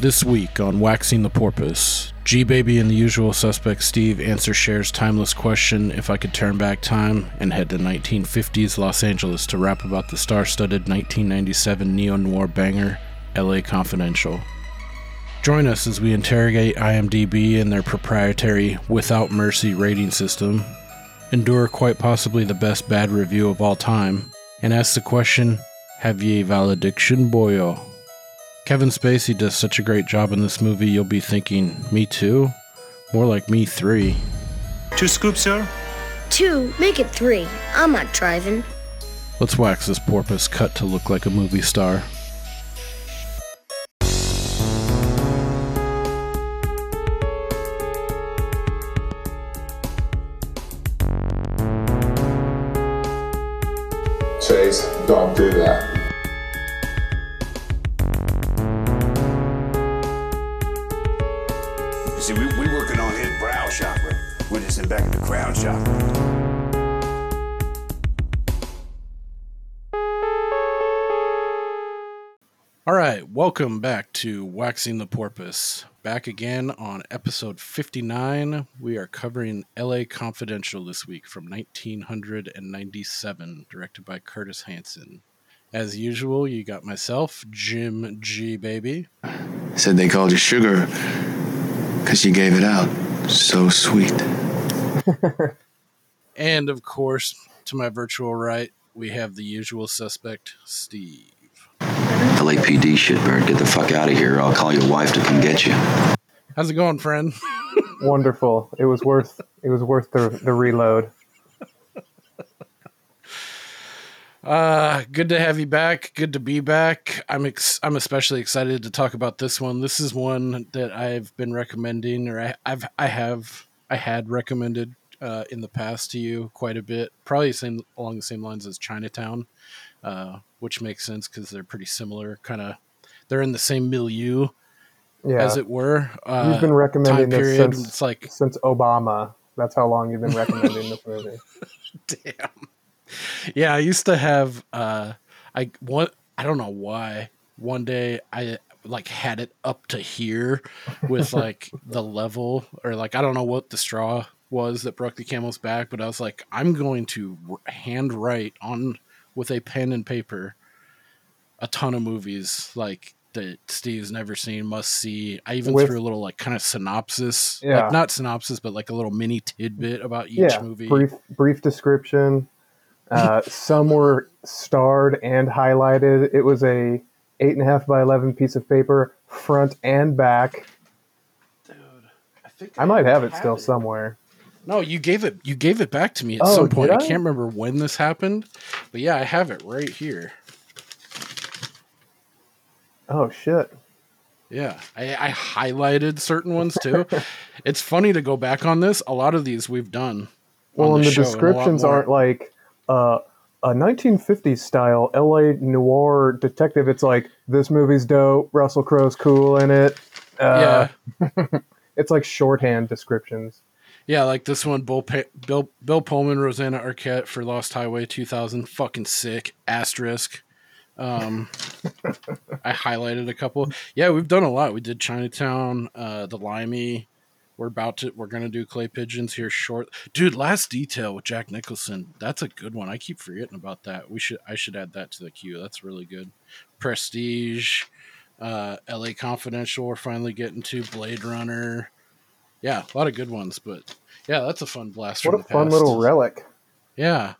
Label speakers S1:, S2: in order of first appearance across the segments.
S1: This week on Waxing the Porpoise, G Baby and the usual suspect Steve answer Cher's timeless question if I could turn back time and head to 1950s Los Angeles to rap about the star studded 1997 neo noir banger LA Confidential. Join us as we interrogate IMDb and their proprietary Without Mercy rating system, endure quite possibly the best bad review of all time, and ask the question Have ye valediction, boyo? Kevin Spacey does such a great job in this movie, you'll be thinking, Me too? More like me three.
S2: Two scoops, sir?
S3: Two, make it three. I'm not driving.
S1: Let's wax this porpoise cut to look like a movie star.
S4: In back crown chakra.
S1: All right, welcome back to Waxing the Porpoise. Back again on episode 59. We are covering LA Confidential this week from 1997, directed by Curtis Hanson. As usual, you got myself, Jim G. Baby,
S5: Said they called you sugar because you gave it out. So sweet.
S1: and of course, to my virtual right, we have the usual suspect, Steve.
S5: The late PD shitbird, get the fuck out of here. I'll call your wife to come get you.
S1: How's it going, friend?
S6: Wonderful. It was worth it was worth the the reload.
S1: Uh, good to have you back. Good to be back. I'm ex- I'm especially excited to talk about this one. This is one that I've been recommending, or I, I've I have I had recommended uh, in the past to you quite a bit. Probably same along the same lines as Chinatown, uh, which makes sense because they're pretty similar. Kind of, they're in the same milieu,
S6: Yeah.
S1: as it were. Uh,
S6: You've been recommending this
S1: period.
S6: since
S1: It's like
S6: since Obama. That's how long you've been recommending this movie.
S1: Damn. Yeah, I used to have uh I one I don't know why. One day I like had it up to here with like the level or like I don't know what the straw was that broke the camel's back, but I was like I'm going to r- hand write on with a pen and paper a ton of movies like that Steve's never seen, must see. I even
S6: With-
S1: threw a little like kind of synopsis,
S6: Yeah.
S1: like not synopsis, but like a little mini tidbit about each
S6: yeah.
S1: movie.
S6: Brief brief description. Uh, some were starred and highlighted. It was a eight and a half by eleven piece of paper, front and back.
S1: I think
S6: I might have it still somewhere.
S1: No, you gave it. You gave it back to me at
S6: Oh,
S1: some point. I?
S6: I?
S1: can't remember when this happened, but yeah, I have it right here.
S6: Oh shit!
S1: Yeah, I, I highlighted certain ones too. it's funny to go back on this. A lot of these we've done.
S6: Well,
S1: on
S6: and the
S1: show, and a lot
S6: descriptions
S1: more-
S6: aren't like uh, a 1950s style LA noir detective. It's like this movie's dope. Russell Crowe's cool in it. Uh,
S1: yeah,
S6: It's like shorthand descriptions.
S1: yeah, like this one. Bill, pa- Bill Bill Pullman, Rosanna Arquette for Lost Highway 2000. Fucking sick. Asterisk. Um, I highlighted a couple. Yeah, we've done a lot. We did Chinatown, uh, the Limey. We're about to. We're gonna do Clay Pigeons here short. Dude, Last Detail with Jack Nicholson. That's a good one. I keep forgetting about that. We should. I should add that to the queue. That's really good. Prestige, uh, L.A. Confidential. We're finally getting to Blade Runner. Yeah, a lot of good ones. But yeah, that's a fun blast.
S6: What a fun
S1: past.
S6: little relic.
S1: Yeah.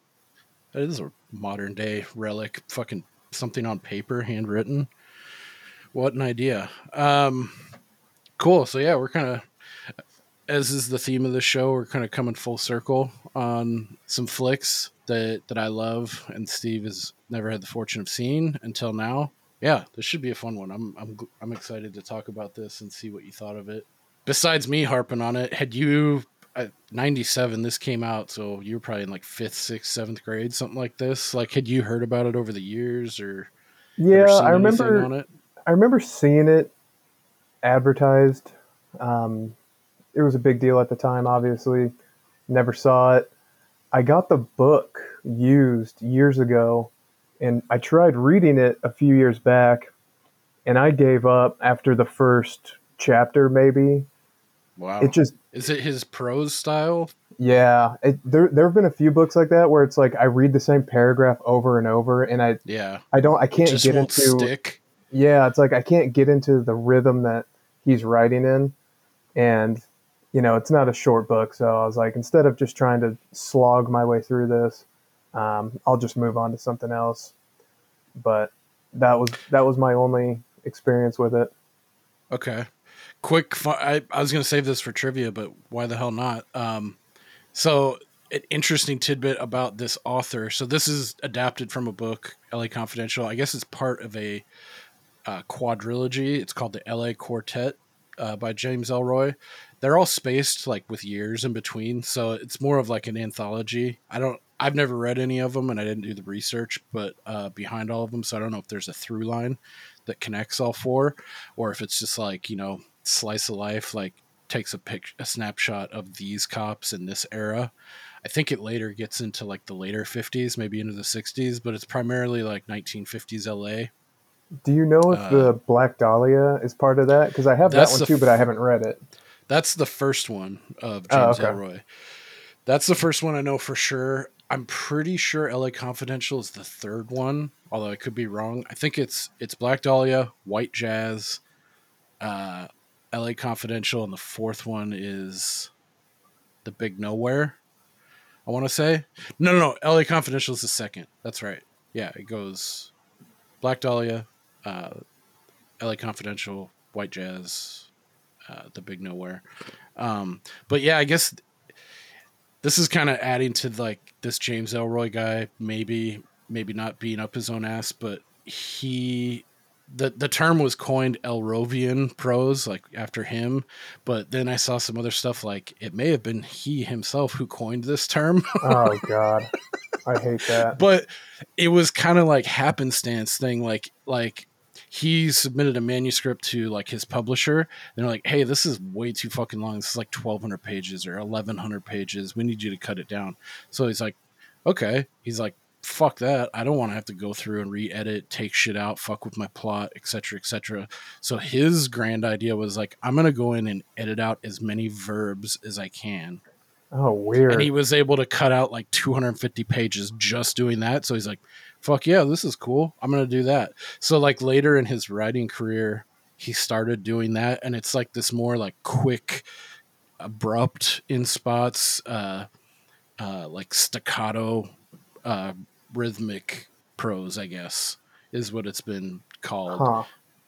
S1: That is a modern day relic. Fucking something on paper, handwritten. What an idea. Um cool. So yeah, we're kind of as is the theme of the show, we're kind of coming full circle on some flicks that that I love and Steve has never had the fortune of seeing until now. Yeah, this should be a fun one. I'm I'm I'm excited to talk about this and see what you thought of it. Besides me harping on it, had you at 97 this came out so you were probably in like fifth sixth seventh grade something like this like had you heard about it over the years or
S6: Yeah, I remember. I remember seeing it advertised. Um, it was a big deal at the time. Obviously, never saw it. I got the book used years ago, and I tried reading it a few years back, and I gave up after the first chapter. Maybe
S1: Wow.
S6: it just
S1: Is it his prose style?
S6: yeah. It, there there have been a few books like that where it's like I read the same paragraph over and over, and I
S1: Yeah.
S6: I don't I can't get into
S1: stick.
S6: yeah. It's like I can't get into the rhythm that he's writing in, and you know it's not a short book, so I was like instead of just trying to slog my way through this, um, I'll just move on to something else. But that was that was my only experience with it.
S1: Okay. Quick, I, I was going to save this for trivia, but why the hell not? Um, so, an interesting tidbit about this author. So, this is adapted from a book, LA Confidential. I guess it's part of a uh, quadrilogy. It's called the LA Quartet uh, by James Ellroy. They're all spaced like with years in between, so it's more of like an anthology. I don't, I've never read any of them, and I didn't do the research, but uh, behind all of them, so I don't know if there's a through line that connects all four, or if it's just like you know slice of life, like takes a pic, a snapshot of these cops in this era. I think it later gets into like the later 50s, maybe into the 60s, but it's primarily like 1950s LA.
S6: Do you know if
S1: Uh,
S6: the Black Dahlia is part of that? Because I have that one too, but I haven't read it.
S1: That's the first one of
S6: Oh,
S1: James
S6: okay.
S1: Ellroy. That's the first one I know for sure. I'm pretty sure LA Confidential is the third one, although I could be wrong. I think it's it's Black Dahlia, White Jazz, uh, LA Confidential, and the fourth one is the Big Nowhere. I want to say no, no, no. LA Confidential is the second. That's right. Yeah, it goes Black Dahlia, uh, LA Confidential, White Jazz, uh, the Big Nowhere. Um, but yeah, I guess this is kind of adding to like this James Ellroy guy, maybe maybe not being up his own ass, but he the the term was coined Elrovian prose, like after him. But then I saw some other stuff like it may have been he himself who coined this term.
S6: Oh God, I hate that.
S1: but it was kind of like happenstance thing like like he submitted a manuscript to like his publisher and they're like hey this is way too fucking long. This is like 1200 pages or 1100 pages. We need you to cut it down. So he's like okay. He's like fuck that. I don't want to have to go through and re-edit take shit out fuck with my plot etc etc so his grand idea was like i'm gonna go in and edit out as many verbs as i can.
S6: Oh, weird.
S1: and he was able to cut out like 250 pages just doing that. So he's like fuck yeah this is cool i'm gonna do that so like later in his writing career he started doing that and it's like this more like quick abrupt in spots uh uh like staccato uh rhythmic prose i guess is what it's been called
S6: huh?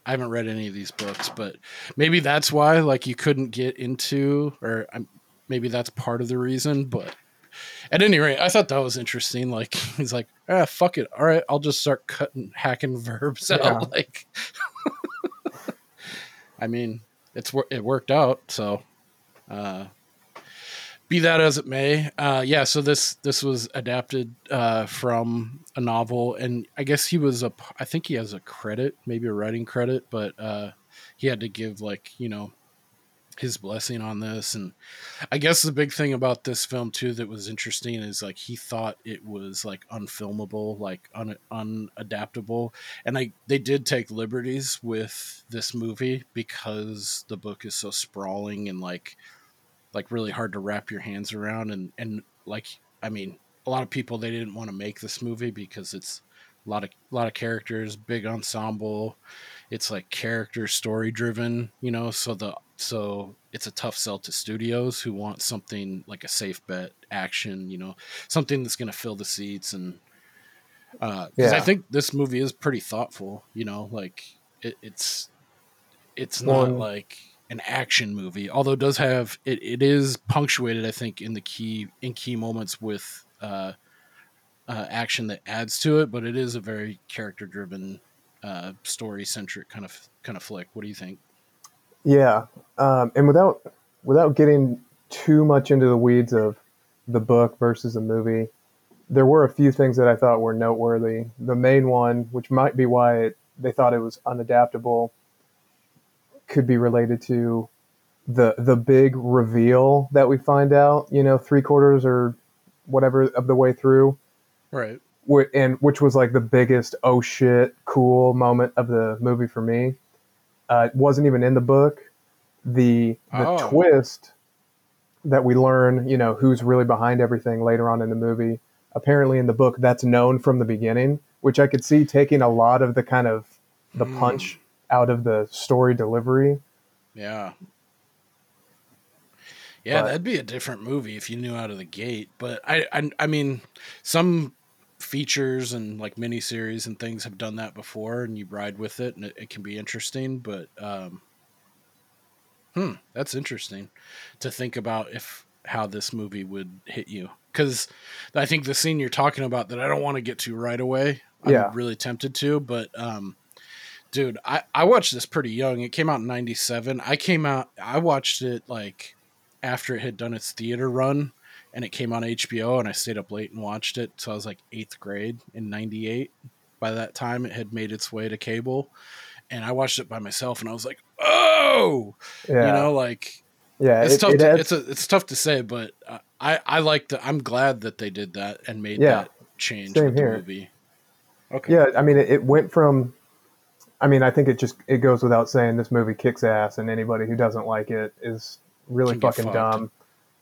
S1: I haven't read any of these books, but maybe that's why like you couldn't get into, or um, maybe that's part of the reason. But at any rate, I thought that was interesting. Like he's like, ah, fuck it, all right, I'll just start cutting, hacking verbs
S6: Yeah.
S1: out. Like, I mean, it's it worked out. So, uh, be that as it may, uh, yeah. So this this was adapted uh, from a novel, and I guess he was a. I think he has a credit, maybe a writing credit, but uh, he had to give like you know his blessing on this, and I guess the big thing about this film too that was interesting is like he thought it was like unfilmable, like un unadaptable, and I they did take liberties with this movie because the book is so sprawling and like like really hard to wrap your hands around. And and like I mean a lot of people they didn't want to make this movie because it's a lot of a lot of characters, big ensemble. It's like character story driven, you know, so the so it's a tough sell to studios who want something like a safe bet action, you know, something that's going to fill the seats and uh 'cause I
S6: Yeah.
S1: think this movie is pretty thoughtful, you know, like it, it's it's not like an action movie, although it does have it, it is punctuated, I think, in the key in key moments with uh, uh, action that adds to it, but it is a very character driven, uh, story centric kind of kind of flick. What do you think?
S6: Yeah, um, and without without getting too much into the weeds of the book versus the movie, there were a few things that I thought were noteworthy. The main one, which might be why it, they thought it was unadaptable, could be related to the the big reveal that we find out. You know, three quarters or whatever of the way through,
S1: Right.
S6: and which was like the biggest oh shit cool moment of the movie for me Uh, it wasn't even in the book. The the
S1: Oh.
S6: twist that we learn, you know, who's really behind everything later on in the movie. Apparently, in the book, that's known from the beginning, which I could see taking a lot of the kind of the
S1: Hmm.
S6: punch out of the story delivery.
S1: Yeah. Yeah,
S6: But-
S1: that'd be a different movie if you knew out of the gate. But I, I, I mean, some features and like miniseries and things have done that before, and you ride with it, and it, it can be interesting. But, um, hmm, that's interesting to think about if how this movie would hit you. Because I think the scene you're talking about that I don't want to get to right away. I'm
S6: Yeah.
S1: really tempted to, but um, dude, I I watched this pretty young. It came out in '97. I came out. I watched it like after it had done its theater run, and it came on HBO, and I stayed up late and watched it. So I was like eighth grade in '98. By that time, it had made its way to cable, and I watched it by myself, and I was like, "Oh,
S6: Yeah,
S1: you know, like
S6: yeah,
S1: it's
S6: it-
S1: tough.
S6: it
S1: to, it's a, it's tough to say, but I I like the. I'm glad that they did that and made
S6: Yeah,
S1: that change
S6: same
S1: with the movie. Okay.
S6: Yeah, I mean, it, it went from. I mean, I think it just it goes without saying this movie kicks ass, and anybody who doesn't like it is really fucking dumb.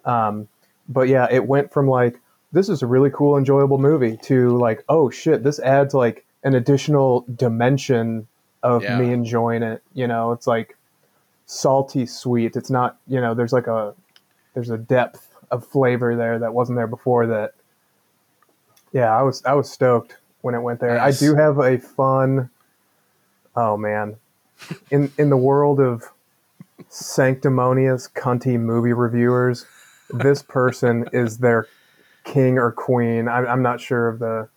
S6: Um, but yeah, it went from like this is a really cool, enjoyable movie to like, oh shit, this adds like an additional dimension of
S1: Yeah.
S6: me enjoying it. You know, it's like salty sweet. It's not, you know, there's like a there's a depth of flavor there that wasn't there before. That yeah, I was I was stoked when it went there.
S1: Nice.
S6: I do have a fun. Oh man, in in the world of sanctimonious cunty movie reviewers, this person is their king or queen. I'm, I'm not sure of the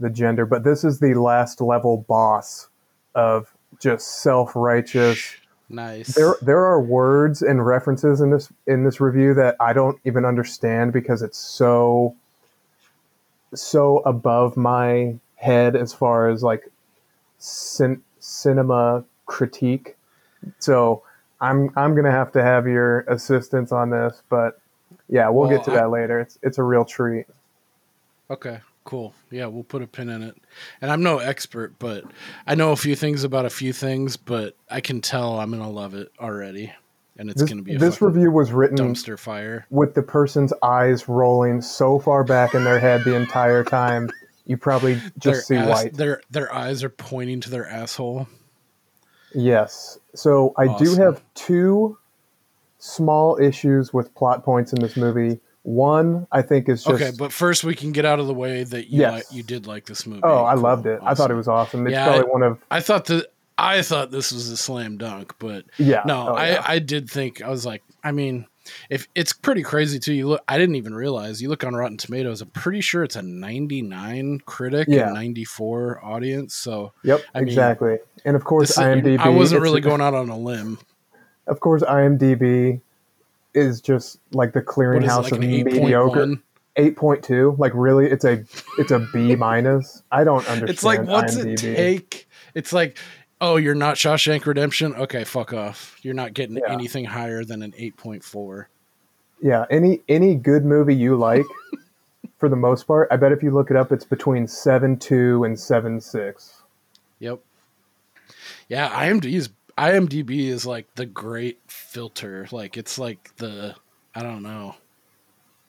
S6: the gender, but this is the last level boss of just self righteous.
S1: Nice.
S6: There there are words and references in this in this review that I don't even understand because it's so so above my head as far as like cin- cinema critique. So I'm I'm gonna have to have your assistance on this, but yeah, we'll
S1: Well,
S6: get to
S1: I-
S6: that later. It's it's a real treat.
S1: Okay, cool. Yeah, we'll put a pin in it. And I'm no expert, but I know a few things about a few things, but I can tell I'm gonna love it already, and it's
S6: This,
S1: gonna be a
S6: this review was written
S1: dumpster fire.
S6: with the person's eyes rolling so far back in their head the entire time. You probably just see
S1: their, ass-
S6: white.
S1: their their eyes are pointing to their asshole.
S6: Yes. So I do have two small issues with plot points in this movie. One, I think, is just
S1: okay, but first we can get out of the way that you
S6: Yes.
S1: like, you did like this movie.
S6: oh, I
S1: Cool,
S6: loved it. I thought it was awesome. It's
S1: Yeah,
S6: probably
S1: I-
S6: one of
S1: I thought that I thought this was a slam dunk, but
S6: yeah.
S1: no,
S6: oh,
S1: I
S6: yeah.
S1: I did think I was like, I mean, if it's pretty crazy too. You look, I didn't even realize. You look on Rotten Tomatoes. I'm pretty sure it's a 99 critic
S6: Yeah.
S1: and 94 audience. So
S6: Yep,
S1: I mean,
S6: exactly. And of course, IMDb.
S1: I wasn't really going out on a limb.
S6: Of course, IMDb is just like the
S1: What is it,
S6: clearinghouse
S1: like
S6: of mediocre.
S1: 8.1?
S6: Eight point two. Like really, it's a it's a B minus. I don't understand.
S1: It's like, what's
S6: IMDb.
S1: it take? It's like, oh, you're not Shawshank Redemption. Okay, fuck off. You're not getting
S6: Yeah.
S1: anything higher than an 8.4.
S6: Yeah, any any good movie you like, for the most part, I bet if you look it up, it's between seven two and seven six.
S1: Yep. Yeah, IMDb is IMDb is like the great filter. Like it's like the I don't know,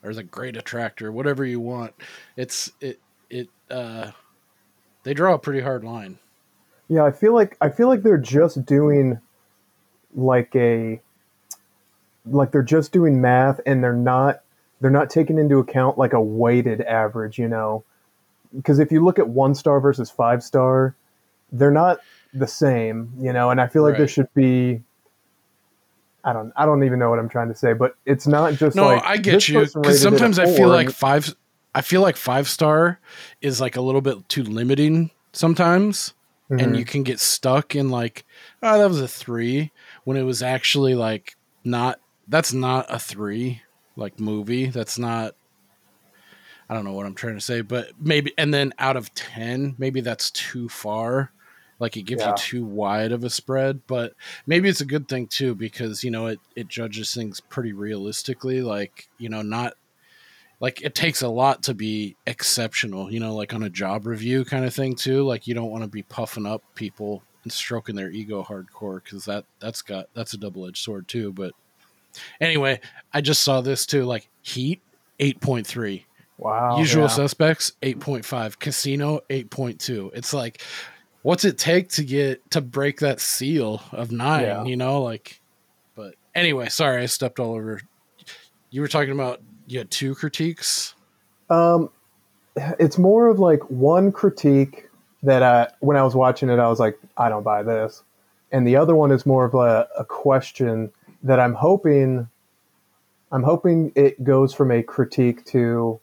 S1: or the great attractor, whatever you want. It's it it uh they draw a pretty hard line.
S6: Yeah, I feel like I feel like they're just doing like a like they're just doing math and they're not they're not taking into account like a weighted average, you know. Because if you look at one star versus five star, they're not the same, you know, and I feel like there should be I don't I don't even know what I'm trying to say, but it's not just
S1: No,
S6: like
S1: I get you because
S6: rated it a
S1: sometimes I feel like five. I feel like five star is like a little bit too limiting sometimes,
S6: Mhm.
S1: and you can get stuck in like, oh, that was a three when it was actually like not. That's not a three like movie. That's not. I don't know what I'm trying to say, but maybe and then out of ten, maybe that's too far. Like it gives
S6: Yeah.
S1: you too wide of a spread, but maybe it's a good thing too because you know it it judges things pretty realistically. Like you know, not like it takes a lot to be exceptional. You know, like on a job review kind of thing too. Like you don't want to be puffing up people and stroking their ego hardcore because that that's got that's a double edged sword too. But anyway, I just saw this too. Like Heat, eight point three.
S6: Wow.
S1: Usual
S6: yeah.
S1: Suspects, eight point five. Casino, eight point two. It's like, what's it take to get to break that seal of nine?
S6: Yeah.
S1: You know, like. But anyway, sorry, I stepped all over. You were talking about you had two critiques.
S6: Um, it's more of like one critique that I, when I was watching it, I was like, I don't buy this, and the other one is more of a, a question that I'm hoping, I'm hoping it goes from a critique to,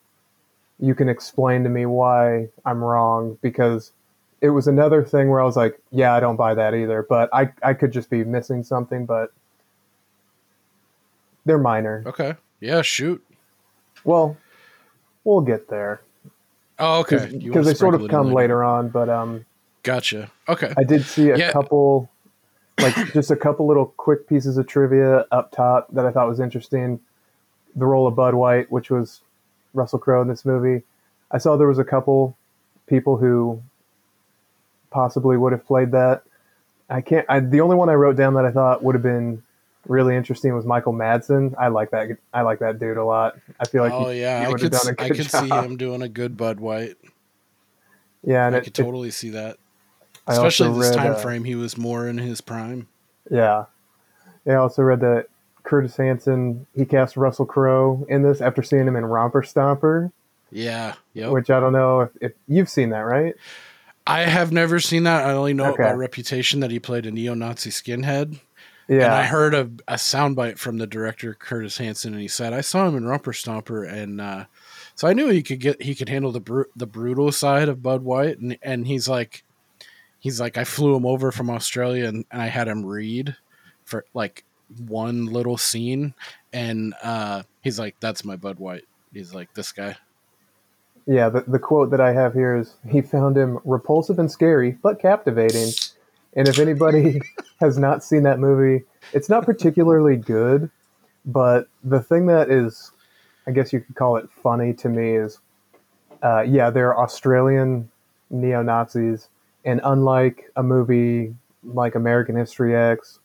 S6: you can explain to me why I'm wrong because it was another thing where I was like, yeah, I don't buy that either, but I I could just be missing something, but they're minor.
S1: Okay. Yeah. Shoot.
S6: Well, we'll get there.
S1: Oh, okay.
S6: Because they sort of come later on. But um,
S1: Gotcha. Okay.
S6: I did see a
S1: Yeah.
S6: couple, like just a couple little quick pieces of trivia up top that I thought was interesting. The role of Bud White, which was Russell Crowe in this movie, I saw there was a couple people who possibly would have played that. I can't. I, the only one I wrote down that I thought would have been really interesting was Michael Madsen. I like that. I like that dude a lot. I feel like
S1: oh
S6: he,
S1: yeah,
S6: he
S1: I could
S6: have done a
S1: I could
S6: job.
S1: see him doing a good Bud White.
S6: Yeah, and
S1: I
S6: it,
S1: could
S6: it-
S1: totally see that.
S6: I
S1: Especially this
S6: read,
S1: time
S6: uh,
S1: frame, he was more in his prime.
S6: Yeah. Yeah, I also read that Curtis Hanson, he cast Russell Crowe in this after seeing him in Romper Stomper,
S1: Yeah. yeah.
S6: which I don't know if, if you've seen that, right?
S1: I have never seen that. I only know
S6: Okay.
S1: by reputation that he played a neo-Nazi skinhead. Yeah. And I heard a, a soundbite from the director Curtis Hanson, and he said, "I saw him in Romper Stomper, and uh, so I knew he could get he could handle the bru- the brutal side of Bud White." And and he's like, he's like, I flew him over from Australia, and, and I had him read for like one little scene, and uh, he's like, "That's my Bud White." He's like, "This guy."
S6: Yeah, the, the quote that I have here is he found him repulsive and scary, but captivating. And if anybody has not seen that movie, it's not particularly good, but the thing that is, I guess you could call it funny to me is, uh, yeah, they're Australian neo Nazis, and unlike a movie like American History X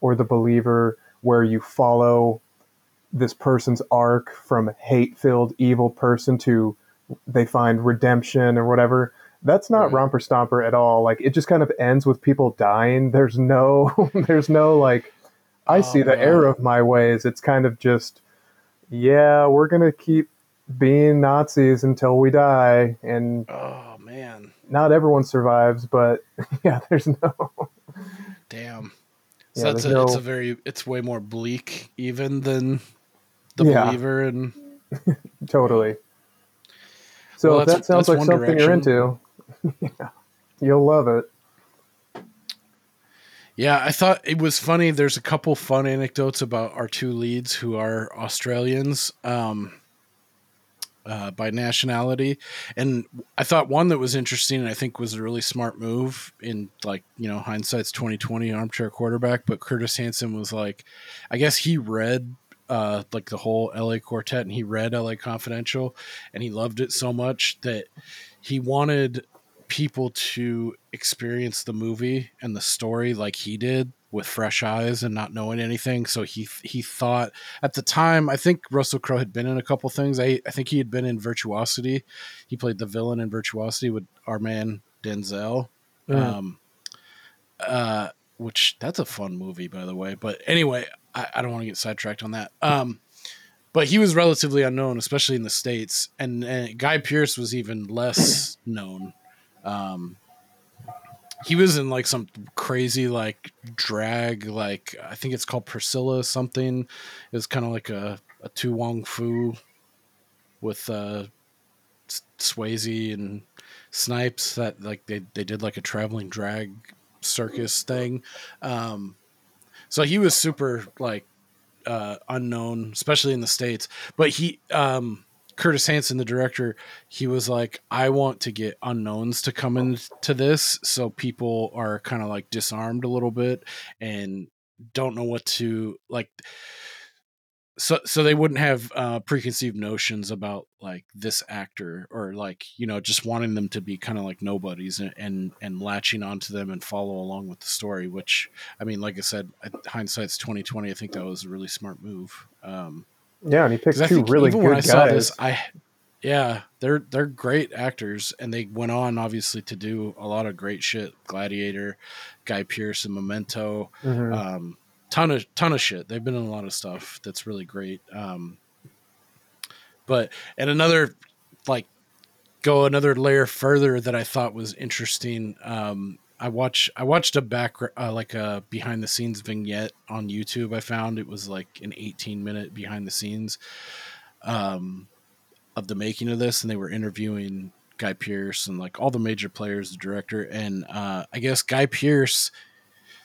S6: or The Believer, where you follow this person's arc from hate filled evil person to they find redemption or whatever. That's not mm-hmm.
S1: Right.
S6: romper stomper at all. Like it just kind of ends with people dying. There's no there's no like I
S1: Oh,
S6: see the
S1: wow.
S6: error of my ways. It's kind of just yeah, we're gonna keep being Nazis until we die and
S1: Oh man,
S6: not everyone survives, but yeah, there's no
S1: damn.
S6: Yeah,
S1: So that's
S6: there's
S1: a, it's a very it's way more bleak even than the
S6: Yeah.
S1: believer and
S6: totally. So
S1: Well,
S6: if that sounds like something you're into, yeah, you'll love it.
S1: Yeah, I thought it was funny. There's a couple fun anecdotes about our two leads who are Australians um, uh, by nationality, and I thought one that was interesting and I think was a really smart move in like you know hindsight's twenty twenty armchair quarterback. But Curtis Hanson was like, I guess he read uh, like the whole LA Quartet and he read LA Confidential and he loved it so much that he wanted people to experience the movie and the story like he did with fresh eyes and not knowing anything. So he he thought at the time i think russell crowe had been in a couple things. I i think he had been in virtuosity. He played the villain in virtuosity with our man denzel.
S6: Mm.
S1: um uh which that's a fun movie by the way. But anyway i, I don't want to get sidetracked on that. Um but he was relatively unknown especially in the states and, and guy pearce was even less known. Um he was in like some crazy like drag like i think it's called priscilla something. It was kind of like a, a to wong foo with uh swayze and snipes that like they, they did like a traveling drag circus thing. Um so he was super like uh unknown especially in the states but he um Curtis Hanson, the director, he was like, I want to get unknowns to come into this so people are kind of like disarmed a little bit and don't know what to like. So so they wouldn't have uh, preconceived notions about like this actor or like you know just wanting them to be kind of like nobodies and, and and latching onto them and follow along with the story. Which I mean, like I said, hindsight's twenty twenty. I think that was a really smart move. Um,
S6: Yeah, and he picked two really good
S1: when I
S6: guys.
S1: saw this, I yeah, they're they're great actors, and they went on obviously to do a lot of great shit. Gladiator, Guy Pearce, and Memento
S6: Mhm.
S1: um, ton of ton of shit. They've been in a lot of stuff that's really great. Um, but and another like go another layer further that I thought was interesting. Um, I watch I watched a back uh, like a behind the scenes vignette on YouTube. I found it was like an 18 minute behind the scenes um, of the making of this, and they were interviewing Guy Pearce and like all the major players, the director, and uh, I guess Guy Pearce.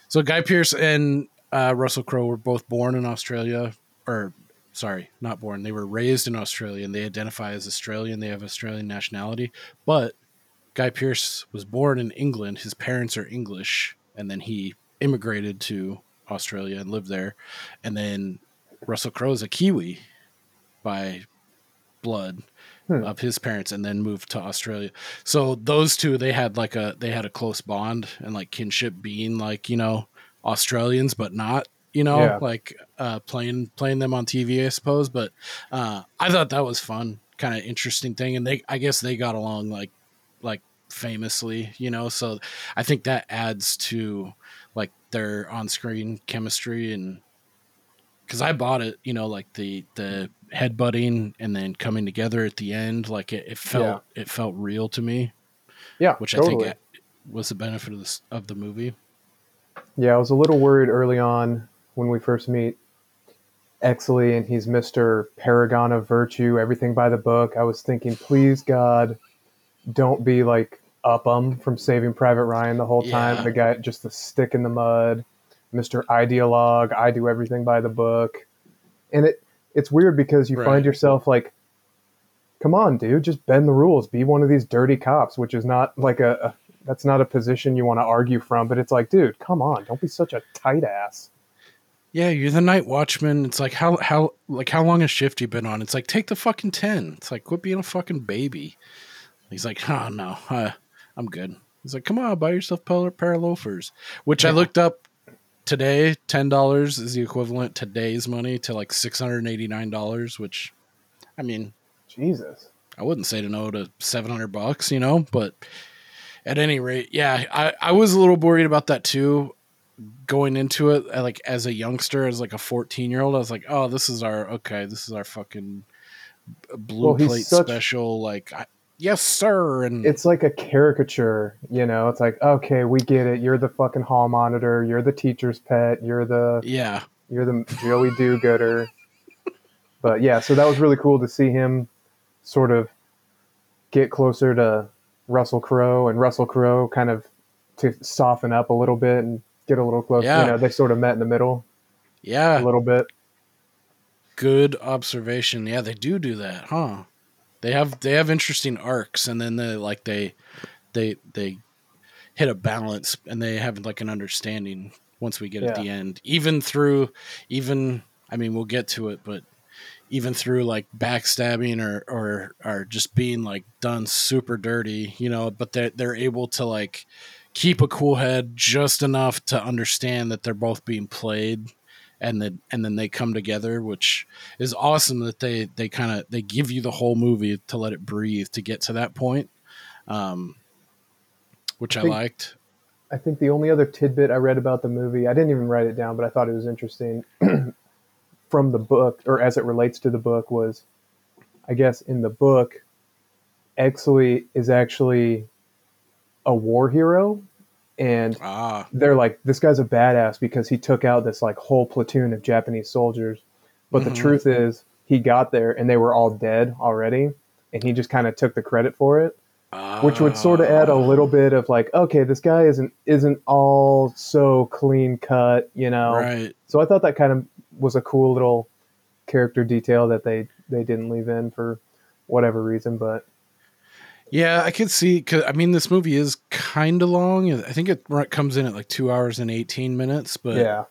S1: So Guy Pearce and uh, Russell Crowe were both born in Australia, or sorry, not born. They were raised in Australia, and they identify as Australian. They have Australian nationality, but Guy Pearce was born in England. His parents are English, and then he immigrated to Australia and lived there. And then Russell Crowe is a Kiwi by blood
S6: Hmm.
S1: of his parents, and then moved to Australia. So those two, they had like a they had a close bond and like kinship, being like you know Australians, but not you know
S6: Yeah.
S1: like uh, playing playing them on TV, I suppose. But uh, I thought that was fun, kind of interesting thing, and they I guess they got along like like famously, you know. So I think that adds to like their on-screen chemistry and because I bought it, you know, like the the headbutting and then coming together at the end, like it, it felt it felt real to me,
S6: yeah,
S1: which
S6: totally.
S1: I think was the benefit of this of the movie.
S6: Yeah, I was a little worried early on when we first meet Exley and he's Mr. Paragon of Virtue, everything by the book. I was thinking, please God, don't be like Upham um from Saving Private Ryan the whole time.
S1: Yeah.
S6: The guy just the stick in the mud, Mr. Ideologue, I do everything by the book. And it it's weird because you
S1: Right.
S6: find yourself like come on, dude, just bend the rules. Be one of these dirty cops, which is not like a, a that's not a position you want to argue from, but it's like, dude, come on, don't be such a tight ass.
S1: Yeah, you're the night watchman. It's like how how like how long a shift you been on? It's like take the fucking ten. It's like quit being a fucking baby. He's like, oh no, uh, I'm good. He's like, come on, buy yourself a pair pair of loafers. Which I looked up today. Ten dollars is the equivalent today's money to like six hundred and eighty nine dollars. Which, I mean,
S6: Jesus.
S1: I wouldn't say to no to seven hundred bucks, you know, but at any rate, yeah, I, I was a little worried about that too. Going into it, uh, like as a youngster, as like a fourteen year old, I was like, oh, this is our okay, this is our fucking blue
S6: Well,
S1: plate
S6: such-
S1: special. Like, I, yes, sir, and
S6: It's like a caricature, you know. It's like, okay, we get it. You're the fucking hall monitor. You're the teacher's pet. You're the
S1: yeah,
S6: you're the Joey Do-Gooder. but yeah, so that was really cool to see him sort of get closer to Russell Crowe and Russell Crowe kind of to soften up a little bit and get a little closer.
S1: Yeah.
S6: You know, they sort of met in the middle
S1: yeah,
S6: a little bit.
S1: good observation. Yeah, they do do that, huh? They have they have interesting arcs, and then they like they they they hit a balance, and they have like an understanding once we get at the end. Even through, even I mean, we'll get to it, but even through like backstabbing or or or just being like done super dirty, you know, but they they're able to like keep a cool head just enough to understand that they're both being played and then and then they come together which is awesome that they they kind of they give you the whole movie to let it breathe to get to that point um which i,
S6: think-
S1: liked.
S6: I think the only other tidbit I read about the movie, I didn't even write it down, but I thought it was interesting from the book, or as it relates to the book, was I guess in the book, Exley is actually a war hero. And
S1: ah
S6: they're like, this guy's a badass because he took out this like whole platoon of Japanese soldiers. But the
S1: Mhm.
S6: truth is, he got there and they were all dead already. And he just kind of took the credit for it which would sort of add a little bit of like, okay, this guy isn't isn't all so clean cut, you know.
S1: right
S6: So I thought that kind of was a cool little character detail that they they didn't leave in for whatever reason, but
S1: yeah i could see cause i mean this movie is kind of long i think it comes in at like two hours and 18 minutes but
S6: yeah,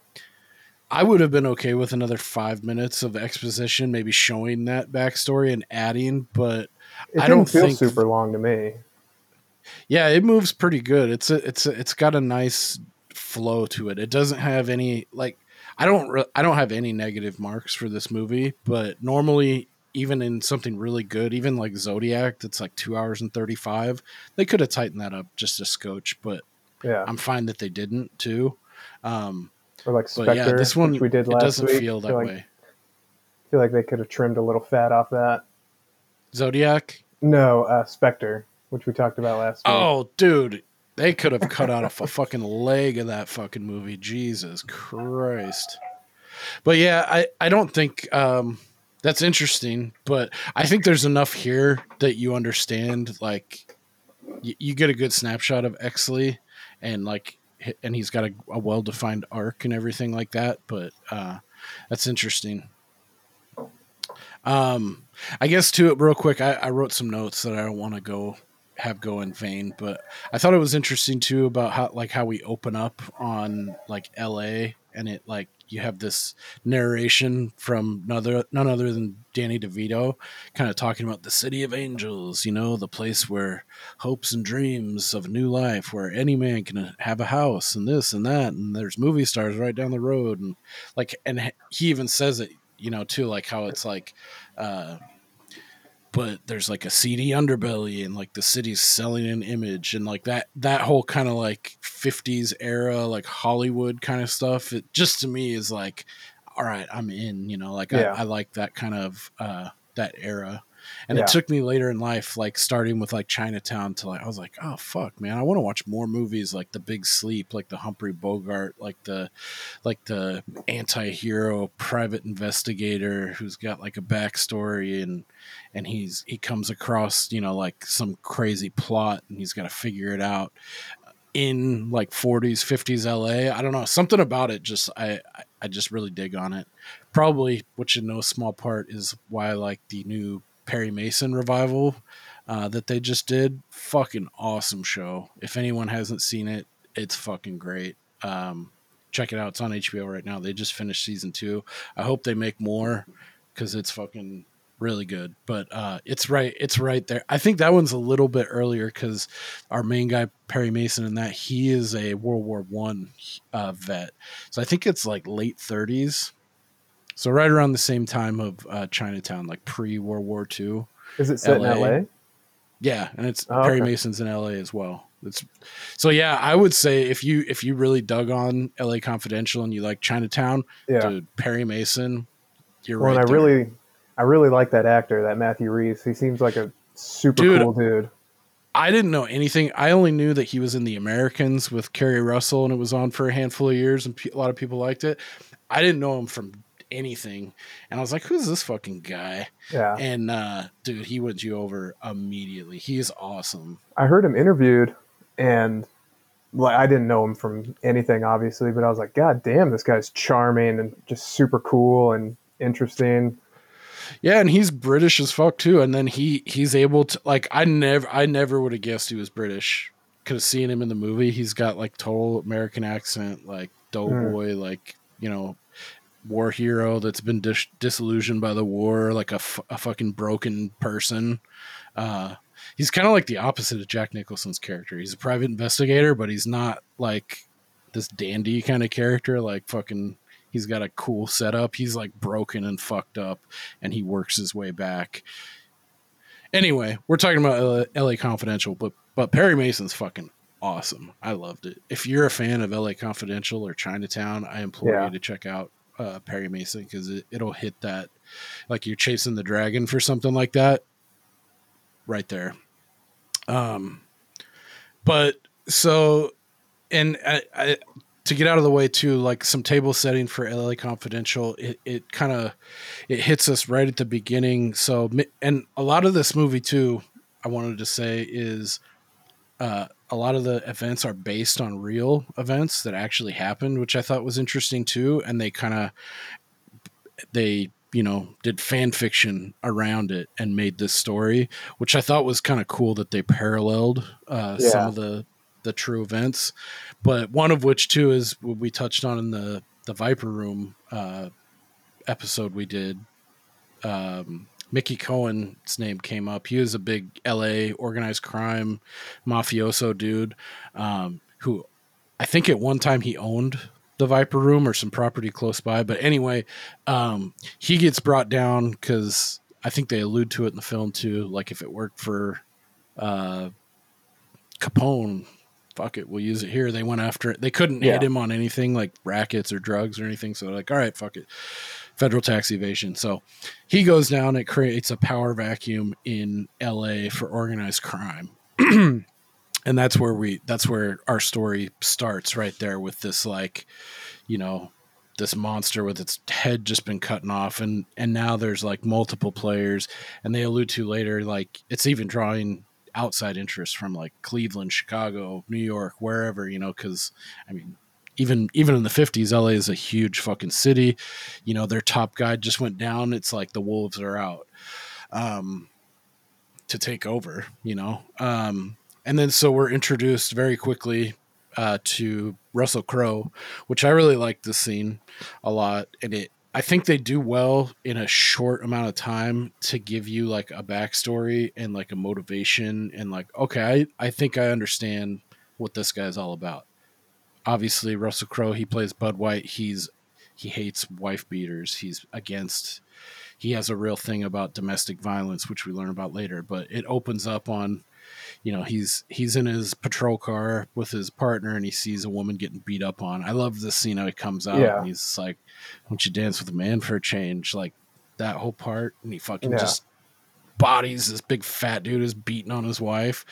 S1: I would have been okay with another five minutes of exposition, maybe showing that backstory and adding, but
S6: It
S1: I don't
S6: feel
S1: think-
S6: super long to me.
S1: yeah, it moves pretty good. It's a, it's a, it's got a nice flow to it. It doesn't have any like I don't re- I don't have any negative marks for this movie, but normally even in something really good, even like Zodiac that's like 2 hours and 35, they could have tightened that up just a scotch, but
S6: Yeah,
S1: I'm fine that they didn't too. Um
S6: or like Spectre,
S1: yeah, this one
S6: which we did last
S1: doesn't
S6: week.
S1: feel
S6: I
S1: that
S6: feel like,
S1: way.
S6: feel like they could have trimmed a little fat off that.
S1: Zodiac?
S6: No, uh, Spectre, which we talked about last week.
S1: Oh, dude, they could have cut out a fucking leg of that fucking movie. Jesus Christ. But yeah, I I don't think um that's interesting, but I think there's enough here that you understand like y- you get a good snapshot of Exley and like and he's got a, a well-defined arc and everything like that, but uh that's interesting. Um I guess to it real quick, I, I wrote some notes that I want to go have go in vain, but I thought it was interesting too about how like how we open up on like LA and it like you have this narration from none other, none other than Danny DeVito kind of talking about the city of angels, you know, the place where hopes and dreams of new life where any man can have a house and this and that and there's movie stars right down the road and like and he even says it, you know, too like how it's like uh but there's like a seedy underbelly and like the city's selling an image and like that that whole kind of like 50s era like hollywood kind of stuff it just to me is like all right i'm in you know like
S6: Yeah.
S1: I, I like that kind of uh that era and
S6: Yeah.
S1: it took me later in life like starting with like chinatown to like i was like oh fuck man i want to watch more movies like the big sleep like the humphrey bogart like the like the anti-hero private investigator who's got like a backstory and and he's he comes across you know like some crazy plot and he's got to figure it out in like 40s 50s la i don't know something about it just i I- just really dig on it probably which in no small part is why i like the new perry mason revival uh, that they just did. Fucking awesome show. If anyone hasn't seen it it's fucking great. Um check it out. It's on hbo right now. They just finished season two. I hope they make more because it's fucking really good. But uh it's right it's right there. I think that one's a little bit earlier because our main guy perry mason and that he is a world war one uh vet. So i think it's like late 30s so right around the same time of uh chinatown like pre world war ii
S6: Is it set
S1: LA.
S6: in LA?
S1: yeah, and it's
S6: Oh,
S1: Perry
S6: okay.
S1: Mason's in LA as well. It's so yeah, I would say if you if you really dug on LA Confidential and you like Chinatown,
S6: Yeah.
S1: dude, Perry Mason, you're
S6: Well,
S1: right.
S6: and I
S1: there.
S6: really, I really like that actor, that Matthew Rhys. He seems like a super
S1: Dude.
S6: cool dude.
S1: I didn't know anything. I only knew that he was in The Americans with Keri Russell, and it was on for a handful of years, and pe- a lot of people liked it. I didn't know him from anything, and I was like, "Who's this fucking guy?"
S6: Yeah.
S1: And uh, dude, he wins you over immediately. He is awesome.
S6: I heard him interviewed, and like I didn't know him from anything, obviously, but I was like, God damn, this guy's charming and just super cool and interesting.
S1: Yeah, and he's British as fuck too. And then he he's able to like I never I never would have guessed he was British. Could have seen him in the movie. He's got like total American accent, like doughboy, like you know, war hero that's been dis- disillusioned by the war, like a, f- a fucking broken person. Uh, he's kind of like the opposite of Jack Nicholson's character. He's a private investigator, but he's not like this dandy kind of character. Like fucking, he's got a cool setup. He's like broken and fucked up, and he works his way back. Anyway, we're talking about LA, LA Confidential, but but Perry Mason's fucking awesome. I loved it. If you're a fan of LA Confidential or Chinatown, I implore
S6: Yeah.
S1: you to check out uh, Perry Mason because it, it'll hit that like you're chasing the dragon for something like that right there. Um, but so and I, I, to get out of the way too, like some table setting for LA Confidential, it, it kind of it hits us right at the beginning. So and a lot of this movie too, I wanted to say is uh, a lot of the events are based on real events that actually happened, which I thought was interesting too. And they kind of they you know did fan fiction around it and made this story, which I thought was kind of cool that they paralleled uh, some of the the true events. But one of which too is what we touched on in the the Viper Room uh, episode we did, um, Mickey Cohen's name came up. He was a big LA organized crime mafioso dude um, who I think at one time he owned the Viper Room or some property close by. But anyway, um, he gets brought down because I think they allude to it in the film too. Like if it worked for uh, Capone, fuck it, we'll use it here. They went after it. They couldn't
S6: Yeah.
S1: hit him on anything like rackets or drugs or anything. So they're like, all right, fuck it. Federal tax evasion. So he goes down, it creates a power vacuum in LA for organized crime. and that's where we that's where our story starts right there with this like, you know, this monster with its head just been cutting off and and now there's like multiple players and they allude to later like it's even drawing outside interest from like Cleveland, Chicago, New York, wherever, you know, cuz I mean even even in the 50s LA is a huge fucking city. You know, their top guy just went down. It's like the wolves are out. Um to take over, you know. Um and then so we're introduced very quickly uh, to Russell Crowe, which I really like this scene a lot, and it I think they do well in a short amount of time to give you like a backstory and like a motivation and like okay, I, I think I understand what this guy's all about. Obviously, Russell Crowe he plays Bud White. He's he hates wife beaters. He's against. He has a real thing about domestic violence, which we learn about later. But it opens up on you know he's he's in his patrol car with his partner and he sees a woman getting beat up on i love this scene how he comes out
S6: Yeah.
S1: and he's like why don't you dance with a man for a change like that whole part and he fucking
S6: Yeah.
S1: just bodies this big fat dude is beating on his wife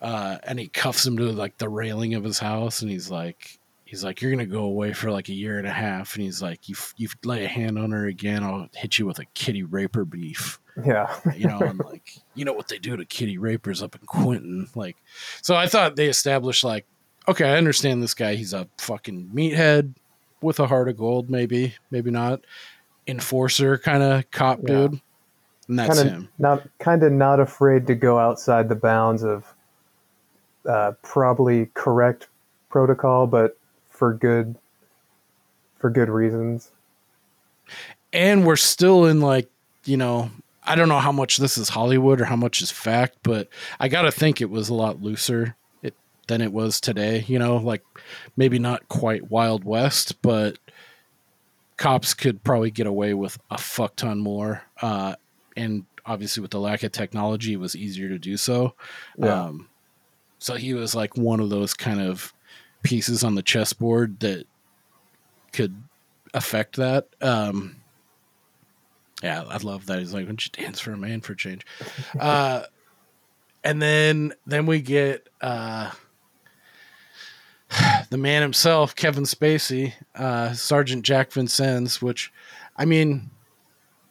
S1: uh, and he cuffs him to like the railing of his house and he's like he's like you're gonna go away for like a year and a half and he's like you you lay a hand on her again i'll hit you with a kitty raper beef
S6: Yeah.
S1: you know, and like you know what they do to kitty rapers up in Quentin. Like, so I thought they established like, okay, I understand this guy. He's a fucking meathead with a heart of gold, maybe, maybe not. Enforcer kind of cop
S6: Yeah.
S1: dude, and that's
S6: kind of
S1: him.
S6: not kind of not afraid to go outside the bounds of uh, probably correct protocol, but for good for good reasons.
S1: And we're still in like, you know, I don't know how much this is Hollywood or how much is fact, but I got to think it was a lot looser it, than it was today. You know, like maybe not quite Wild West, but cops could probably get away with a fuck ton more. Uh, and obviously, with the lack of technology, it was easier to do so.
S6: Yeah.
S1: Um, so he was like one of those kind of pieces on the chessboard that could affect that. Um, yeah, I love that. He's like, "Why don't you dance for a man for a change?" Uh, and then then we get uh, the man himself, Kevin Spacey, uh, Sergeant Jack Vincennes. Which, I mean,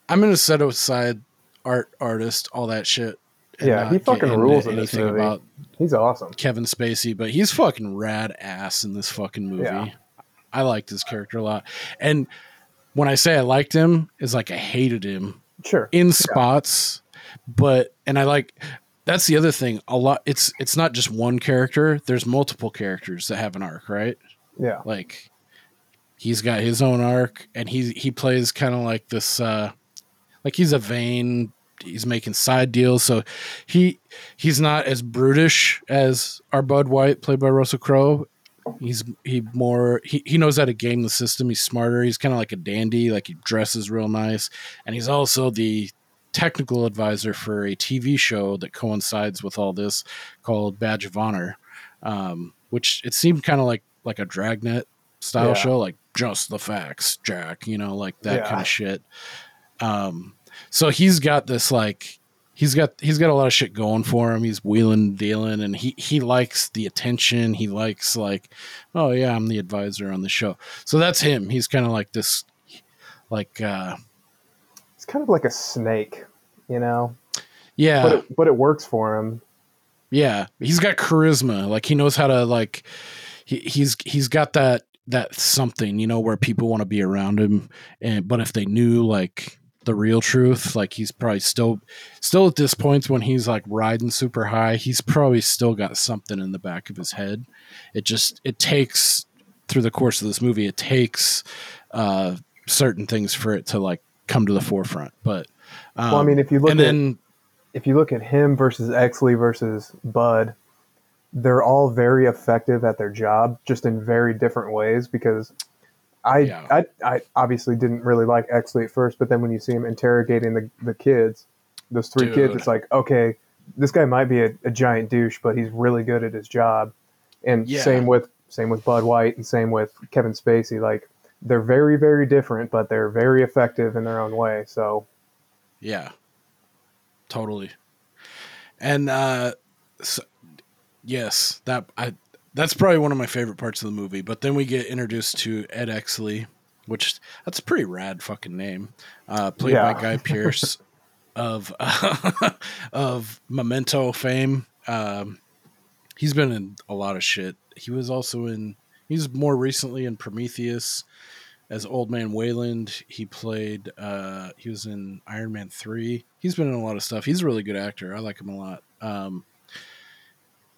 S1: I'm gonna set aside art, artist, all that shit.
S6: Yeah, he fucking rules in this
S1: anything
S6: movie.
S1: about
S6: He's awesome.
S1: Kevin Spacey, but he's fucking rad ass in this fucking movie.
S6: Yeah.
S1: I liked his character a lot. And when I say I liked him, is like I hated him
S6: Sure.
S1: in spots, but and I like that's the other thing. A lot it's it's not just one character. There's multiple characters that have an arc, right?
S6: Yeah.
S1: Like he's got his own arc and he he plays kind of like this uh like he's a vain he's making side deals. So he he's not as brutish as our bud white played by russell crowe. He's he more he, he knows how to game the system. He's smarter. He's kind of like a dandy like he dresses real nice. And he's also the technical advisor for a tv show that coincides with all this called badge of honor um, which it seemed kind of like like a dragnet style
S6: Yeah.
S1: show like just the facts jack you know like that
S6: Yeah.
S1: kind of shit. Um so he's got this like he's got he's got a lot of shit going for him. He's wheeling dealing and he he likes the attention. He likes like oh yeah i'm the advisor on the show. So that's him. He's kind of like this like uh
S6: It's kind of like a snake, you know,
S1: yeah.
S6: But it, but it works for him.
S1: Yeah, he's got charisma. Like he knows how to like he, he's he's got that that something, you know, where people want to be around him. And but if they knew like the real truth, like he's probably still still at this point when he's like riding super high, he's probably still got something in the back of his head. It just it takes through the course of this movie, it takes uh, certain things for it to like come to the forefront. But um,
S6: Well, I mean, if you look
S1: and
S6: at
S1: then
S6: if you look at him versus Exley versus Bud, they're all very effective at their job, just in very different ways. Because I,
S1: Yeah.
S6: I, I obviously didn't really like Exley at first, but then when you see him interrogating the, the kids, those three kids, it's like, okay, this guy might be a, a giant douche, but he's really good at his job. And
S1: Yeah.
S6: same with same with Bud White, and same with Kevin Spacey. Like they're very, very different, but they're very effective in their own way. So
S1: Yeah, totally. And uh, so, yes, that I that's probably one of my favorite parts of the movie. But then we get introduced to Ed Exley, which that's a pretty rad fucking name, uh, played
S6: Yeah.
S1: by Guy Pearce of of Memento fame. Um, he's been in a lot of shit. He was also in. He's more recently in Prometheus as Old Man Weyland. He played. Uh, he was in Iron Man three. He's been in a lot of stuff. He's a really good actor. I like him a lot. Um,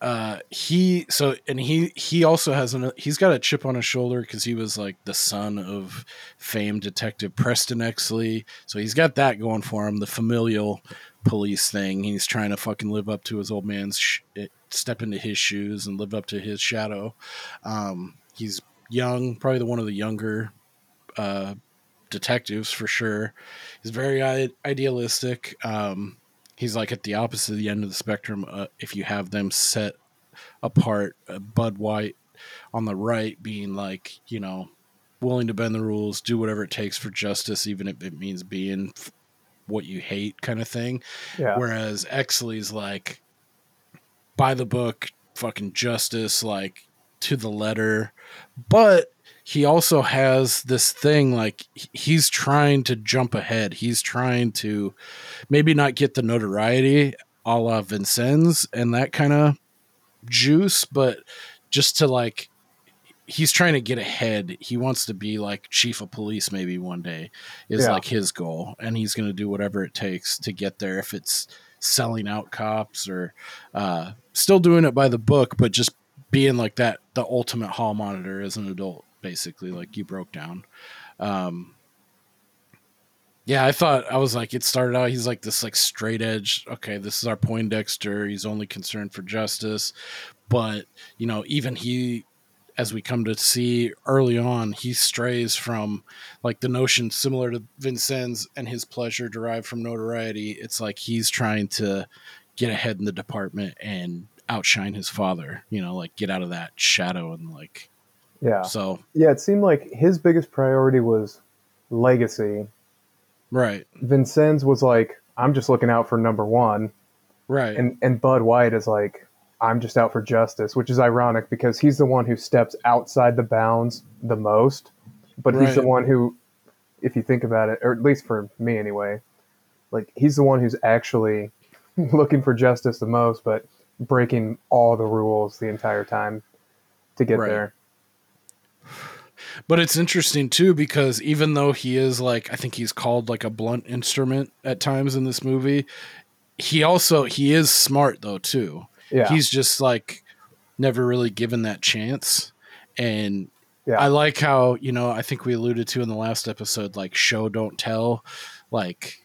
S1: uh, he so and he he also has an he's got a chip on his shoulder because he was like the son of famed detective Preston Exley. So he's got that going for him. The familial police thing. He's trying to fucking live up to his old man's sh- step into his shoes and live up to his shadow. Um, he's young, probably the one of the younger uh, detectives for sure. He's very I- idealistic. Um, he's like at the opposite of the end of the spectrum. Uh, if you have them set apart, uh, Bud White on the right being like, you know, willing to bend the rules, do whatever it takes for justice, even if it means being f- what you hate, kind of thing.
S6: yeah,
S1: Whereas Exley's like by the book, fucking justice, like to the letter. But he also has this thing like he's trying to jump ahead. He's trying to maybe not get the notoriety a la Vincennes and that kind of juice, but just to like he's trying to get ahead. He wants to be like chief of police maybe one day is
S6: Yeah.
S1: like his goal and he's going to do whatever it takes to get there if it's selling out cops or uh still doing it by the book but just being like that the ultimate hall monitor as an adult basically like you broke down. Um yeah i thought i was like it started out he's like this like straight edge okay this is our poindexter he's only concerned for justice. But you know even he as we come to see early on he strays from like the notion similar to Vincennes and his pleasure derived from notoriety. It's like he's trying to get ahead in the department and outshine his father you know like get out of that shadow and like
S6: yeah.
S1: so
S6: Yeah, it seemed like his biggest priority was legacy.
S1: right
S6: Vincennes was like, I'm just looking out for number one.
S1: right
S6: And and Bud White is like, I'm just out for justice, which is ironic because he's the one who steps outside the bounds the most. But he's the one who, if you think about it, or at least for me anyway, like he's the one who's actually looking for justice the most, but breaking all the rules the entire time to get
S1: Right.
S6: there.
S1: But it's interesting too because even though he is like I think he's called like a blunt instrument at times in this movie, he also he is smart though too.
S6: Yeah.
S1: He's just like never really given that chance. And
S6: Yeah.
S1: I like how, you know, I think we alluded to in the last episode like show don't tell like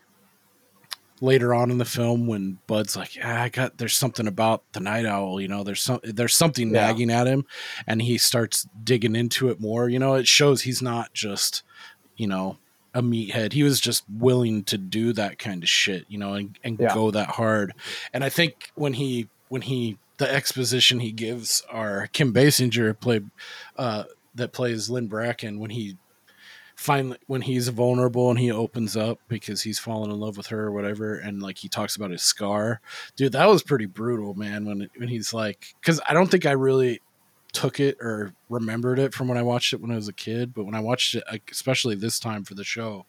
S1: later on in the film when Bud's like, ah, I got there's something about the night owl, you know, there's some there's something
S6: Yeah.
S1: nagging at him and he starts digging into it more. You know, it shows he's not just, you know, a meathead. He was just willing to do that kind of shit, you know, and, and
S6: Yeah.
S1: go that hard. And I think when he when he the exposition he gives our Kim Basinger played uh that plays Lynn Bracken when he finally when he's vulnerable and he opens up because he's fallen in love with her or whatever and like he talks about his scar. Dude that was pretty brutal man when when he's like because i don't think i really took it or remembered it from when i watched it when i was a kid but when i watched it especially this time for the show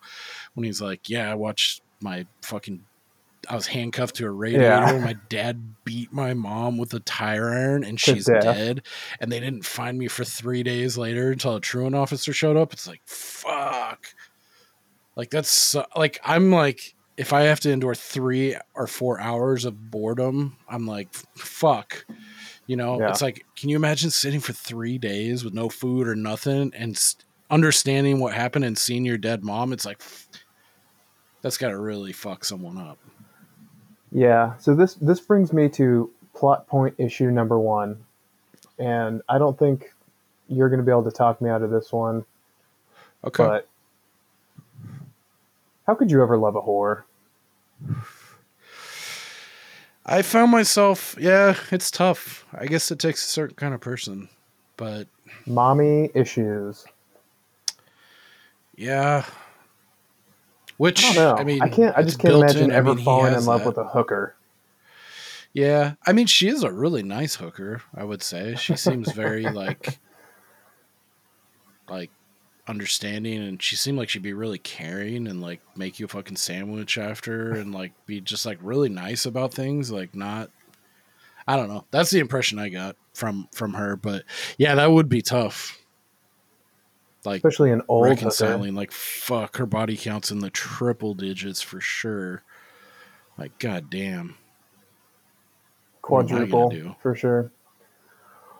S1: when he's like yeah i watched my fucking I was handcuffed to a radiator.
S6: Yeah.
S1: My dad beat my mom with a tire iron, and she's dead. And they didn't find me for three days later until a truant officer showed up. It's like fuck. Like that's so, like I'm like if I have to endure three or four hours of boredom, I'm like fuck. You know,
S6: Yeah.
S1: it's like, can you imagine sitting for three days with no food or nothing and s understanding what happened and seeing your dead mom? It's like, that's got to really fuck someone up.
S6: Yeah. So this this brings me to plot point issue number one, and I don't think you're going to be able to talk me out of this one.
S1: Okay.
S6: But how could you ever love a whore?
S1: I found myself, yeah, it's tough. I guess it takes a certain kind of person, but
S6: Mommy issues.
S1: yeah. Which
S6: I.
S1: I mean,
S6: I can't. I just can't imagine
S1: in. I
S6: ever
S1: mean,
S6: falling in love
S1: that.
S6: with a hooker.
S1: Yeah, I mean, she is a really nice hooker. I would say she seems very like, like understanding, and she seemed like she'd be really caring and like make you a fucking sandwich after, and like be just like really nice about things. Like not, I don't know. That's the impression I got from from her. But yeah, that would be tough. Like
S6: especially an old hooker.
S1: reconciling, like fuck, her body counts in the triple digits for sure. Like goddamn. What am I gonna
S6: quadruple for sure.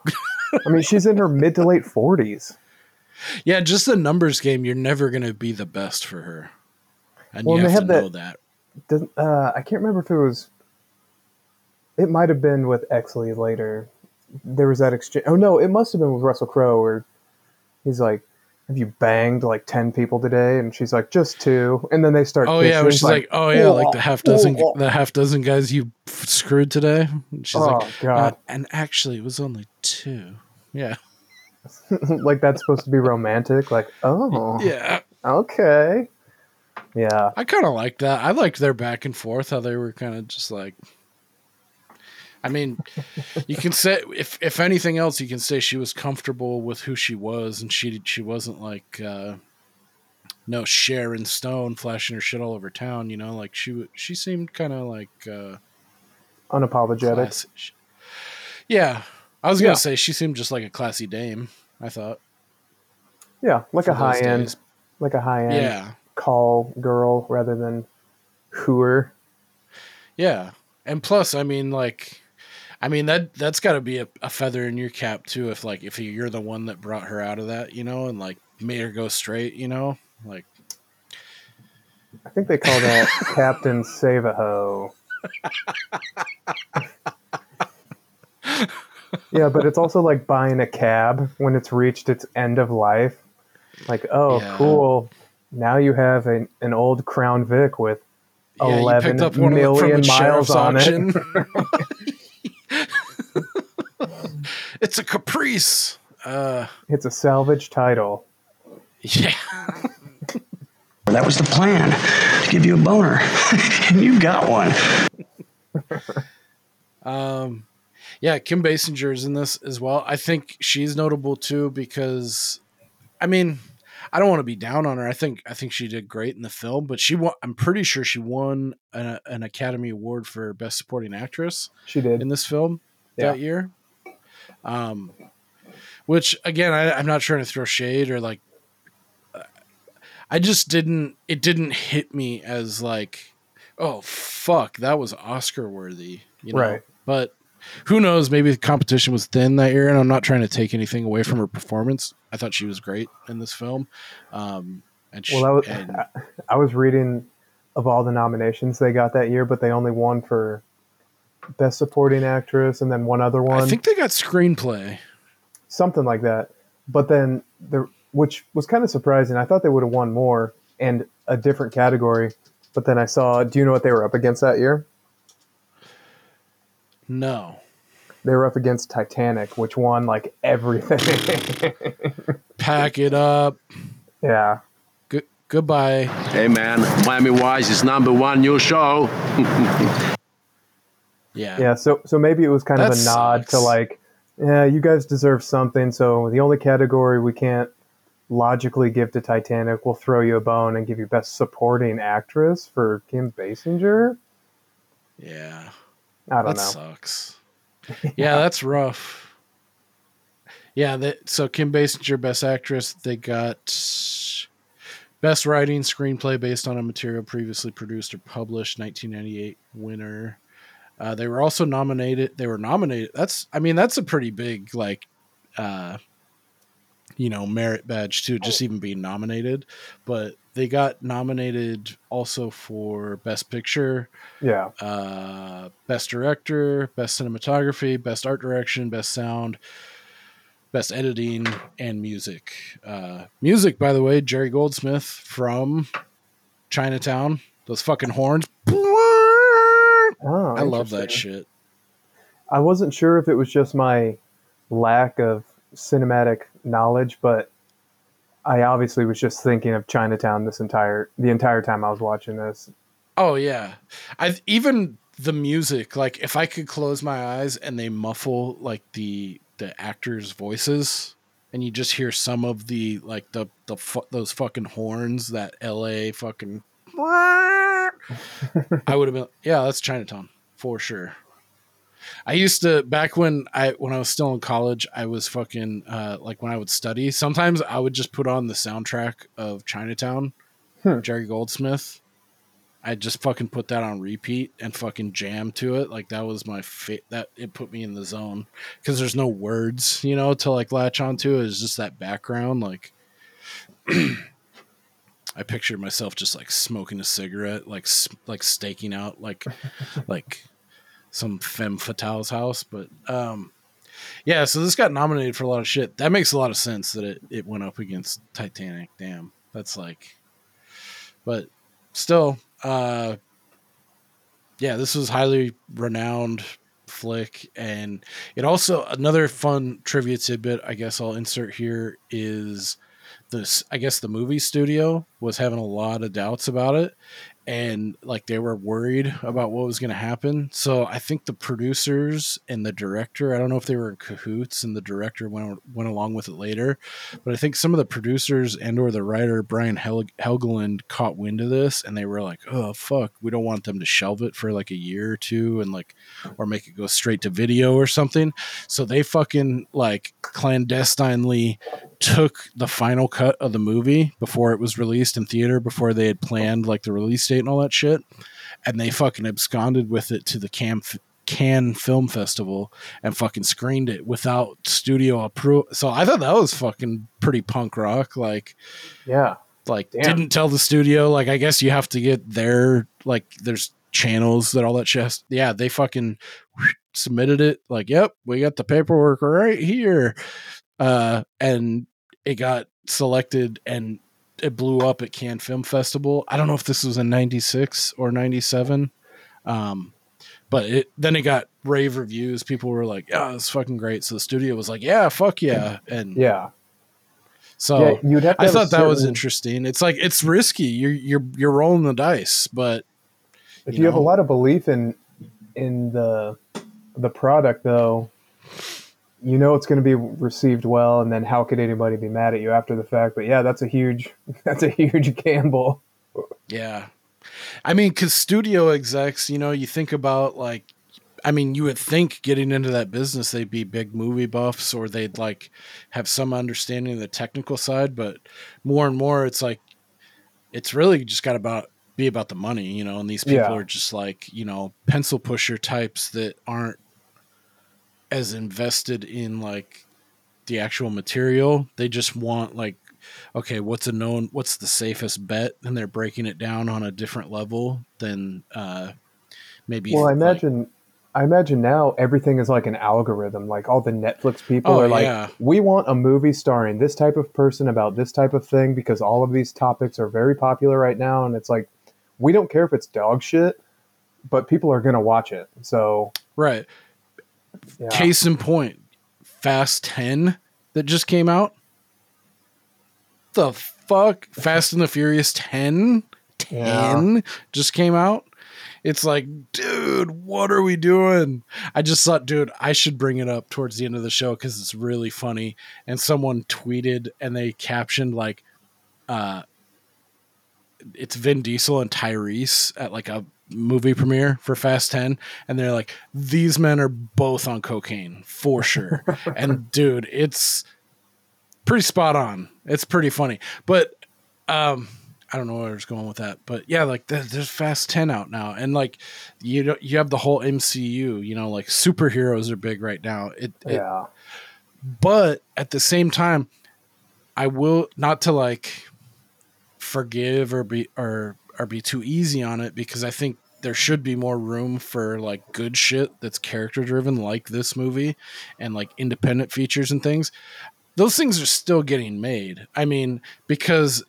S6: I mean, she's in her mid to late forties.
S1: Yeah, just the numbers game. You're never going to be the best for her, and
S6: Well,
S1: you have to
S6: have
S1: know
S6: that-
S1: that.
S6: Uh, I can't remember if it was. It might have been with Exley later. There was that exchange. Oh no, it must have been with Russell Crowe, where he's like, "Have you banged like ten people today?" And she's like, "Just two. And then they start.
S1: Oh yeah, she's like, "Oh yeah, like the half dozen,
S6: oh,
S1: the half dozen guys you f- screwed today." And she's
S6: oh
S1: like,
S6: god,
S1: "Uh, and actually, it was only two. Yeah,
S6: like that's supposed to be romantic. Like, oh,
S1: yeah.
S6: okay, yeah,
S1: I kind of like that. I liked their back and forth. How they were kind of just like. I mean, you can say if if anything else, you can say she was comfortable with who she was, and she she wasn't like uh, no Sharon Stone flashing her shit all over town. You know, like she she seemed kind of like uh,
S6: unapologetic.
S1: classy. Yeah, I was gonna
S6: Yeah.
S1: say she seemed just like a classy dame. I thought,
S6: Yeah, like a high end,
S1: days.
S6: like a high end
S1: Yeah,
S6: call girl rather than hooer.
S1: Yeah, and plus, I mean, like, I mean that that's got to be a, a feather in your cap too. If like if you're the one that brought her out of that, you know, and like made her go straight, you know, like
S6: I think they call that Captain Save a Ho. yeah, but it's also like buying a cab when it's reached its end of life. Like, oh,
S1: Yeah.
S6: cool. Now you have an, an old Crown Vic with
S1: yeah, you
S6: 11
S1: picked up one of them from
S6: million miles on it.
S1: auction. it's a Caprice. Uh,
S6: It's a salvage title.
S1: yeah,
S7: That was the plan to give you a boner, and you got one.
S1: um, yeah. Kim Basinger is in this as well. I think she's notable too because, I mean, I don't want to be down on her. I think I think she did great in the film, but she won. I'm pretty sure she won an, an Academy Award for Best Supporting Actress
S6: She did.
S1: in this film
S6: Yeah.
S1: that year. Um, which again, I, I'm not trying to throw shade or like. I just didn't. It didn't hit me as like, oh fuck, that was Oscar worthy, you know.
S6: Right.
S1: But who knows? Maybe the competition was thin that year, and I'm not trying to take anything away from her performance. I thought she was great in this film. Um, and she,
S6: Well, that was,
S1: and,
S6: I, I was reading of all the nominations they got that year, but they only won for Best Supporting Actress and then one other one.
S1: I think they got screenplay.
S6: something like that. But then the which was kind of surprising. I thought they would have won more and a different category. But then I saw. Do you know what they were up against that year?
S1: No.
S6: They were up against Titanic, which won like everything.
S1: Pack it up.
S6: yeah,
S1: Good. Goodbye.
S8: Hey man, Miami Vice is number one new show.
S1: Yeah.
S6: yeah. So so maybe it was kind of
S1: That
S6: a nod to like, yeah, you guys deserve something. So the only category we can't logically give to Titanic, we'll throw you a bone and give you Best Supporting Actress for Kim Basinger.
S1: Yeah.
S6: I don't
S1: That
S6: know.
S1: sucks. yeah, that's rough. Yeah, that so Kim Basinger, Best Actress. They got Best Writing Screenplay based on a material previously produced or published. 1998 winner. Uh, they were also nominated. They were nominated. That's, I mean, that's a pretty big like, uh, you know, merit badge too. Just even being nominated. But they got nominated also for best picture,
S6: Yeah.
S1: uh, best director, best cinematography, best art direction, best sound, best editing, and music. Uh, music, by the way, Jerry Goldsmith from Chinatown. Those fucking horns.
S6: Oh,
S1: I love that shit.
S6: I wasn't sure if it was just my lack of cinematic knowledge, but I obviously was just thinking of Chinatown this entire the entire time I was watching this.
S1: Oh yeah, I even the music. Like if I could close my eyes and they muffle like the the actors' voices, and you just hear some of the like the the fu- those fucking horns that L.A. fucking. I would have been yeah, that's Chinatown for sure. I used to back when I when I was still in college, I was fucking uh like when I would study, sometimes I would just put on the soundtrack of Chinatown,
S6: Hmm.
S1: Jerry Goldsmith. I just fucking put that on repeat and fucking jam to it. Like that was my fa- that it put me in the zone because there's no words, you know, to like latch onto. It's just that background. Like I pictured myself just like smoking a cigarette, like like staking out like like some femme fatale's house. But um, yeah, so this got nominated for a lot of shit. That makes a lot of sense that it it went up against Titanic. Damn, that's like, but still, uh, yeah, this was highly renowned flick, and it also another fun trivia tidbit. I guess I'll insert here is this. I guess the movie studio was having a lot of doubts about it, and like they were worried about what was going to happen. So I think the producers and the director, I don't know if they were in cahoots, and the director went went along with it later, but I think some of the producers and or the writer Brian Hel- Helgeland caught wind of this, and they were like, "Oh fuck, we don't want them to shelve it for like a year or two, and like, or make it go straight to video or something." So they fucking like clandestinely took the final cut of the movie before it was released in theater before they had planned like the release date and all that shit and they fucking absconded with it to the Cam Cannes Film Festival and fucking screened it without studio approval. So I thought that was fucking pretty punk rock. Like,
S6: Yeah.
S1: like
S6: Damn.
S1: didn't tell the studio. Like, I guess you have to get their like. There's channels that all that shit. has- Yeah, they fucking submitted it. Like, yep, we got the paperwork right here, uh, and it got selected and it blew up at Cannes Film Festival. I don't know if this was in '96 or '97, um, but it then it got rave reviews. People were like, "Yeah, it's fucking great." So the studio was like, "Yeah, fuck yeah," and
S6: Yeah.
S1: so
S6: yeah, have
S1: I thought that was interesting. It's like it's risky. You're you're you're rolling the dice, but
S6: If
S1: you
S6: you, have a lot of belief in in the the product though, you know it's going to be received well and then how could anybody be mad at you after the fact? But yeah, that's a huge that's a huge gamble.
S1: Yeah. I mean, because studio execs, you know, you think about like, I mean, you would think getting into that business, they'd be big movie buffs or they'd like have some understanding of the technical side. But more and more, it's like, it's really just got about be about the money, you know, and these people
S6: Yeah.
S1: are just like, you know, pencil pusher types that aren't as invested in like the actual material. They just want like okay, what's a known, what's the safest bet, and they're breaking it down on a different level than uh, maybe.
S6: Well, I
S1: like-
S6: imagine I imagine now everything is like an algorithm. Like all the Netflix people
S1: Oh,
S6: are like,
S1: yeah.
S6: we want a movie starring this type of person about this type of thing because all of these topics are very popular right now, and it's like we don't care if it's dog shit, but people are gonna watch it. So
S1: right.
S6: Yeah.
S1: Case in point, Fast Ten that just came out. The fuck, Fast and the Furious 10? 10 just came out. It's like, dude, what are we doing? I just thought, dude, I should bring it up towards the end of the show because it's really funny. And someone tweeted and they captioned like, uh, it's Vin Diesel and Tyrese at like a movie premiere for Fast 10 and they're like these men are both on cocaine for sure. and dude, it's pretty spot on. It's pretty funny. But um I don't know where I was going with that, but yeah, like there's Fast Ten out now, and like you know, you have the whole MCU. You know, like superheroes are big right now. It, it
S6: Yeah.
S1: but at the same time, I will not to like forgive or be or or be too easy on it because I think there should be more room for like good shit that's character driven like this movie and like independent features and things. Those things are still getting made. I mean, because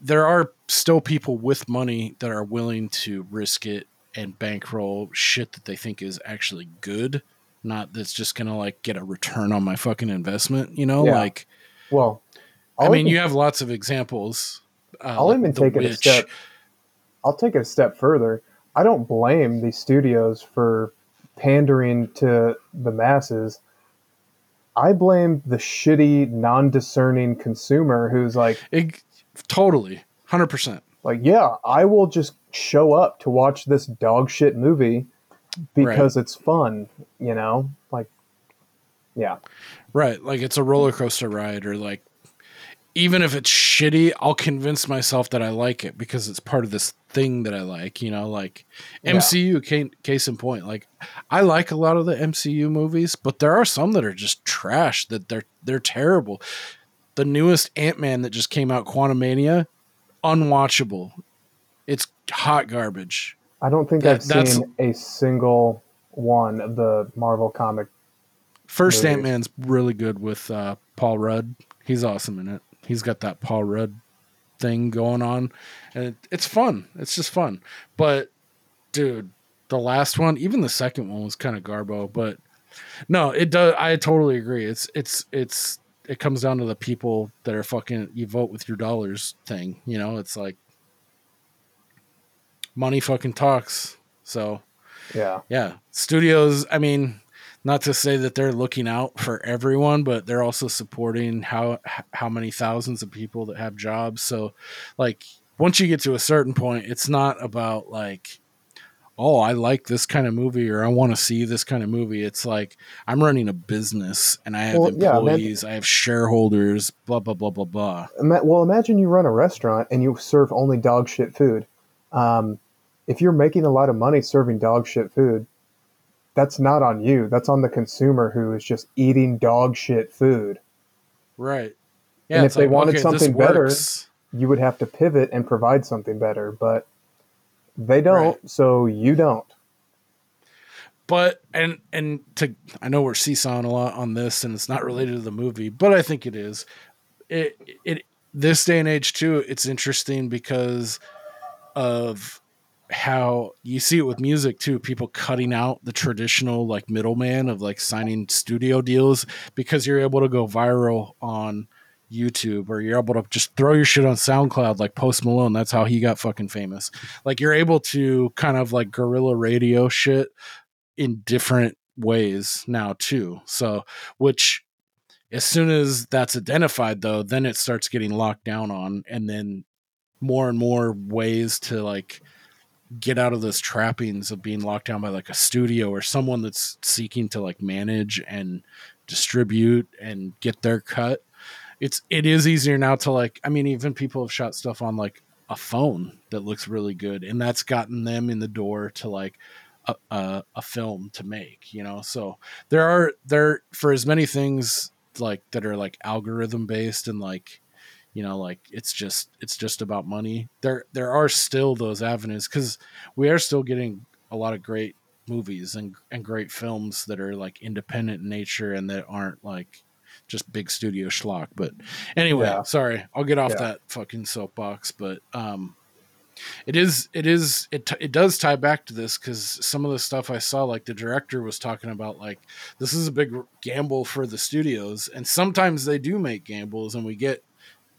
S1: there are still people with money that are willing to risk it and bankroll shit that they think is actually good, not that's just gonna like get a return on my fucking investment. You know,
S6: Yeah.
S1: like
S6: Well,
S1: I mean, you have lots of examples. Uh,
S6: I'll
S1: like
S6: even take it a step. I'll take it a step further. I don't blame these studios for pandering to the masses. I blame the shitty, non-discerning consumer who's like,
S1: It, totally, hundred percent.
S6: like, yeah, I will just show up to watch this dog shit movie because it's fun, you know? Like, yeah,
S1: Right, like it's a roller coaster ride, or like even if it's shitty, I'll convince myself that I like it because it's part of this thing that I like. You know, like. MCU. Case, case in point, like I like a lot of the MCU movies, but there are some that are just trash. That they're they're terrible. The newest Ant Man that just came out, Quantumania, unwatchable. It's hot garbage.
S6: I don't think
S1: That-
S6: I've seen a single one of the Marvel comic.
S1: First. Ant Man's really good with uh, Paul Rudd. He's awesome in it. He's got that Paul Rudd thing going on, and it, it's fun. It's just fun. But dude, the last one, even the second one was kind of garbo. But no, it does. I totally agree. It's it's it's it comes down to the people that are fucking you vote with your dollars thing. You know, it's like money fucking talks. So
S6: Yeah,
S1: yeah studios i mean not to say that they're looking out for everyone but they're also supporting how how many thousands of people that have jobs. So like once you get to a certain point it's not about like oh i like this kind of movie or i want to see this kind of movie. It's like i'm running a business and i have
S6: Well, yeah,
S1: employees i have shareholders blah blah blah blah blah.
S6: Well, imagine you run a restaurant and you serve only dog shit food. Um, if you're making a lot of money serving dog shit food, that's not on you. That's on the consumer who is just eating dog shit food.
S1: right Yeah,
S6: And if they wanted
S1: this
S6: something better. You would have to pivot and provide something better, but they don't, so you don't.
S1: but and and to I know we're seesawing a lot on this, and it's not related to the movie, but I think it is. It it this day and age too. It's interesting because of how you see it with music too. People cutting out the traditional like middleman of like signing studio deals because you're able to go viral on YouTube or you're able to just throw your shit on SoundCloud like Post Malone. That's how he got fucking famous. Like you're able to kind of like guerrilla radio shit in different ways now too. So, which as soon as that's identified though, then it starts getting locked down on and then more and more ways to like get out of those trappings of being locked down by like a studio or someone that's seeking to like manage and distribute and get their cut. It's it is easier now to like I mean even people have shot stuff on like a phone that looks really good and that's gotten them in the door to like a, a, a film to make you know so there are there for as many things like that are like algorithm based and like you know like it's just it's just about money there there are still those avenues because we are still getting a lot of great movies and and great films that are like independent in nature and that aren't like just big studio schlock but anyway
S6: Yeah.
S1: sorry i'll get off
S6: Yeah.
S1: that fucking soapbox but um it is it is it, t- it does tie back to this because some of the stuff i saw like the director was talking about like this is a big gamble for the studios and sometimes they do make gambles and we get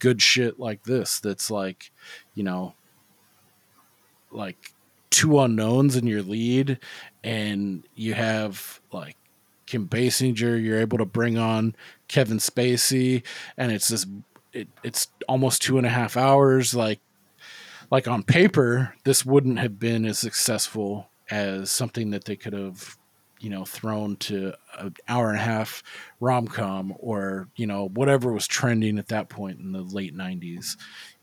S1: good shit like this that's like you know like two unknowns in your lead and you have like kim basinger you're able to bring on kevin spacey and it's this it, it's almost two and a half hours like like on paper this wouldn't have been as successful as something that they could have you know thrown to an hour and a half rom-com or you know whatever was trending at that point in the late 90s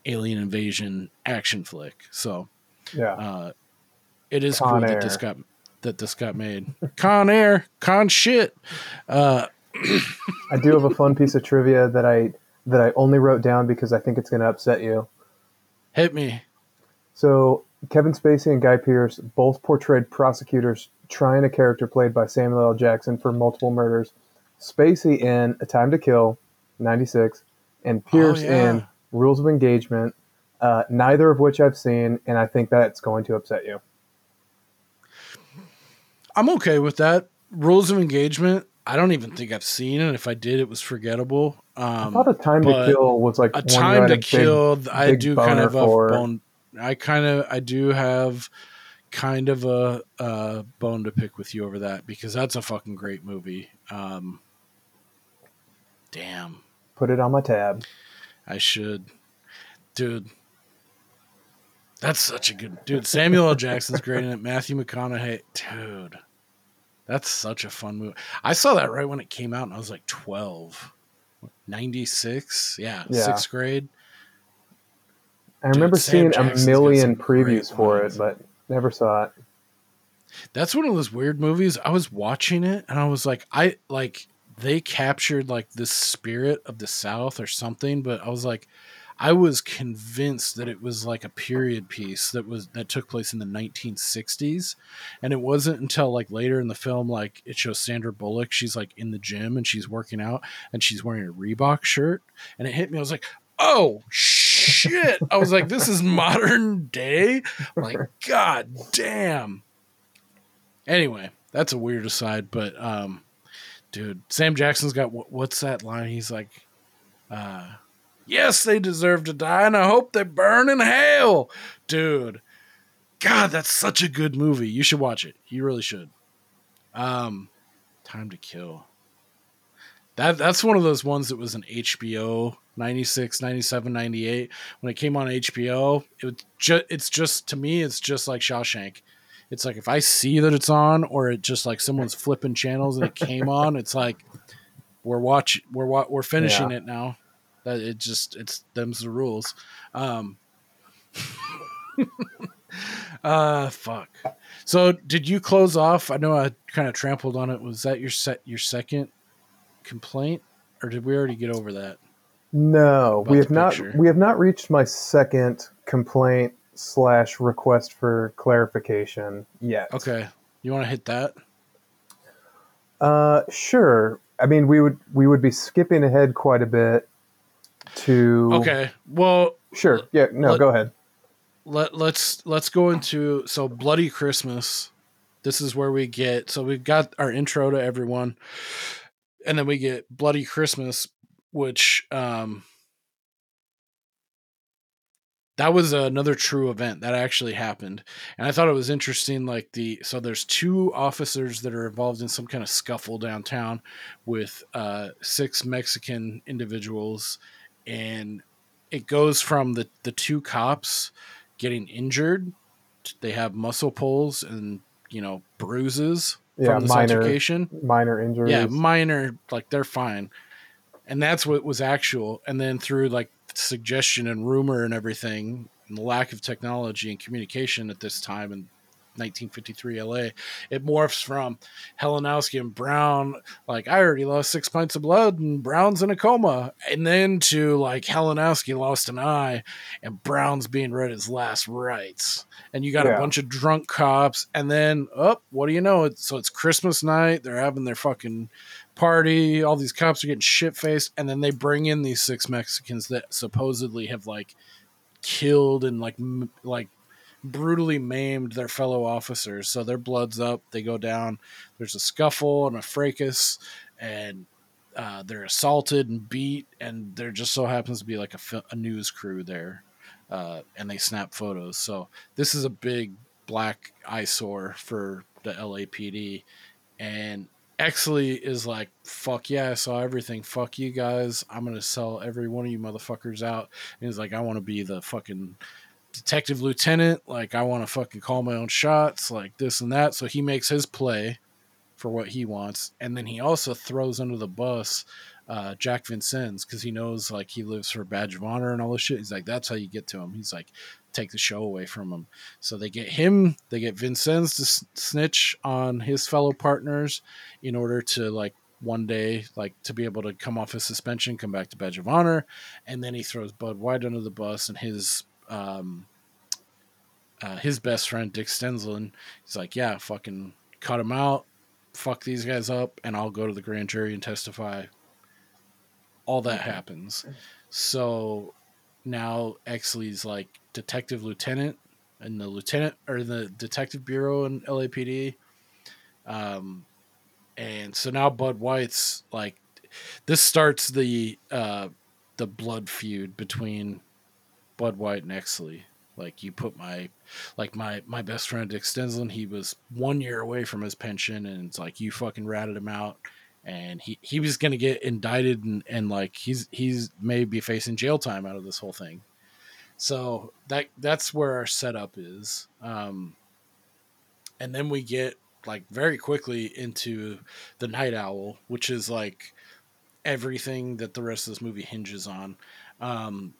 S1: alien invasion action flick. So
S6: Yeah.
S1: uh, it is
S6: Con
S1: cool that this got that this got made. Con Air, con shit. Uh,
S6: I do have a fun piece of trivia that I that I only wrote down because I think it's going to upset you.
S1: hit me.
S6: So Kevin Spacey and Guy Pearce both portrayed prosecutors trying a character played by Samuel L. Jackson for multiple murders. Spacey in A Time to Kill, '96, and Pearce
S1: yeah.
S6: in Rules of Engagement. Uh, neither of which I've seen, and I think that's going to upset you.
S1: I'm okay with that. Rules of engagement. I don't even think I've seen it. If I did, it was forgettable.
S6: I
S1: Um,
S6: thought A Time to Kill was like
S1: a time to
S6: a big-
S1: kill. I do kind of a
S6: for.
S1: bone. I kind of I do have kind of a, a bone to pick with you over that because that's a fucking great movie. Um, damn,
S6: Put it on my tab.
S1: I should, dude. That's such a good dude. Samuel L. Jackson's great in it. Matthew McConaughey, dude. That's such a fun movie. I saw that right when it came out, and I was like 12. 96? Yeah,
S6: Yeah.
S1: sixth grade.
S6: I remember seeing
S1: Jackson's
S6: a million previews for it, but never saw it.
S1: That's one of those weird movies. I was watching it and I was like, I like they captured like this spirit of the South or something, but I was like, I was convinced that it was like a period piece that was that took place in the 1960s, and it wasn't until like later in the film, like it shows Sandra Bullock, she's like in the gym and she's working out and she's wearing a Reebok shirt, and it hit me. I was like, oh! I was like, this is modern day. Like, god damn. Anyway, that's a weird aside, but um, dude, Sam Jackson's got what, what's that line? He's like, uh, "Yes, they deserve to die, and I hope they burn in hell." Dude, God, that's such a good movie. You should watch it. You really should. Um, Time to Kill. That that's one of those ones that was an HBO 96, 97, 98. When it came on HBO, it ju- it's just to me it's just like Shawshank. It's like if I see that it's on or it just like someone's flipping channels and it came on, it's like we're watching we're wa- we're finishing
S6: Yeah.
S1: it now. That it just it's them's the rules. Um uh fuck. So did you close off? I know I kind of trampled on it. Was that your set your second complaint or did we already get over that?
S6: No, we have not.
S1: picture.
S6: We have not reached my second complaint slash request for clarification yet.
S1: Okay. You want to hit that?
S6: Uh, sure. I mean, we would we would be skipping ahead quite a bit to.
S1: Okay. Well,
S6: Sure. Yeah. No.
S1: let-
S6: go ahead.
S1: let let's let's go into so bloody christmas this is where we get so we've got our intro to everyone and then we get bloody christmas which um that was another true event that actually happened. And i thought it was interesting like the so there's two officers that are involved in some kind of scuffle downtown with uh six mexican individuals. And it goes from the the two cops getting injured they have muscle pulls and you know bruises
S6: Yeah,
S1: from this
S6: minor
S1: altercation?
S6: minor injuries.
S1: yeah minor like they're fine. And that's what was actual. And then through like suggestion and rumor and everything and the lack of technology and communication at this time in 1953 LA it morphs from Helenowski and Brown like I already lost six pints of blood and Brown's in a coma and then to like Helenowski lost an eye and Brown's being read his last rites. And you got
S6: Yeah.
S1: a bunch of drunk cops and then oh what do you know? It's so it's Christmas night they're having their fucking party all these cops are getting shit faced and then they bring in these six Mexicans that supposedly have like killed and like m- like brutally maimed their fellow officers so their blood's up they go down there's a scuffle and a fracas and uh, they're assaulted and beat and there just so happens to be like a, a news crew there uh, and they snap photos so this is a big black eyesore for the lapd and Exley is like, fuck yeah, I saw everything. Fuck you guys. I'm going to sell every one of you motherfuckers out. And he's like, I want to be the fucking detective lieutenant. Like, I want to fucking call my own shots, like this and that. So he makes his play for what he wants. And then he also throws under the bus uh, Jack Vincennes because he knows like he lives for Badge of Honor and all this shit. He's like, that's how you get to him. He's like, take the show away from him. So they get him, they get Vincennes to snitch on his fellow partners in order to like one day like to be able to come off his suspension, come back to Badge of Honor, and then he throws Bud White under the bus and his um uh, his best friend Dick Stensland. He's like, yeah, fucking cut him out, fuck these guys up, and I'll go to the grand jury and testify. All that happens. So now Exley's like detective lieutenant in the lieutenant or the detective bureau in LAPD. Um, and so now Bud White's like this starts the uh the blood feud between Bud White and Exley. Like you put my like my my best friend Dick Stensland, he was one year away from his pension and it's like you fucking ratted him out and he he was gonna get indicted and, and like he's he's may be facing jail time out of this whole thing. So that that's where our setup is. Um and then we get like very quickly into the night owl, which is like everything that the rest of this movie hinges on. Um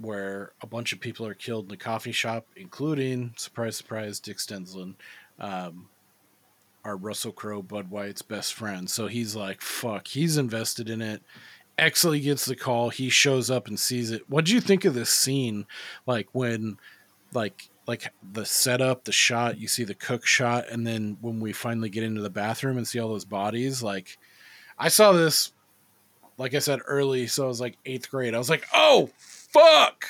S1: where a bunch of people are killed in a coffee shop, including surprise, surprise, Dick Stensland, um, our Russell Crowe, Bud White's best friend. So he's like, "Fuck," he's invested in it. Exley gets the call. He shows up and sees it. What do you think of this scene? Like when, like, like the setup, the shot. You see the cook shot, and then when we finally get into the bathroom and see all those bodies, like, I saw this. Like I said early, so I was like eighth grade. I was like, "Oh fuck!"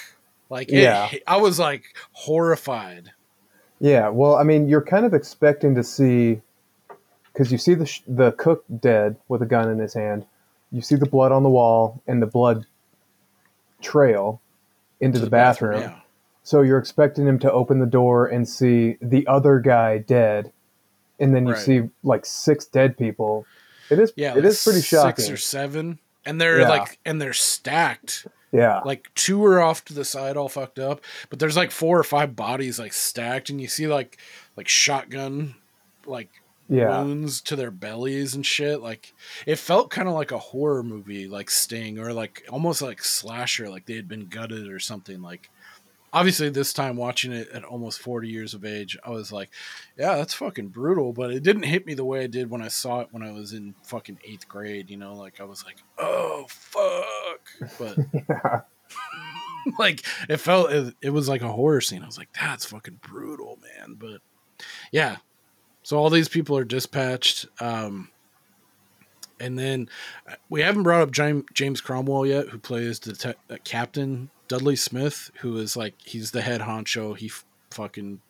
S1: Like, it-
S6: Yeah.
S1: I was like horrified.
S6: Yeah, well, I mean, you're kind of expecting to see because you see the sh- the cook dead with a gun in his hand. You see the blood on the wall and the blood trail into the, bathroom.
S1: yeah.
S6: So you're expecting him to open the door and see the other guy dead, and then you
S1: Right.
S6: see like six dead people. It is
S1: Yeah,
S6: it
S1: like
S6: is pretty shocking.
S1: Six or seven, and they're
S6: Yeah.
S1: like, and they're stacked.
S6: Yeah,
S1: Like two are off to the side, all fucked up, but there's like four or five bodies like stacked, and you see like like shotgun like
S6: yeah,
S1: wounds to their bellies and shit. Like it felt kind of like a horror movie, like Sting, or like almost like slasher, like they had been gutted or something. Like obviously, this time watching it at almost forty years of age, I was like, yeah, that's fucking brutal. But it didn't hit me the way it did when I saw it when I was in fucking eighth grade. You know, like I was like, oh fuck, but.
S6: yeah,
S1: like it felt it, it was like a horror scene. I was like, that's fucking brutal, man. But yeah. So all these people are dispatched. Um and then uh, we haven't brought up James, James Cromwell yet, who plays the uh, Captain Dudley Smith, who is like he's the head honcho. He fucking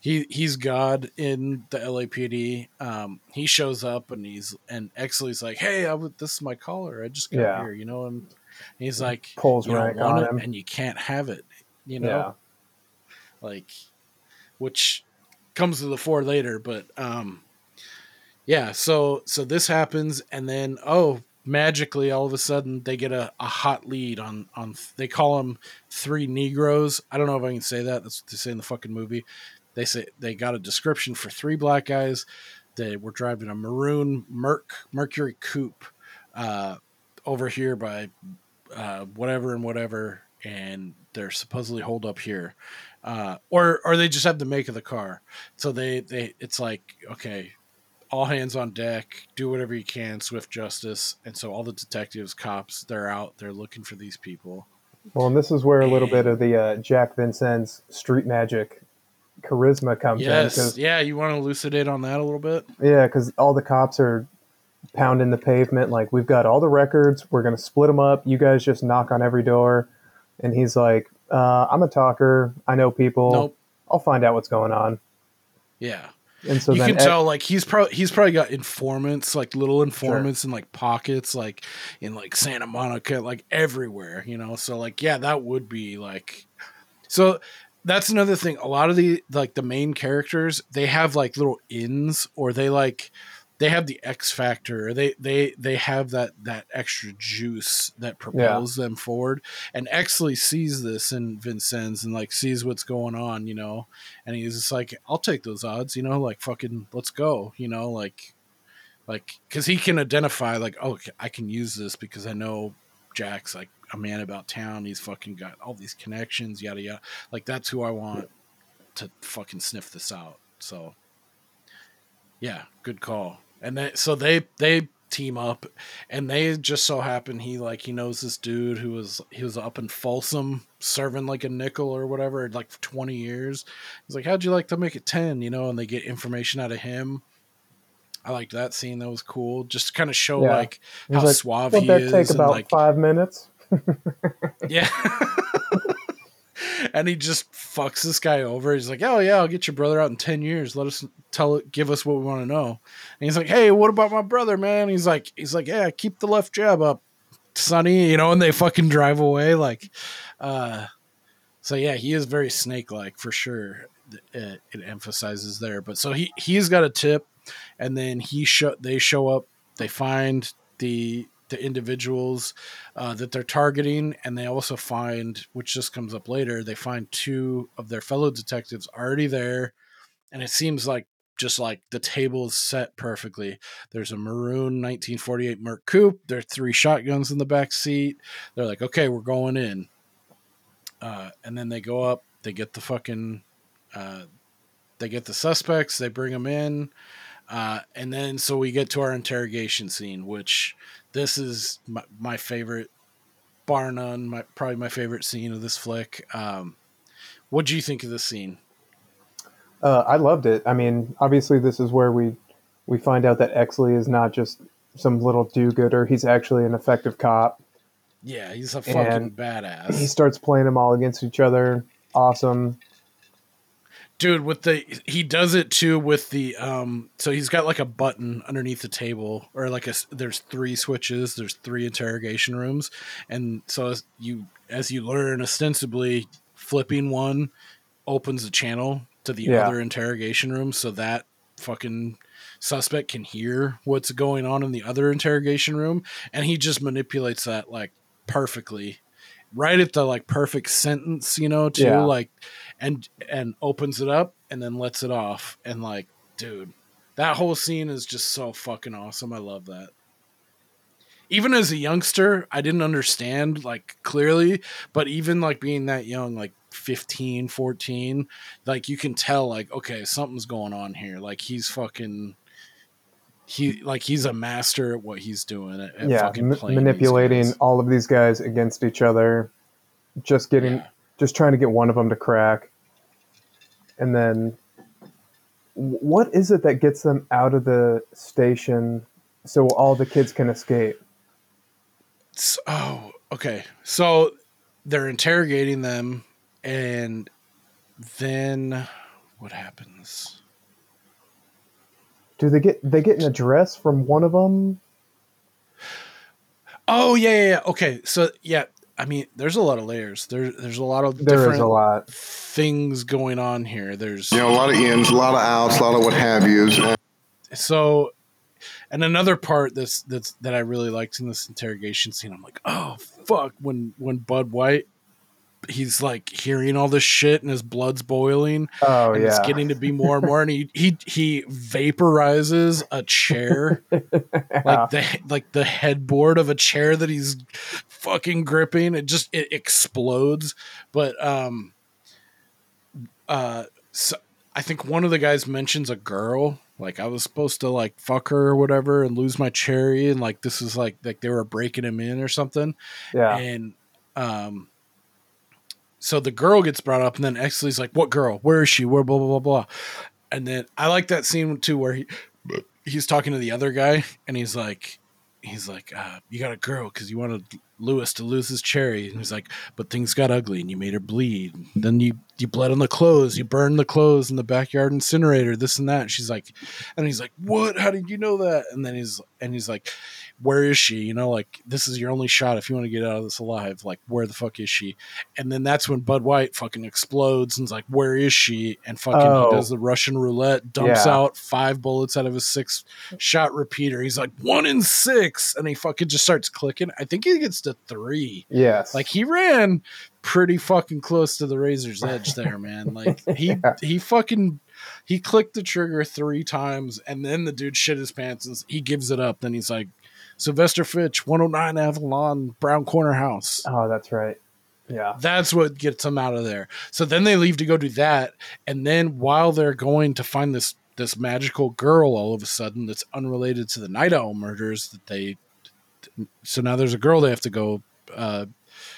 S1: he he's God in the LAPD. Um, he shows up and he's and Exley's like, "Hey, I w- this is my caller. I just got
S6: Yeah.
S1: here," you know. And he's like,
S6: Pulls
S1: "You don't
S6: rank on
S1: it,
S6: him.
S1: and you can't have it," you know
S6: yeah.
S1: like which comes to the fore later but um yeah so so this happens and then oh magically all of a sudden they get a, a hot lead on on they call them three negroes. I don't know if i can say that. That's what they say in the fucking movie. They say they got a description for three black guys. They were driving a maroon merc mercury coupe uh over here by uh whatever and whatever and they're supposedly holed up here. Uh, or or they just have the make of the car. So they they it's like okay, all hands on deck, do whatever you can, swift justice. And so all the detectives, cops, they're out, they're looking for these people.
S6: Well, and this is where a little bit of the uh, Jack Vincennes street magic charisma comes in.
S1: Yes, yeah. You want to elucidate on that a little bit?
S6: Yeah, because all the cops are pounding the pavement. Like, we've got all the records. We're going to split them up. You guys just knock on every door. And he's like, uh, I'm a talker. I know people.
S1: Nope.
S6: I'll find out what's going on.
S1: Yeah.
S6: And so
S1: you can tell like he's probably he's probably got informants like little informants in like pockets like in like Santa Monica like everywhere you know? So like yeah that would be like so that's another thing. A lot of the like the main characters they have like little ins or they like they have the X factor they they they have that that extra juice that propels them forward and Exley sees this in Vincennes and like sees what's going on you know and he's just like i'll take those odds you know like fucking let's go you know like like because he can identify like oh I can use this because I know Jack's like a man about town. He's fucking got all these connections, yada yada. Like that's who I want to fucking sniff this out. So yeah, good call. And then so they they team up and they just so happen he like he knows this dude who was he was up in Folsom serving like a nickel or whatever like for 20 years. He's like, How'd you like to make it 10? You know, and they get information out of him. I liked that scene. That was cool. Just to kind of show
S6: Yeah.
S1: like
S6: He's
S1: how
S6: like,
S1: suave
S6: "Won't
S1: he
S6: that
S1: is.
S6: take about
S1: like,
S6: five minutes?
S1: yeah. and he just fucks this guy over. He's like, "Oh yeah, I'll get your brother out in ten years. Let us tell it, give us what we want to know." And he's like, "Hey, what about my brother, man?" He's like, "He's like, yeah, keep the left jab up, Sonny." You know, and they fucking drive away. Like, uh, so yeah, he is very snake like for sure. It, it emphasizes there, but so he he's got a tip, and then he show they show up. They find the the individuals uh, that they're targeting, and they also find, which just comes up later, they find two of their fellow detectives already there, and it seems like just like the table is set perfectly. There's a maroon 1948 Merc coupe. There are three shotguns in the back seat. They're like, okay, we're going in. Uh, and then they go up. They get the fucking, uh, they get the suspects. They bring them in. Uh, and then so we get to our interrogation scene, which this is my, my favorite, bar none. My probably my favorite scene of this flick. Um, what do you think of this scene?
S6: Uh, I loved it. I mean, obviously, this is where we we find out that Exley is not just some little do-gooder. He's actually an effective cop.
S1: Yeah, he's a fucking
S6: And
S1: badass.
S6: He starts playing them all against each other. Awesome.
S1: Dude with the he does it too with the um so he's got like a button underneath the table or like a there's three switches there's three interrogation rooms and so as you as you learn ostensibly flipping one opens a channel to the
S6: Yeah.
S1: other interrogation room so that fucking suspect can hear what's going on in the other interrogation room and he just manipulates that like perfectly right at the like perfect sentence you know to
S6: Yeah.
S1: like and and opens it up and then lets it off. And like dude that whole scene is just so fucking awesome. I love that. Even as a youngster i didn't understand like clearly but even like being that young like 15 14 like you can tell like okay something's going on here. Like he's fucking he like he's a master at what he's doing at, at
S6: yeah, manipulating all of these guys against each other, just getting,
S1: Yeah.
S6: Just trying to get one of them to crack, and then what is it that gets them out of the station so all the kids can escape?
S1: S- oh, okay. So they're interrogating them, and then what happens?
S6: Do they get they get an address from one of them?
S1: Oh yeah, yeah, yeah. Okay, so yeah, I mean, there's a lot of layers. There, there's a lot of
S6: There
S1: different
S6: is a lot.
S1: things going on here. There's
S5: You know, a lot of ins, a lot of outs, a lot of what have yous. And
S1: so and another part that's that's that I really liked in this interrogation scene, I'm like, oh fuck, when when Bud White he's like hearing all this shit and his blood's boiling
S6: Oh
S1: and
S6: yeah,
S1: it's getting to be more and more and he he he vaporizes a chair. Like the like the headboard of a chair that he's fucking gripping. It just it explodes. But um uh so i think one of the guys mentions a girl. Like i was supposed to like fuck her or whatever and lose my cherry and like this is like like they were breaking him in or something.
S6: Yeah.
S1: and um so the girl gets brought up and then Exley's like what girl? Where is she? Where blah blah blah blah. And then i like that scene too where he he's talking to the other guy and he's like he's like uh, you got a girl because you wanted lewis to lose his cherry. And he's like but things got ugly and you made her bleed. Then you you bled on the clothes. You burned the clothes in the backyard incinerator this and that. And she's like and he's like what? How did you know that? And then he's and he's like where is she you know like this is your only shot if you want to get out of this alive like where the fuck is she and then that's when bud white fucking explodes and's like where is she and fucking
S6: Oh.
S1: he does oh. the russian roulette dumps
S6: Yeah.
S1: out five bullets out of his six shot repeater he's like one in six and he fucking just starts clicking i think he gets to three
S6: Yes.
S1: like he ran pretty fucking close to the razor's edge there, man. Like he he fucking he clicked the trigger three times, and then the dude shit his pants and he gives it up. Then he's like, Sylvester Fitch, 109 Avalon Brown Corner House.
S6: Oh, that's right. Yeah.
S1: That's what gets them out of there. So then they leave to go do that, and then while they're going to find this this magical girl, all of a sudden that's unrelated to the Night Owl murders that they. So now there's a girl they have to go uh,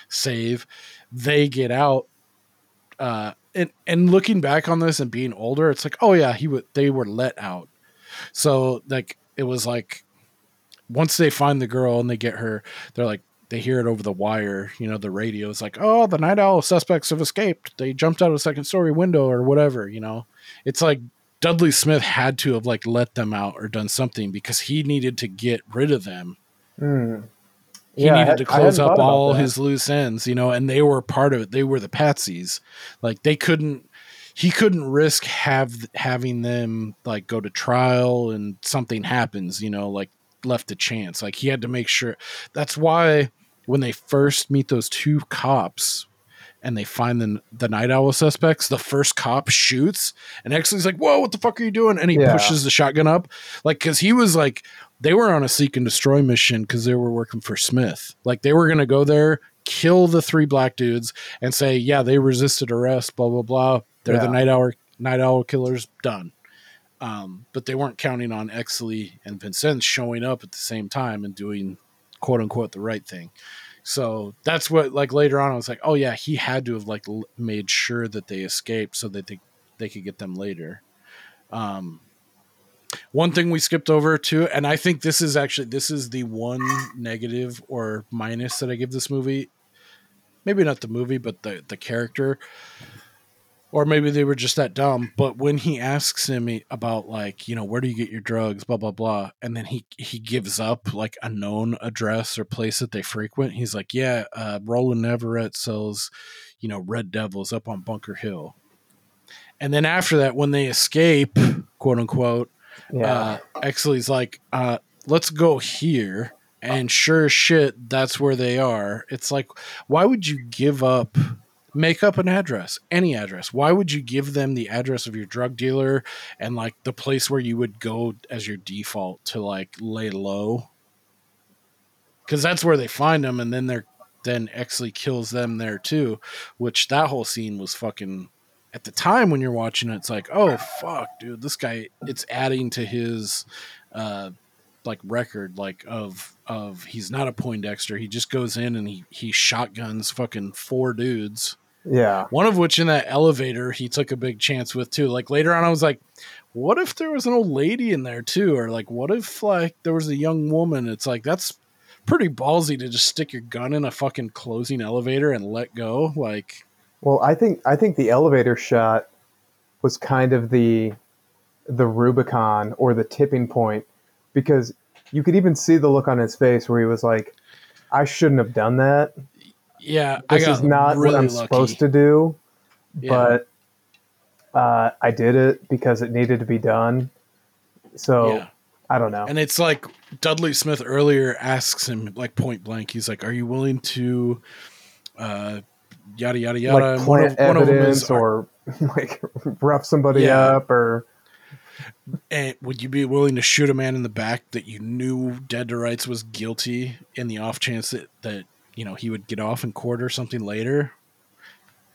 S1: save. They get out, uh, and and looking back on this and being older, it's like, oh yeah, he would. They were let out. So like it was like once they find the girl and they get her, they're like they hear it over the wire, you know, the radio is like, oh, the night owl suspects have escaped. They jumped out of a second story window or whatever, you know. It's like Dudley Smith had to have like let them out or done something because he needed to get rid of them.
S6: Hmm.
S1: He
S6: Yeah,
S1: needed
S6: had-
S1: to close up all his loose ends, you know, and they were part of it. They were the patsies. Like they couldn't he couldn't risk have having them like go to trial and something happens, you know, like left to chance. Like he had to make sure that's why when they first meet those two cops and they find the the night owl suspects, the first cop shoots and Exley's like, Whoa, what the fuck are you doing? And he
S6: Yeah.
S1: pushes the shotgun up. Like, cause he was like, they were on a seek and destroy mission because they were working for Smith. Like they were gonna go there, kill the three black dudes, and say, Yeah, they resisted arrest, blah, blah, blah. They're the night owl night owl killers, done. Um, but they weren't counting on Exley and Vincent showing up at the same time and doing quote unquote the right thing. So that's what like later on I was like, oh yeah, he had to have like made sure that they escaped so that they they could get them later. Um, one thing we skipped over too, and I think this is actually this is the one negative or minus that I give this movie. Maybe not the movie, but the the character or maybe they were just that dumb. But when he asks him about like you know where do you get your drugs? blah blah blah. And then he he gives up like a known address or place that they frequent. He's like yeah uh roland everett sells you know red devils up on bunker hill. And then after that when they escape quote unquote
S6: Yeah.
S1: uh exley's like uh let's go here. And sure shit that's where they are. It's like why would you give up make up an address any address. Why would you give them the address of your drug dealer and like the place where you would go as your default to like lay low? Because that's where they find them and then they're then exley kills them there too which that whole scene was fucking at the time when you're watching it it's like oh fuck dude this guy it's adding to his uh like record like of of he's not a poindexter. He just goes in and he he shotguns fucking four dudes.
S6: Yeah.
S1: one of which in that elevator he took a big chance with too. Like later on i was like what if there was an old lady in there too? Or like what if like there was a young woman? It's like that's pretty ballsy to just stick your gun in a fucking closing elevator and let go like.
S6: Well, I think I think the elevator shot was kind of the the Rubicon or the tipping point because you could even see the look on his face where he was like, "I shouldn't have done that.
S1: yeah
S6: This is not
S1: really
S6: what I'm
S1: lucky.
S6: supposed to do."
S1: Yeah.
S6: But uh, I did it because it needed to be done. So
S1: Yeah.
S6: I don't know.
S1: And it's like Dudley Smith earlier asks him like point blank. He's like, "Are you willing to, uh, yada yada yada?"
S6: like
S1: And one of-
S6: plant
S1: one of
S6: evidence
S1: is,
S6: or like rough somebody
S1: Yeah.
S6: up or
S1: And would you be willing to shoot a man in the back that you knew dead to rights was guilty in the off chance that, that you know he would get off in court or something later?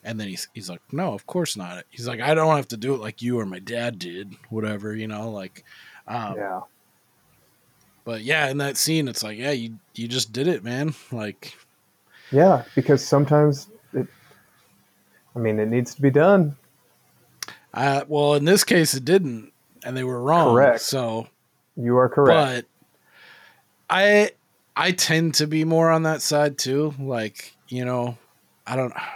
S1: And then he's he's like, no, of course not. He's like, I don't have to do it like you or my dad did, whatever, you know, like. Um,
S6: yeah.
S1: But yeah, in that scene, it's like, yeah, you you just did it, man. Like,
S6: Yeah, because sometimes it I mean it needs to be done.
S1: uh, well, in this case, it didn't, and they were wrong.
S6: Correct.
S1: So,
S6: You are correct.
S1: but I I tend to be more on that side too. Like, you know, I don't I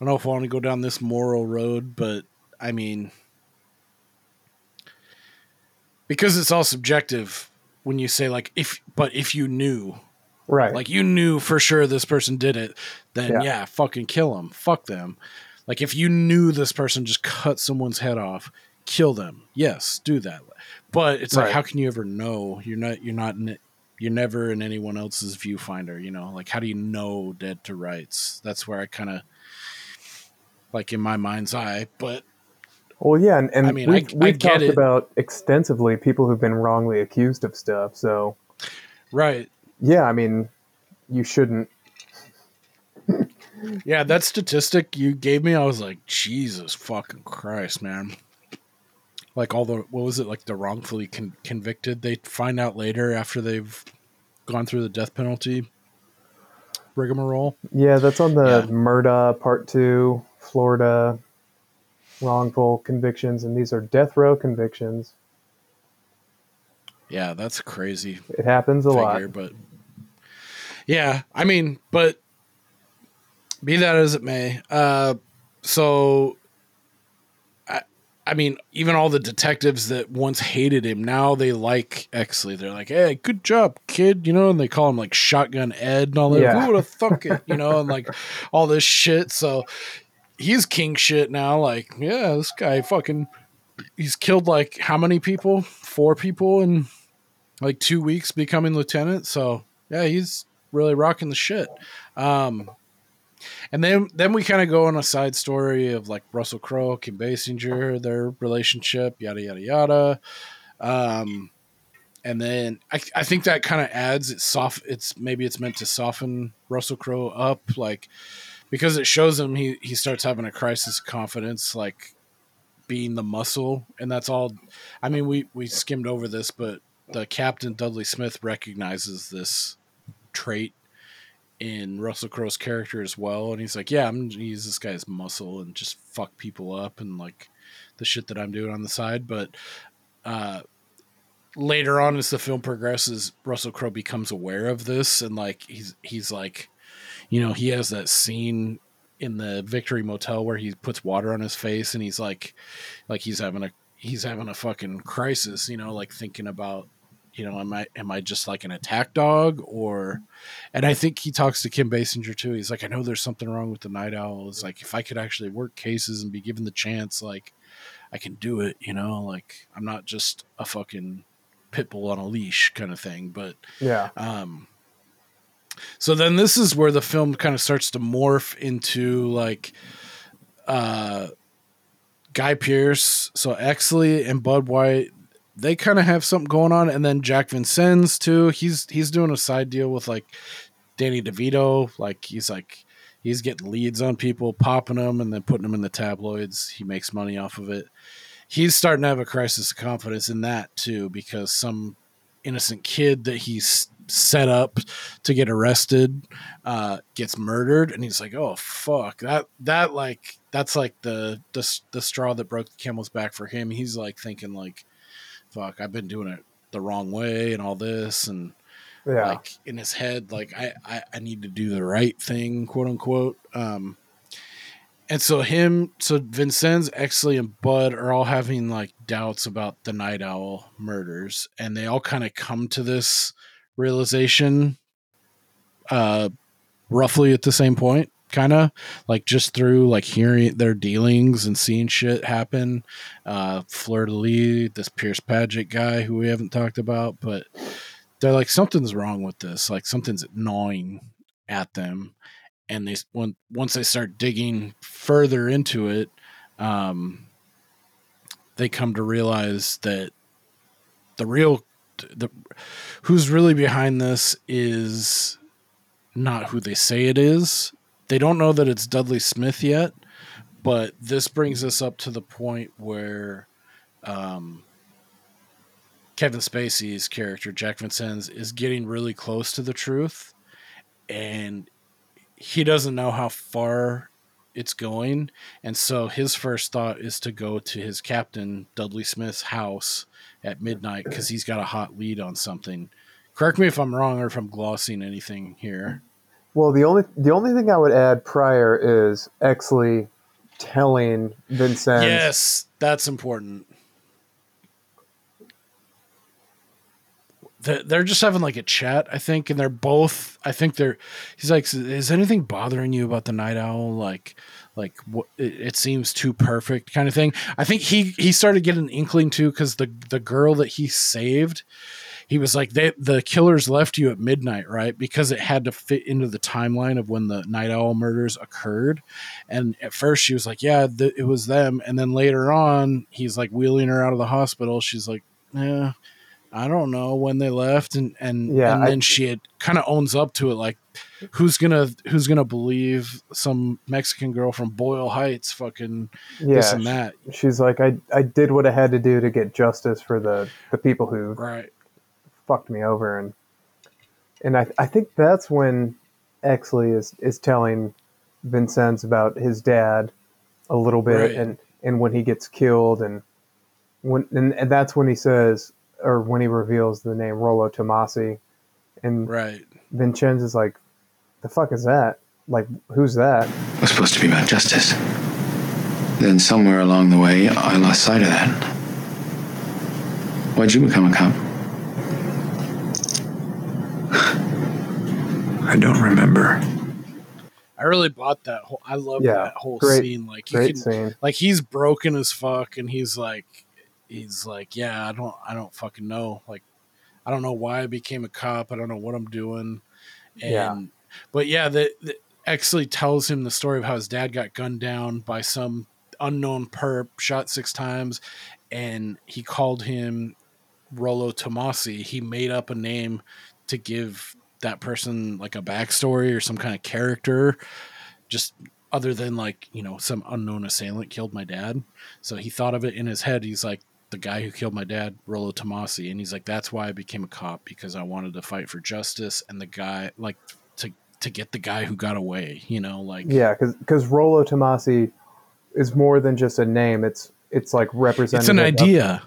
S1: don't know if I want to go down this moral road, but I mean because it's all subjective when you say like if but if you knew
S6: right.
S1: like you knew for sure this person did it then
S6: Yeah.
S1: yeah, fucking kill them fuck them like if you knew this person just cut someone's head off kill them yes do that but it's like how can you ever know you're not you're not in you're never in anyone else's viewfinder you know like how do you know dead to rights that's where i kind of like in my mind's eye. But
S6: Well, yeah, and, and
S1: I mean,
S6: we've,
S1: I
S6: we've
S1: get
S6: talked
S1: it.
S6: about extensively people who've been wrongly accused of stuff. So,
S1: right,
S6: yeah, I mean, you shouldn't.
S1: yeah, that statistic you gave me, I was like, Jesus fucking Christ, man. Like all the what was it like the wrongfully con- convicted? They find out later after they've gone through the death penalty rigmarole.
S6: Yeah, that's on the
S1: Yeah.
S6: Murda Part Two, Florida wrongful convictions, and these are death row convictions.
S1: Yeah, that's crazy.
S6: It happens a lot.
S1: figure, but yeah, I mean, but be that as it may, uh, so I, mean, even all the detectives that once hated him, now they like Exley. They're like, "Hey, good job, kid," you know, and they call him like Shotgun Ed and all that.
S6: Yeah.
S1: Who would have thunk it, you know, and like all this shit. So he's king shit now. Like, yeah, this guy fucking. He's killed like how many people? Four people in like two weeks becoming lieutenant. So yeah, he's really rocking the shit. Um, and then then we kind of go on a side story of like Russell Crowe, Kim Basinger, their relationship, yada yada yada. Um, and then I, I think that kind of adds it soft. It's maybe it's meant to soften Russell Crowe up, like because it shows him he he starts having a crisis of confidence, like being the muscle, and that's all. I mean, we we skimmed over this, but the captain Dudley Smith recognizes this trait in Russell Crowe's character as well, and he's like, "Yeah, I'm gonna use this guy's muscle and just fuck people up and like the shit that I'm doing on the side." But uh, later on, as the film progresses, Russell Crowe becomes aware of this, and like he's he's like, you know, he has that scene in the Victory Motel where he puts water on his face, and he's like, like he's having a he's having a fucking crisis, you know, like thinking about you know, am I am I just like an attack dog or and I think he talks to Kim Basinger too. He's like, I know there's something wrong with the night owl. It's like if I could actually work cases and be given the chance, like I can do it, you know, like I'm not just a fucking pit bull on a leash kind of thing. But
S6: Yeah.
S1: um so then this is where the film kind of starts to morph into like uh Guy Pearce, so Exley and Bud White, they kind of have something going on, and then Jack Vincennes too. He's he's doing a side deal with like Danny DeVito. Like he's like he's getting leads on people, popping them, and then putting them in the tabloids. He makes money off of it. He's starting to have a crisis of confidence in that too, because some innocent kid that he's set up to get arrested uh gets murdered and he's like oh fuck that that like that's like the the, the straw that broke the camel's back for him he's like thinking like fuck i've been doing it the wrong way and all this and
S6: Yeah.
S1: like in his head like I, I i need to do the right thing quote unquote um and so him so vincennes exley and bud are all having like doubts about the night owl murders and they all kind of come to this realization uh roughly at the same point kind of like just through like hearing their dealings and seeing shit happen. Uh fleur de lis this pierce patchett guy who we haven't talked about but they're like something's wrong with this. Like something's gnawing at them. And they when, once they start digging further into it um they come to realize that the real the who's really behind this is not who they say it is. They don't know that it's Dudley Smith yet, but this brings us up to the point where um, Kevin Spacey's character, Jack Vincennes, is getting really close to the truth, and he doesn't know how far it's going. And so his first thought is to go to his captain, Dudley Smith's house at midnight because he's got a hot lead on something. Correct me if I'm wrong or if I'm glossing anything here.
S6: Well, the only the only thing I would add prior is Exley telling Vincent.
S1: Yes, that's important. They're just having like a chat, I think, and they're both. I think they're. He's like, "Is anything bothering you about the night owl? Like, like what? It, it seems too perfect, kind of thing." I think he he started getting an inkling too, because the the girl that he saved, he was like, they, the killers left you at midnight, right? Because it had to fit into the timeline of when the Night Owl murders occurred. And at first she was like, yeah, th- it was them. And then later on, he's like wheeling her out of the hospital. She's like, yeah, I don't know when they left. And, and,
S6: Yeah,
S1: and
S6: I-
S1: then she had kind of owns up to it. Like, who's gonna, who's gonna believe some Mexican girl from Boyle Heights fucking
S6: Yeah,
S1: this and that?
S6: she's like, I, I did what I had to do to get justice for the, the people who
S1: Right.
S6: Fucked me over, and and I, I think that's when Exley is is telling Vincennes about his dad a little bit,
S1: Right.
S6: and and when he gets killed, and when and, and that's when he says, or when he reveals the name Rollo Tomasi, and
S1: Right.
S6: Vincennes is like, the fuck is that? Like, who's that?
S5: It was supposed to be about justice. Then somewhere along the way, I lost sight of that. Why'd you become a cop?
S7: I don't remember.
S1: I really bought that whole. I love
S6: Yeah,
S1: that whole
S6: great-
S1: scene. Like you
S6: Great
S1: can,
S6: scene.
S1: like he's broken as fuck, and he's like, he's like, yeah, I don't, I don't fucking know. Like, I don't know why I became a cop. I don't know what I'm doing. And,
S6: Yeah.
S1: but yeah, the, the actually tells him the story of how his dad got gunned down by some unknown perp, shot six times, and he called him Rollo Tomasi. He made up a name to give that person like a backstory or some kind of character, just other than like, you know, some unknown assailant killed my dad. So he thought of it in his head. He's like, the guy who killed my dad, Rollo Tomasi. And he's like, that's why I became a cop because I wanted to fight for justice and the guy, like, to, to get the guy who got away, you know, like,
S6: Yeah, because Rollo Tomasi is more than just a name. It's it's like representative.
S1: it's an
S6: of-
S1: idea.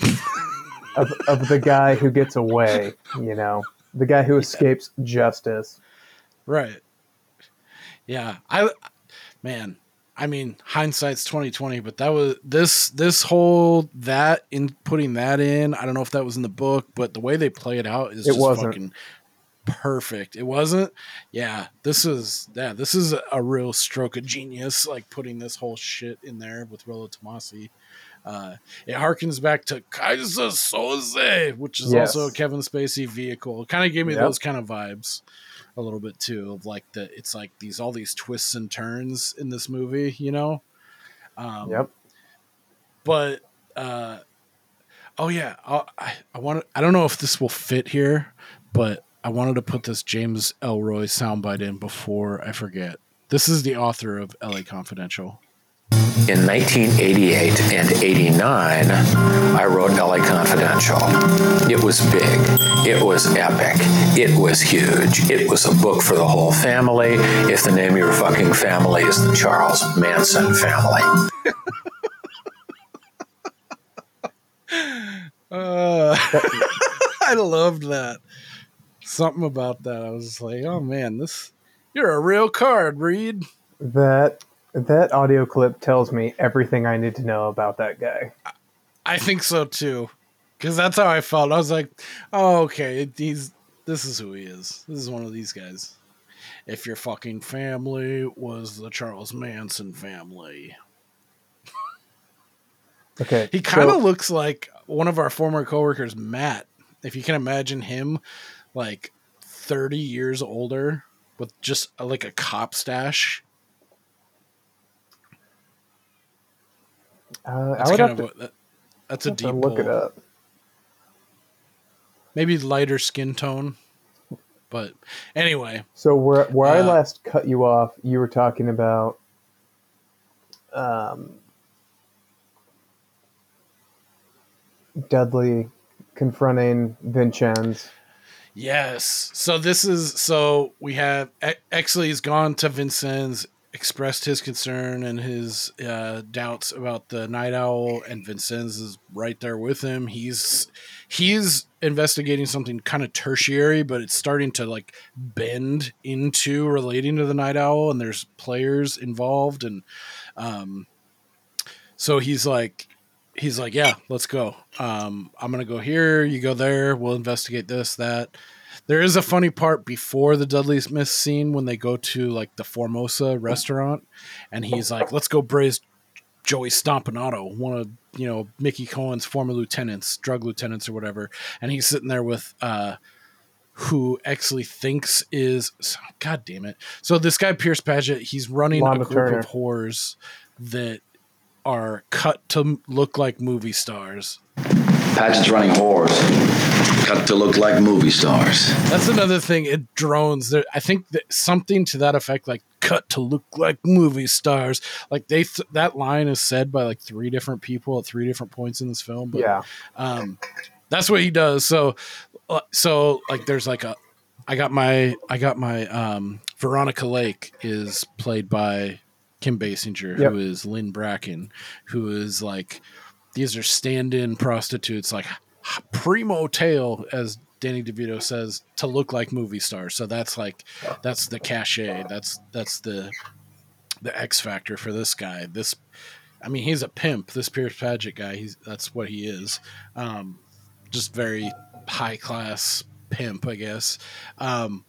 S6: of, of the guy who gets away, you know, the guy who escapes justice.
S1: Right. Yeah. I man, I mean, hindsight's twenty twenty, but that was this this whole that in putting that in, I don't know if that was in the book, but the way they play it out is
S6: It
S1: just
S6: wasn't.
S1: fucking perfect. It wasn't? Yeah. This is yeah, this is a real stroke of genius, like putting this whole shit in there with Rollo Tomasi. Uh, it harkens back to Keyser Söze, which is
S6: Yes.
S1: also a Kevin Spacey vehicle. It kind of gave me
S6: Yep.
S1: those kind of vibes a little bit too of like the it's like these all these twists and turns in this movie, you know. Um,
S6: Yep.
S1: But uh, oh yeah, I I, I want I don't know if this will fit here, but I wanted to put this James Ellroy soundbite in before I forget. This is the author of L.A. Confidential.
S9: In 1988 and 89, I wrote LA Confidential. It was big. It was epic. It was huge. It was a book for the whole family. If the name of your fucking family is the Charles Manson family.
S1: Uh, I loved that. Something about that. I was like, oh man, this you're a real card, Reed.
S6: That that audio clip tells me everything I need to know about that guy.
S1: I think so too, because that's how I felt. I was like, oh okay, he's this is who he is. This is one of these guys. If your fucking family was the Charles Manson family,
S6: Okay,
S1: he kind of
S6: so-
S1: looks like one of our former coworkers, Matt. If you can imagine him, like thirty years older, with just uh, like a cop stash.
S6: Uh,
S1: That's
S6: I would
S1: kind
S6: have
S1: of
S6: to,
S1: what, that, that's a deep
S6: look it up.
S1: Maybe lighter skin tone, but anyway,
S6: So where where I
S1: Uh,
S6: last cut you off, you were talking about um, Dudley confronting Vincennes.
S1: Yes. So this is so we have Exley's gone to Vincennes, expressed his concern and his uh, doubts about the night owl, and Vincennes is right there with him. He's he's investigating something kind of tertiary, but it's starting to like bend into relating to the night owl, and there's players involved, and um, so he's like he's like, yeah, let's go. Um, I'm gonna go here. You go there. We'll investigate this, that. There is a funny part before the Dudley Smith scene when they go to like the Formosa restaurant, and he's like, "Let's go brace Joey Stompanato, one of you know Mickey Cohen's former lieutenants, drug lieutenants or whatever, and he's sitting there with uh, who actually thinks is God damn it. So this guy Pierce Patchett, he's running a group
S6: Turner.
S1: of whores that are cut to look like movie stars.
S10: Patchett's running whores. Cut to look like movie stars.
S1: That's another thing. It drones. There, I think that something to that effect, like cut to look like movie stars. Like they, th- that line is said by like three different people at three different points in this film. But
S6: Yeah.
S1: um, that's what he does. So, uh, so like, there's like a, I got my, I got my, um, Veronica Lake is played by Kim Basinger,
S6: Yep.
S1: who is Lynn Bracken, who is like, these are stand-in prostitutes, like primo tail, as Danny DeVito says, to look like movie stars. So that's like, that's the cachet. That's that's the the X factor for this guy. This, I mean, he's a pimp. This Pierce Patchett guy, he's that's what he is. Um, just very high class pimp, I guess. Um,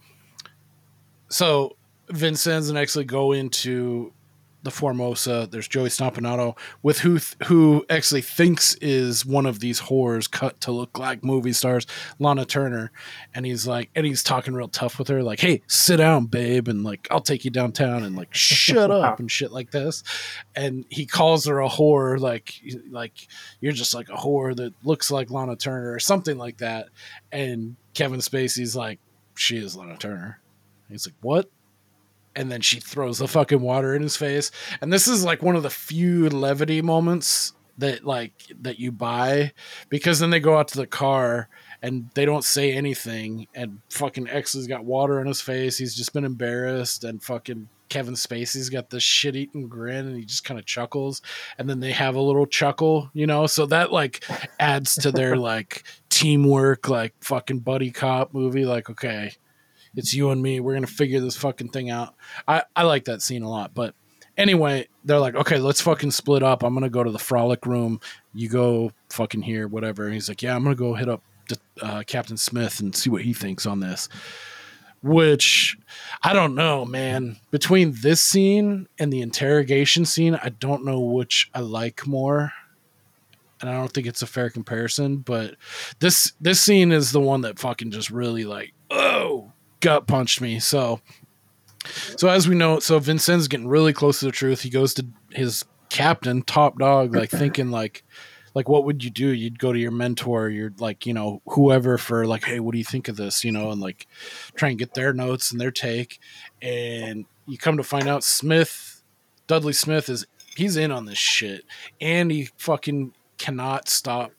S1: so Vincennes and actually go into the Formosa. There's Joey Stompanato with who who actually thinks is one of these whores cut to look like movie stars, Lana Turner, and he's like, and he's talking real tough with her, like, "Hey, sit down, babe," and like, "I'll take you downtown," and like, "Shut up," and shit like this. And he calls her a whore, like, like you're just like a whore that looks like Lana Turner or something like that. And Kevin Spacey's like, "She is Lana Turner." He's like, "What?" And then she throws the fucking water in his face. And this is like one of the few levity moments that like that you buy because then they go out to the car and they don't say anything and fucking X has got water in his face. He's just been embarrassed and fucking Kevin Spacey's got this shit eating grin and he just kind of chuckles and then they have a little chuckle, you know? So that like adds to their like teamwork, like fucking buddy cop movie. Like, okay, it's you and me. We're gonna figure this fucking thing out. I I like that scene a lot. But anyway, they're like, okay, let's fucking split up. I'm gonna go to the frolic room. You go fucking here, whatever. And he's like, yeah, I'm gonna go hit up uh, Captain Smith and see what he thinks on this. Which I don't know, man. Between this scene and the interrogation scene, I don't know which I like more and I don't think it's a fair comparison, but this this scene is the one that fucking just really like oh gut punched me. So so as we know, so Vincenne's getting really close to the truth. He goes to his captain, top dog, like thinking like like what would you do? You'd go to your mentor, you're like, you know, whoever for like, hey, what do you think of this? You know, and like try and get their notes and their take. And you come to find out Smith, Dudley Smith is he's in on this shit. And he fucking cannot stop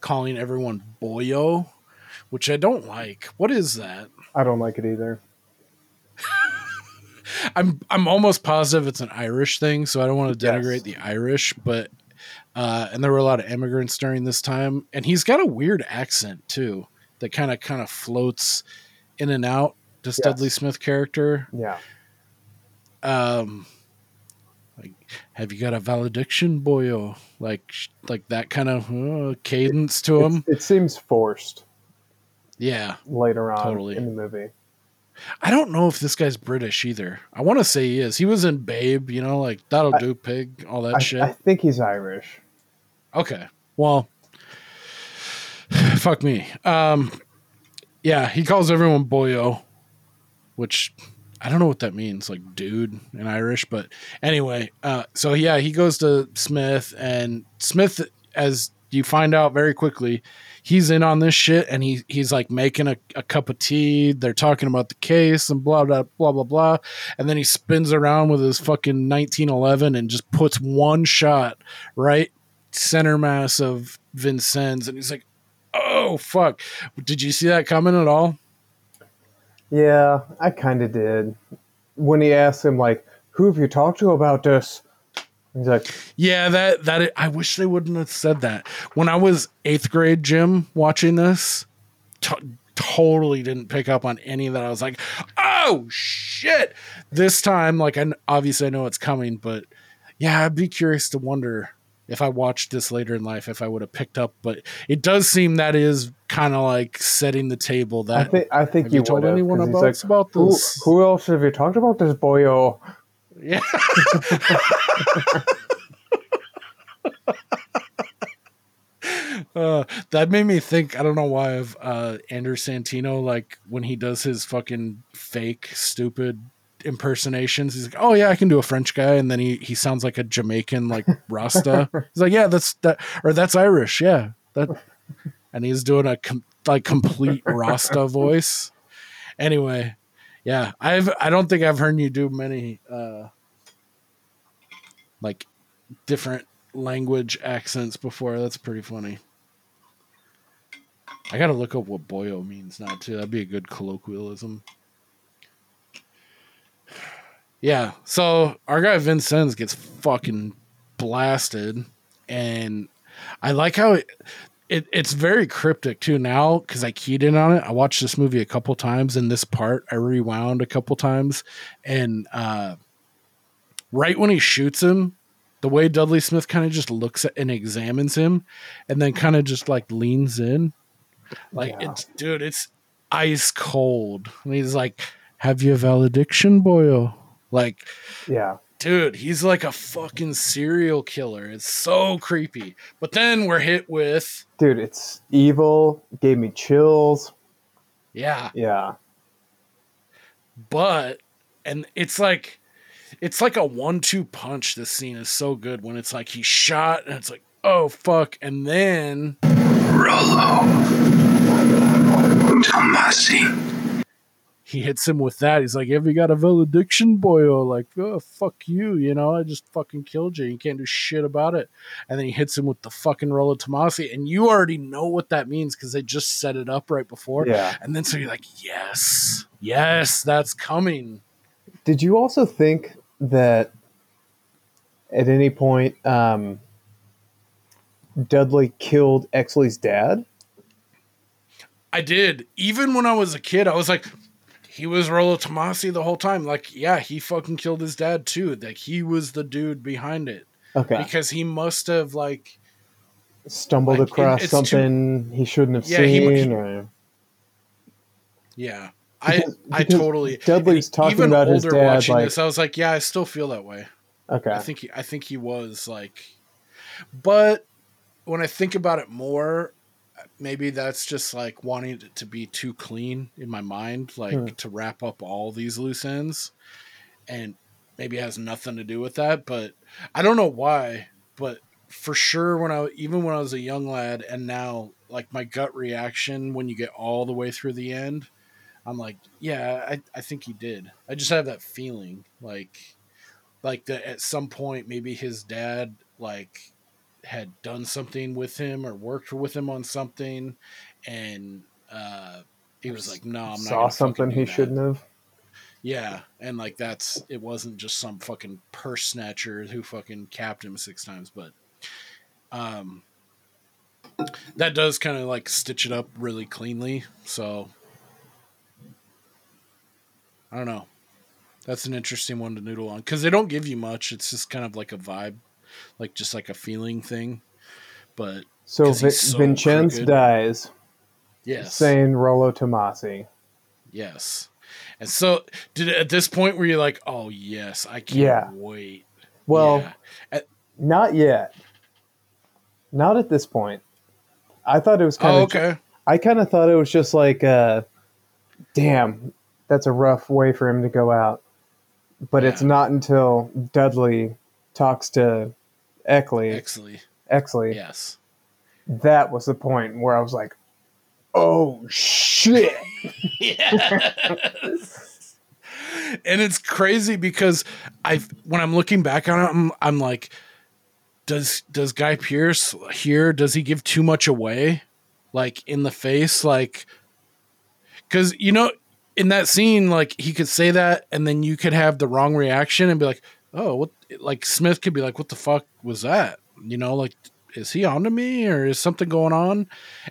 S1: calling everyone boyo, which I don't like. What is that?
S6: I don't like it either.
S1: I'm I'm almost positive it's an Irish thing, so I don't want to denigrate the Irish, but uh, and there were a lot of immigrants during this time, and he's got a weird accent too that kind of kind of floats in and out. This
S6: Yes.
S1: Dudley Smith character,
S6: Yeah.
S1: um, like, have you got a valediction, boyo? Like like that kind of uh, cadence to him.
S6: It's, it seems forced
S1: Yeah,
S6: later on
S1: Totally.
S6: in the movie.
S1: I don't know if this guy's British either. I want to say he is. He was in Babe, you know, like that'll do, pig, all that
S6: I,
S1: shit.
S6: I think he's Irish.
S1: Okay. Well, fuck me. Um, yeah, he calls everyone boyo, which I don't know what that means, like dude in Irish. But anyway, uh, so yeah, he goes to Smith, and Smith, as you find out very quickly, he's in on this shit, and he he's like making a, a cup of tea. They're talking about the case and blah blah blah blah blah, and then he spins around with his fucking 1911 and just puts one shot right center mass of Vincennes, and he's like, "Oh fuck!" Did you see that coming at all?
S6: Yeah, I kind of did. When he asked him, like, who have you talked to about this? Like,
S1: Yeah, that that I wish they wouldn't have said that. When I was eighth grade, Jim, watching this, to- totally didn't pick up on any of that. I was like, "Oh shit!" This time, like, I obviously I know it's coming, but yeah, I'd be curious to wonder if I watched this later in life if I would have picked up. But it does seem that is kind of like setting the table.
S6: I
S1: That
S6: think I think you
S1: told
S6: have,
S1: anyone
S6: 'cause he's
S1: about,
S6: like,
S1: about
S6: who, who else have you talked about this boyo?
S1: Yeah. Uh, that made me think. I don't know why of uh, Andrew Santino, like when he does his fucking fake stupid impersonations. He's like, "Oh yeah, I can do a French guy," and then he he sounds like a Jamaican, like Rasta. he's like, "Yeah, that's that, or that's Irish, yeah." That, and he's doing a com- like complete Rasta voice. Anyway, yeah, I've I don't think I've heard you do many uh like different language accents before. That's pretty funny. I gotta look up what boyo means now too. That'd be a good colloquialism. Yeah, so our guy Vincennes gets fucking blasted, and I like how it, it it's very cryptic too now because I keyed in on it. I watched this movie a couple times, and this part I rewound a couple times, and uh, right when he shoots him, the way Dudley Smith kind of just looks at and examines him, and then kind of just like leans in, like
S6: Yeah.
S1: it's dude, it's ice cold. And he's like, "Have you valediction, boyo?" Like,
S6: Yeah.
S1: Dude, he's like a fucking serial killer. It's so creepy. But then we're hit with,
S6: Dude, it's evil. Gave me chills.
S1: yeah,
S6: Yeah.
S1: but and it's like it's like a one-two punch this scene is so good when it's like he's shot and it's like oh fuck and then Rollo.
S5: Tomasi.
S1: He hits him with that. He's like have you got a valediction boyo? Like oh fuck you you know i just fucking killed you. You can't do shit about it. And then he hits him with the fucking Rollo Tomasi and you already know what that means because they just set it up right before.
S6: Yeah.
S1: and then so you're like yes yes that's coming.
S6: Did you also think that at any point um, Dudley killed Exley's dad?
S1: I did. Even when I was a kid, I was like, he was Rollo Tomasi the whole time. Like, yeah, he fucking killed his dad too. Like, he was the dude behind it.
S6: Okay.
S1: Because he must have, like,
S6: Stumbled
S1: Like, it-
S6: across
S1: too-
S6: something he shouldn't have
S1: Yeah,
S6: seen.
S1: he-
S6: or...
S1: yeah. I,
S6: Because-
S1: I
S6: because
S1: tolly.
S6: Dudley's talking
S1: even
S6: about his
S1: older
S6: dad,
S1: watching
S6: like-
S1: this, I was like, yeah, I still feel that way.
S6: Okay.
S1: I think he, I think he was like, but when I think about it more, maybe that's just like wanting it to be too clean in my mind, like
S6: Hmm.
S1: to wrap up all these loose ends, and maybe it has nothing to do with that. But I don't know why, but for sure when I even when I was a young lad and now like my gut reaction when you get all the way through the end, I'm like, yeah, I, I think he did. I just have that feeling like like that at some point maybe his dad like had done something with him or worked with him on something and uh he was like no i'm not
S6: Saw something he
S1: that."
S6: shouldn't have.
S1: yeah and like that's it wasn't just some fucking purse snatcher who fucking capped him six times but um that does kind of like stitch it up really cleanly so i don't know that's an interesting one to noodle on because they don't give you much it's just kind of like a vibe like just like a feeling thing but
S6: So, Vin-
S1: so
S6: Vincennes
S1: crooked.
S6: dies
S1: yes
S6: saying Rollo Tomasi.
S1: yes and so did at this point were you like oh yes i can't
S6: Yeah.
S1: wait
S6: Well,
S1: Yeah. At-
S6: not yet. Not at this point. I thought it was kind
S1: oh
S6: of.
S1: okay
S6: I kind of thought it was just like, uh, damn, that's a rough way for him to go out. But it's not until Dudley talks to Eckley,
S1: Exley.
S6: Exley,
S1: yes
S6: that was the point where I was like, oh shit.
S1: and it's crazy because I when I'm looking back on it, I'm, I'm like, does does Guy Pearce here? Does he give too much away, like in the face, like? Because you know, in that scene, like he could say that, and then you could have the wrong reaction and be like, oh, what? Like Smith could be like, what the fuck was that? You know, like is he onto me or is something going on?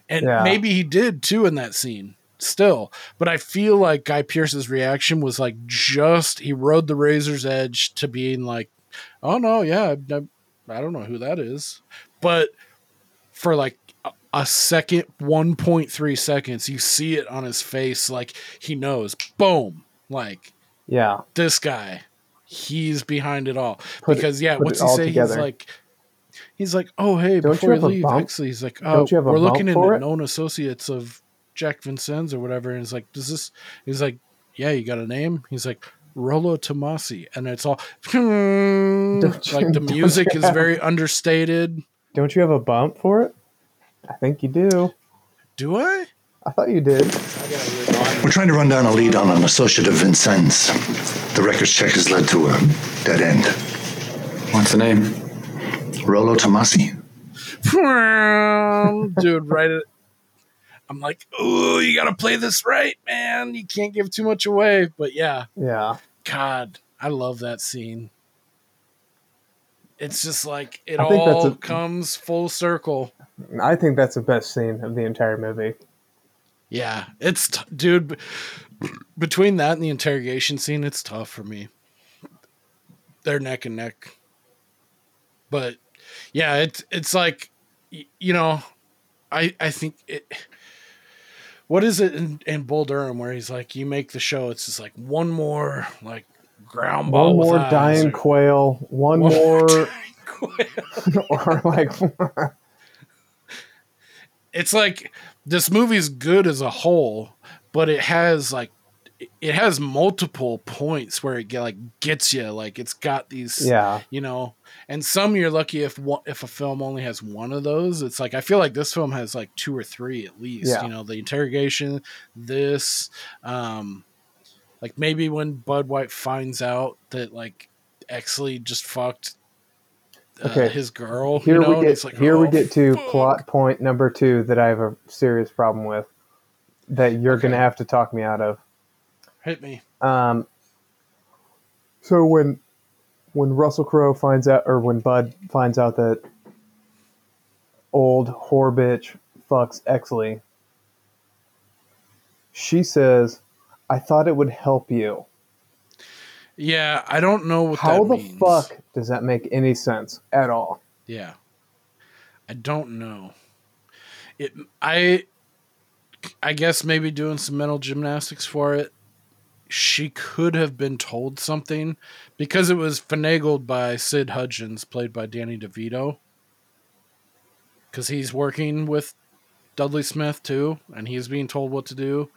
S1: And
S6: Yeah.
S1: maybe he did too in that scene still. But I feel like Guy Pearce's reaction was like just he rode the razor's edge to being like, oh no, yeah, I, I, don't know who that is. But for like a, a second, 1.3 seconds, you see it on his face like he knows. Boom. Like
S6: Yeah.
S1: this guy, he's behind it all.
S6: Put it-
S1: because yeah, what's he say?
S6: together.
S1: He's like he's like, "Oh hey,
S6: Don't
S1: before
S6: you
S1: you,
S6: have a
S1: leave, actually, he's like, oh,
S6: Don't you have a
S1: we're looking into
S6: it?"
S1: known associates of Jack Vincennes or whatever." And he's like, "Does this?" He's like, "Yeah, you got a name?" He's like. Rollo Tomasi, and it's all
S6: you-
S1: like the music is
S6: have-
S1: very understated.
S6: Don't you have a bump for it? I think you do.
S1: Do I?
S6: I thought you did.
S2: We're trying to run down a lead on an associate of Vincennes. The records check has led to a dead end.
S5: What's the name?
S2: Rollo Tomasi.
S1: Dude, right it. I'm like, oh, you gotta play this right, man. You can't give too much away. But yeah,
S6: Yeah.
S1: God, I love that scene. It's just like it
S6: I think that's
S1: all
S6: a-
S1: comes full circle.
S6: I think that's the best scene of the entire movie.
S1: Yeah, it's t- dude. Between that and the interrogation scene, it's tough for me. They're neck and neck. But yeah, it's it's like you know, I I think it. What is it in, in Bull Durham where he's like, you make the show? It's just like one more like ground ball.
S6: One more dying
S1: or-
S6: quail. One,
S1: One more
S6: more, or like,
S1: it's like this movie's good as a whole, but it has like it has multiple points where it get, like gets you. Like it's got these,
S6: yeah,
S1: you know. And some you're lucky if one, if a film only has one of those. It's like I feel like this film has like two or three at least.
S6: Yeah.
S1: You know, the interrogation, this, um, like maybe when Bud White finds out that like Exley just fucked uh,
S6: Okay.
S1: his girl.
S6: here
S1: you know,
S6: we get
S1: like,
S6: here we
S1: oh,
S6: get to plot point number two that I have a serious problem with that you're gonna have to talk me out of.
S1: hit me.
S6: Um, so when when Russell Crowe finds out, or when Bud finds out that old whore bitch fucks Exley, she says, "I thought it would help you."
S1: Yeah, I don't know what
S6: How the
S1: means.
S6: fuck does that make any sense at all?
S1: Yeah. I don't know. It I I guess maybe doing some mental gymnastics for it. She could have been told something because it was finagled by Sid Hudgens, played by Danny DeVito. Because he's working with Dudley Smith too, and he's being told what to do.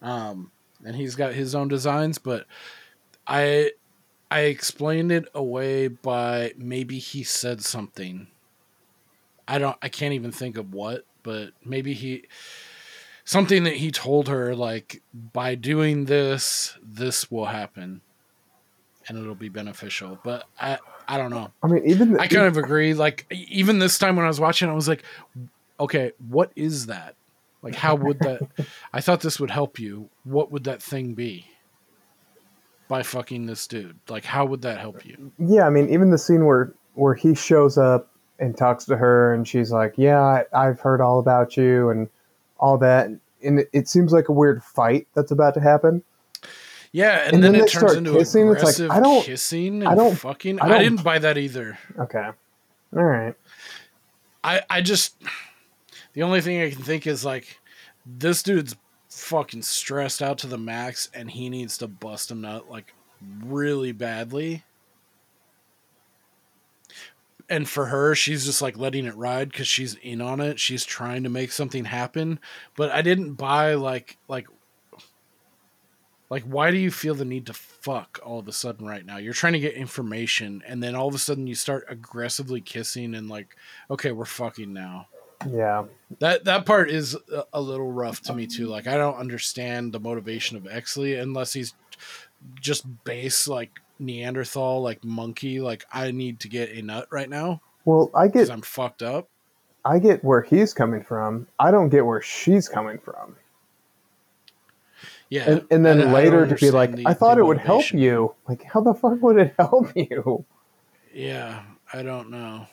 S1: Um, and he's got his own designs, but I I explained it away by maybe he said something. I don't I can't even think of what, but maybe he something that he told her like by doing this this will happen and it'll be beneficial. But I I don't know.
S6: I mean, even the,
S1: I kind of agree like even this time when I was watching I was like okay, what is that? Like how would that I thought this would help you. What would that thing be? By fucking this dude. Like how would that help you?
S6: yeah, I mean, even the scene where where he shows up and talks to her, and she's like, "Yeah, I, I've heard all about you and all that," and it, it seems like a weird fight that's about to happen.
S1: Yeah, and,
S6: And
S1: then,
S6: then
S1: it
S6: they
S1: turns
S6: start
S1: into
S6: kissing, it's like, I don't-
S1: kissing
S6: I don't-
S1: fucking.
S6: I
S1: I,
S6: don't-
S1: didn't buy that either.
S6: Okay, all right.
S1: I I just the only thing I can think is like this dude's fucking stressed out to the max, and he needs to bust a nut like really badly. And for her, she's just like letting it ride because she's in on it. She's trying to make something happen, but I didn't buy like like like why do you feel the need to fuck all of a sudden right now you're trying to get information and then all of a sudden you start aggressively kissing and like okay we're fucking now
S6: Yeah,
S1: that that part is a, little rough to me too like i don't understand the motivation of exley unless he's just base like neanderthal like monkey like i need to get a nut right now
S6: well, I get
S1: i'm fucked up
S6: I get where he's coming from. I don't get where she's coming from.
S1: yeah
S6: And, and then
S1: I- I
S6: later to be like,
S1: the-
S6: I thought it would help you. Like, how the fuck would it help you?
S1: Yeah, I don't know.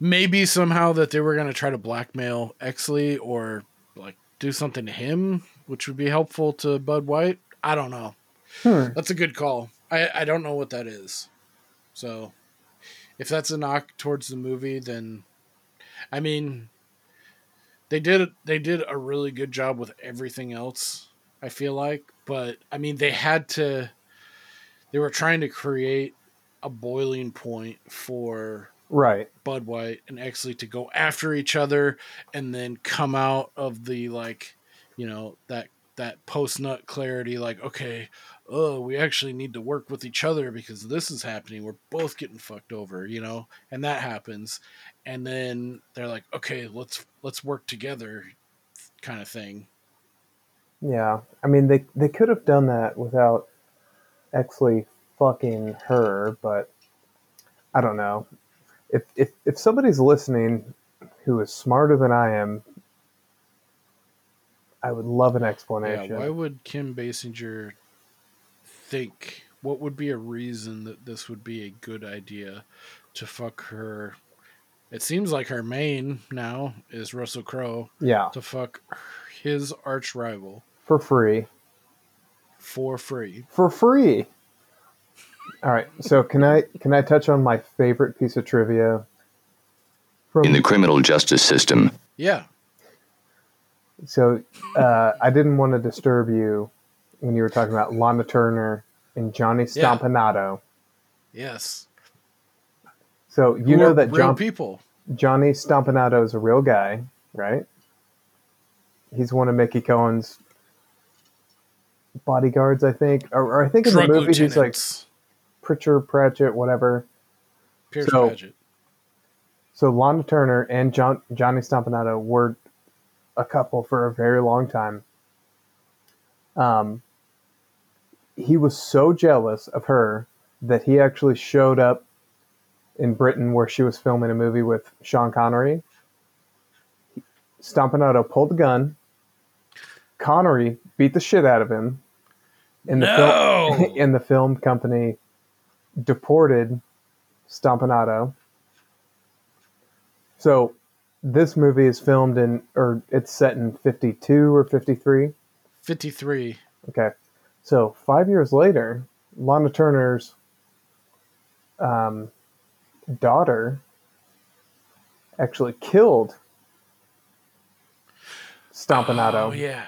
S1: Maybe somehow that they were going to try to blackmail Exley or like do something to him, which would be helpful to Bud White. I don't know.
S6: Hmm.
S1: That's a good call. I, I don't know what that is. So if that's a knock towards the movie, then I mean they did they did a really good job with everything else, I feel like. But I mean they had to they were trying to create a boiling point for
S6: Right.
S1: Bud White and Exley to go after each other and then come out of the like, you know, that that post nut clarity, like, okay, oh, we actually need to work with each other because this is happening. We're both getting fucked over, you know, and that happens. And then they're like, okay, let's let's work together, kind of thing.
S6: Yeah. I mean, they they could have done that without Exley fucking her, but I don't know. If if if somebody's listening who is smarter than I am, I would love an explanation.
S1: Yeah, why would Kim Basinger think what would be a reason that this would be a good idea to fuck her? It seems like her main now is Russell Crowe.
S6: Yeah.
S1: To fuck his arch rival
S6: For free.
S1: for free.
S6: For free. All right. So can I can I touch on my favorite piece of trivia? From,
S11: In the criminal justice system,
S1: Yeah.
S6: So uh, I didn't want to disturb you when you were talking about Lana Turner and Johnny
S1: Yeah.
S6: Stompanato.
S1: Yes.
S6: So you
S1: Who
S6: know that John,
S1: people.
S6: Johnny Stompanato is a real guy, right? He's one of Mickey Cohen's bodyguards, I think, or, or I think in
S1: Drug
S6: the movie he's like
S1: lieutenants.
S6: Pritchard Pratchett, whatever.
S1: Pierce
S6: so-
S1: Paget.
S6: So Lana Turner and John, Johnny Stompanato were a couple for a very long time. Um, he was so jealous of her that he actually showed up in Britain where she was filming a movie with Sean Connery. Stompanato pulled the gun. Connery beat the shit out of him. And the
S1: No!
S6: film and the film company deported Stompanato. So this movie is filmed in or it's set in 52 or 53.
S1: 53.
S6: Okay. So five years later, Lana Turner's um, daughter actually killed Stompanato
S1: Oh, yeah.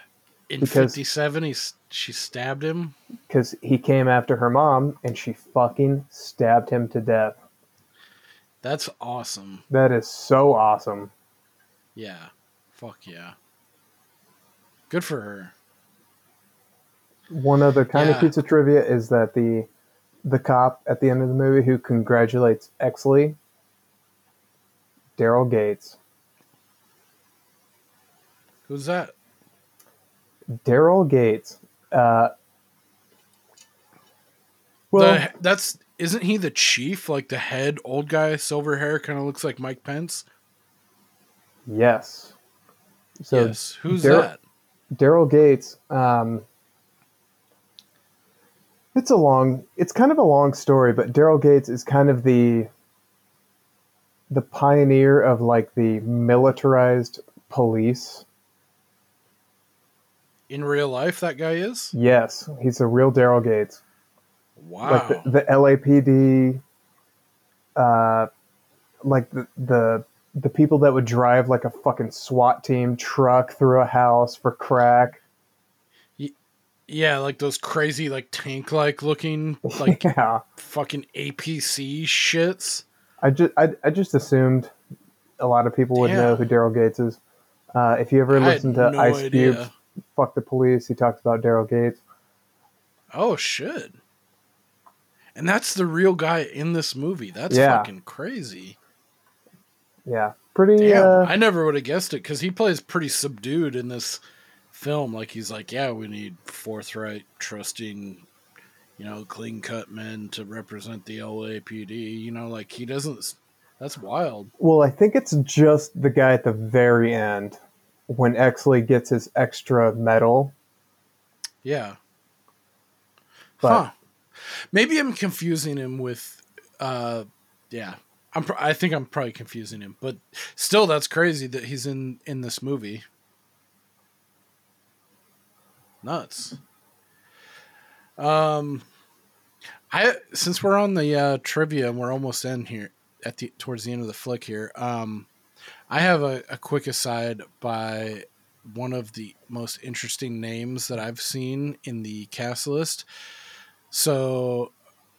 S1: In 57, he, s- she stabbed him.
S6: because he came after her mom and she fucking stabbed him to death.
S1: That's awesome.
S6: That is so awesome.
S1: Yeah. Fuck yeah. Good for her.
S6: One other kind
S1: Yeah.
S6: of piece of trivia is that the the cop at the end of the movie who congratulates Exley, Daryl Gates.
S1: Who's that?
S6: Daryl Gates. Uh, well,
S1: the, that's isn't he the chief? Like the head old guy, silver hair, kind of looks like Mike Pence.
S6: yes. So
S1: yes. Who's
S6: Dar-
S1: that?
S6: Daryl Gates. Um, it's a long. It's kind of a long story, but Daryl Gates is kind of the the pioneer of like the militarized police.
S1: In real life, that guy is.
S6: Yes, he's a real Daryl Gates.
S1: Wow.
S6: Like the, the LAPD, uh, like the, the the people that would drive like a fucking SWAT team truck through a house for crack.
S1: yeah, like those crazy, like tank-like looking, like
S6: yeah,
S1: fucking APC shits.
S6: I just I, I just assumed a lot of people would know who Daryl Gates is. Uh, if you ever
S1: I
S6: listen to
S1: no
S6: Ice
S1: idea.
S6: Cube's "Fuck the Police," he talks about Daryl Gates.
S1: Oh shit! And that's the real guy in this movie. That's
S6: Yeah.
S1: fucking crazy.
S6: Yeah, pretty.
S1: Damn,
S6: Uh,
S1: I never would have guessed it because he plays pretty subdued in this film. Like he's like, yeah, we need forthright, trusting, you know, clean cut men to represent the LAPD. You know, like he doesn't. That's wild.
S6: well, I think it's just the guy at the very end when Exley gets his extra medal.
S1: Yeah.
S6: But
S1: huh. Maybe I'm confusing him with. uh Yeah, I'm. Pr- I think I'm probably confusing him, but still, that's crazy that he's in in this movie. Nuts. Um, I since we're on the uh, trivia and we're almost in here at the towards the end of the flick here. Um, I have a, a quick aside by one of the most interesting names that I've seen in the cast list. So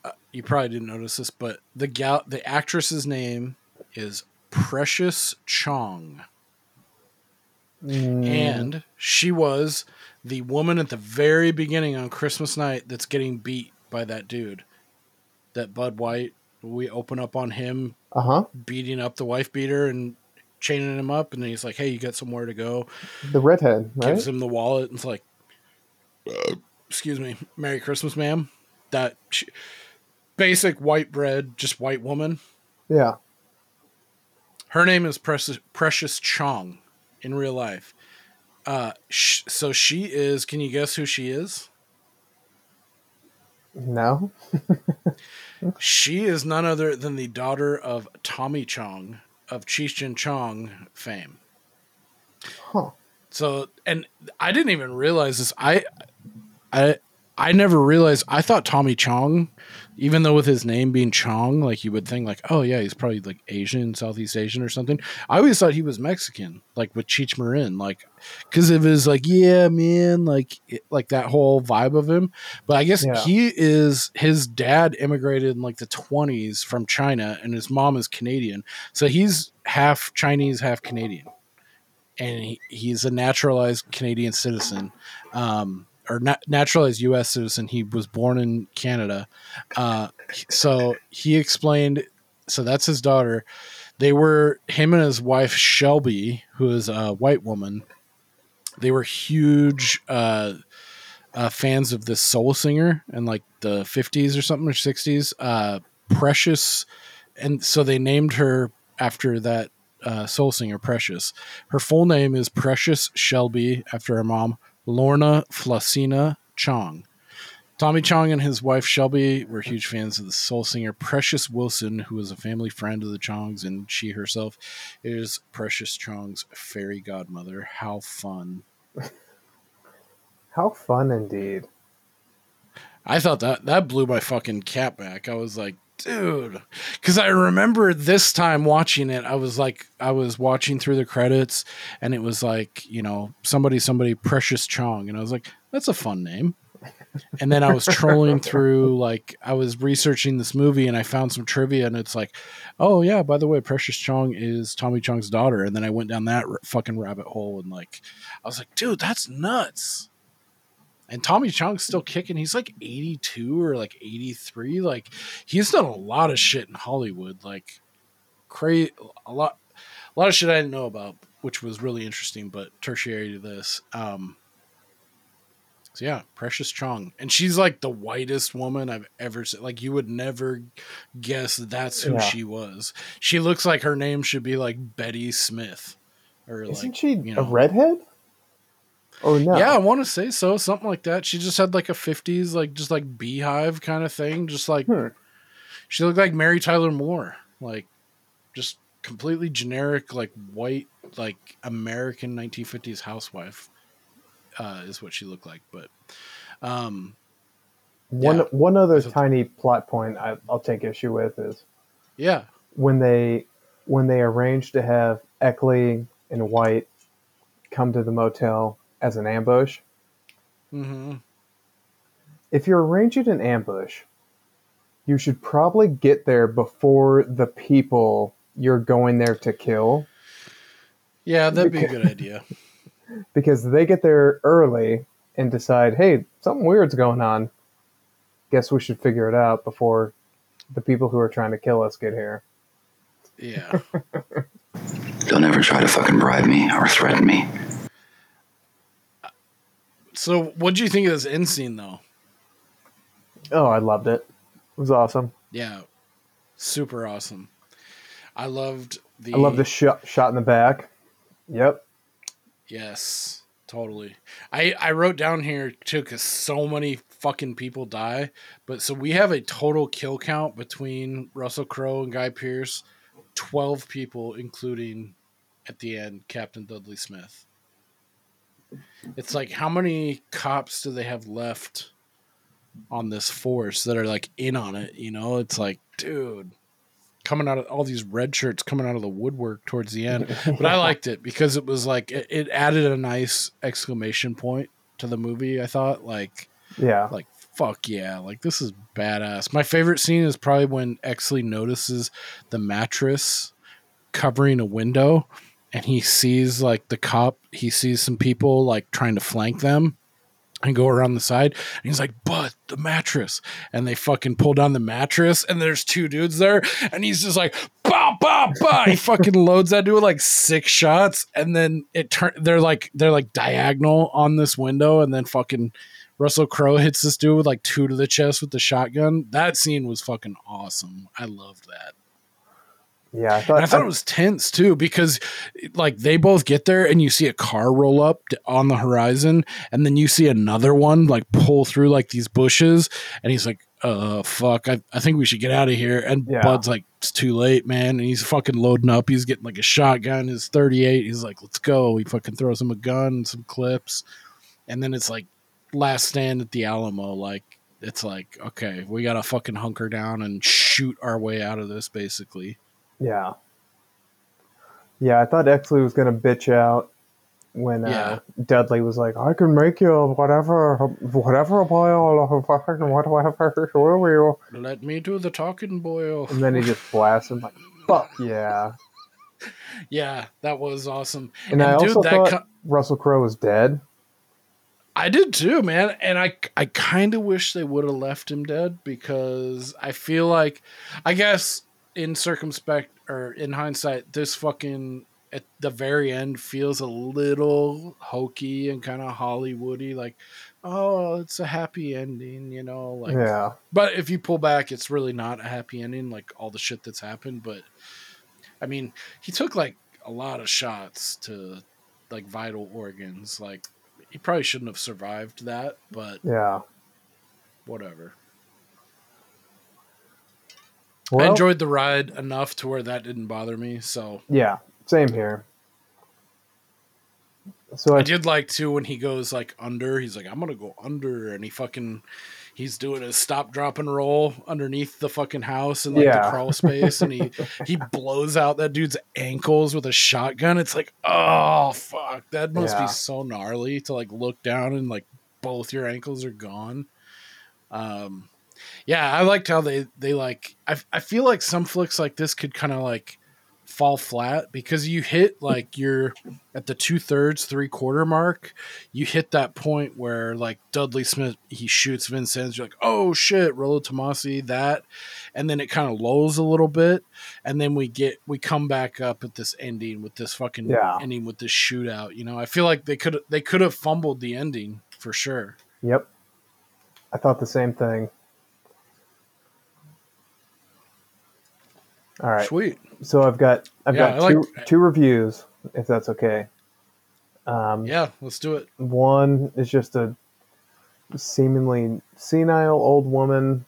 S1: uh, you probably didn't notice this, but the gal, the actress's name is Precious Chong.
S6: Mm,
S1: And she was the woman at the very beginning on Christmas night that's getting beat by that dude. That Bud White. We open up on him
S6: uh huh.
S1: beating up the wife beater and chaining him up, and he's like, "Hey, you got somewhere to go?"
S6: The redhead, right?
S1: Gives him the wallet, and it's like, uh, "Excuse me, Merry Christmas, ma'am." That she, basic white bread, just white woman.
S6: Yeah.
S1: Her name is Precious, Precious Chong in real life. Uh, sh- so she is. Can you guess who she is?
S6: No.
S1: She is none other than the daughter of Tommy Chong of Cheech and Chong fame.
S6: Huh.
S1: So, and I didn't even realize this. I, I, I never realized. I thought Tommy Chong, even though with his name being Chong, like you would think, like, oh yeah, he's probably like Asian, Southeast Asian or something. I always thought he was Mexican, like with Cheech Marin, like because of his like, yeah, man, like it- like that whole vibe of him. But I guess
S6: Yeah.
S1: he is his dad immigrated in like the twenties from China, and his mom is Canadian, so he's half Chinese, half Canadian and he, he's a naturalized Canadian citizen, um, or na- naturalized U.S. citizen. He was born in Canada, uh, so he explained. So that's his daughter. They were him and his wife Shelby, who is a white woman. They were huge uh, uh, fans of this soul singer in like the fifties or something or sixties. Uh, Precious, and so they named her after that uh, soul singer Precious. Her full name is Precious Shelby, after her mom, Lorna Flosina Chong. Tommy Chong and his wife Shelby were huge fans of the soul singer Precious Wilson, who was a family friend of the Chongs, and she herself is Precious Chong's fairy godmother. How fun!
S6: How fun indeed.
S1: I thought that that blew my fucking cap back. I was like, dude, because I remember this time watching it. I was like, I was watching through the credits, and it was like, you know, somebody, somebody, Precious Chong, and I was like, that's a fun name. And then I was trolling through, like, I was researching this movie, and I found some trivia, and it's like, oh yeah, by the way, Precious Chong is Tommy Chong's daughter. And then I went down that r- fucking rabbit hole, and like, I was like, dude, that's nuts. And Tommy Chong's still kicking. He's like 82 or like 83. Like he's done a lot of shit in Hollywood. Like crazy a lot a lot of shit I didn't know about, which was really interesting, but tertiary to this. Um so yeah, Precious Chong. And she's like the whitest woman I've ever seen. Like you would never guess that's who
S6: Yeah.
S1: she was. She looks like her name should be like Betty Smith. Or
S6: Isn't
S1: like
S6: she
S1: you
S6: a
S1: know.
S6: redhead? Or no?
S1: Yeah, I want to say so, something like that. She just had like a '50s, like just like beehive kind of thing. Just like
S6: Hmm.
S1: she looked like Mary Tyler Moore, like just completely generic, like white, like American 1950s housewife. Uh, is what she looked like, but um,
S6: One
S1: Yeah.
S6: one other
S1: So-
S6: tiny plot point I, I'll take issue with is
S1: yeah,
S6: when they when they arranged to have Eckley and White come to the motel as an ambush.
S1: hmm
S6: If you're arranging an ambush, you should probably get there before the people you're going there to kill
S1: yeah, that'd be a good idea.
S6: because they get there early and decide, hey, something weird's going on. Guess we should figure it out before the people who are trying to kill us get here.
S1: Yeah,
S10: Don't ever try to fucking bribe me or threaten me.
S1: So what do you think of this end scene though?
S6: Oh, I loved it. It was awesome.
S1: Yeah, super awesome. I loved the.
S6: I love the shot shot in the back. Yep.
S1: Yes, totally. I I wrote down here too because so many fucking people die. But so we have a total kill count between Russell Crowe and Guy Pearce, twelve people, including at the end Captain Dudley Smith. It's like how many cops do they have left on this force that are like in on it? You know, it's like, dude, coming out of all these red shirts coming out of the woodwork towards the end. But I liked it because it was like it, it added a nice exclamation point to the movie. I thought like
S6: Yeah.
S1: like fuck yeah, like this is badass. My favorite scene is probably when Exley notices the mattress covering a window and he sees like the cop he sees some people like trying to flank them and go around the side and he's like but the mattress and they fucking pull down the mattress and there's two dudes there and he's just like bah, bah, bah. he fucking loads that dude with like six shots and then it turn they're like they're like diagonal on this window and then fucking Russell Crowe hits this dude with like two to the chest with the shotgun. That scene was fucking awesome. I loved that.
S6: Yeah, I thought,
S1: And I thought it was tense too because like they both get there and you see a car roll up on the horizon and then you see another one like pull through like these bushes and he's like uh fuck I, I think we should get out of here. And
S6: Yeah.
S1: Bud's like it's too late man and he's fucking loading up. He's getting like a shotgun his 38 he's like let's go. He fucking throws him a gun and some clips. And then it's like last stand at the Alamo like it's like okay we gotta fucking hunker down and shoot our way out of this basically
S6: Yeah. Yeah, I thought Exley was going to bitch out when uh, Dudley was like, I can make you whatever, whatever boil, fucking whatever, will you?
S1: Let me do the talking, boy.
S6: And then he just blasts him like, fuck yeah.
S1: Yeah, that was awesome.
S6: And, I also
S1: that
S6: thought
S1: co-
S6: Russell Crowe was dead.
S1: I did too, man. And I I kind of wish they would have left him dead because I feel like I guess in circumspect or in hindsight, this fucking at the very end feels a little hokey and kind of Hollywoody, like, oh, it's a happy ending, you know, like
S6: yeah.
S1: But if you pull back, it's really not a happy ending, like all the shit that's happened. But I mean, he took like a lot of shots to like vital organs. Like he probably shouldn't have survived that, but
S6: Yeah.
S1: whatever. I enjoyed the ride enough to where that didn't bother me. So
S6: Yeah. Same here. So I,
S1: I did like too when he goes like under. He's like, I'm gonna go under, and he fucking he's doing a stop, drop, and roll underneath the fucking house and like
S6: Yeah.
S1: the crawl space, and he he blows out that dude's ankles with a shotgun. It's like, oh fuck, that must
S6: Yeah.
S1: be so gnarly to like look down and like both your ankles are gone. Um, yeah, I liked how they they like. I I feel like some flicks like this could kind of like fall flat because you hit like you're at the two thirds, three quarter mark. You hit that point where like Dudley Smith he shoots Vincennes. You're like, oh shit, Rollo Tomasi that, and then it kind of lulls a little bit, and then we get we come back up at this ending with this fucking
S6: Yeah.
S1: ending with this shootout. You know, I feel like they could they could have fumbled the ending for sure.
S6: yep. I thought the same thing. All right.
S1: Sweet.
S6: So I've got I've
S1: Yeah,
S6: got two
S1: like-
S6: two reviews, if that's okay. Um,
S1: Yeah, let's do it.
S6: One is just a seemingly senile old woman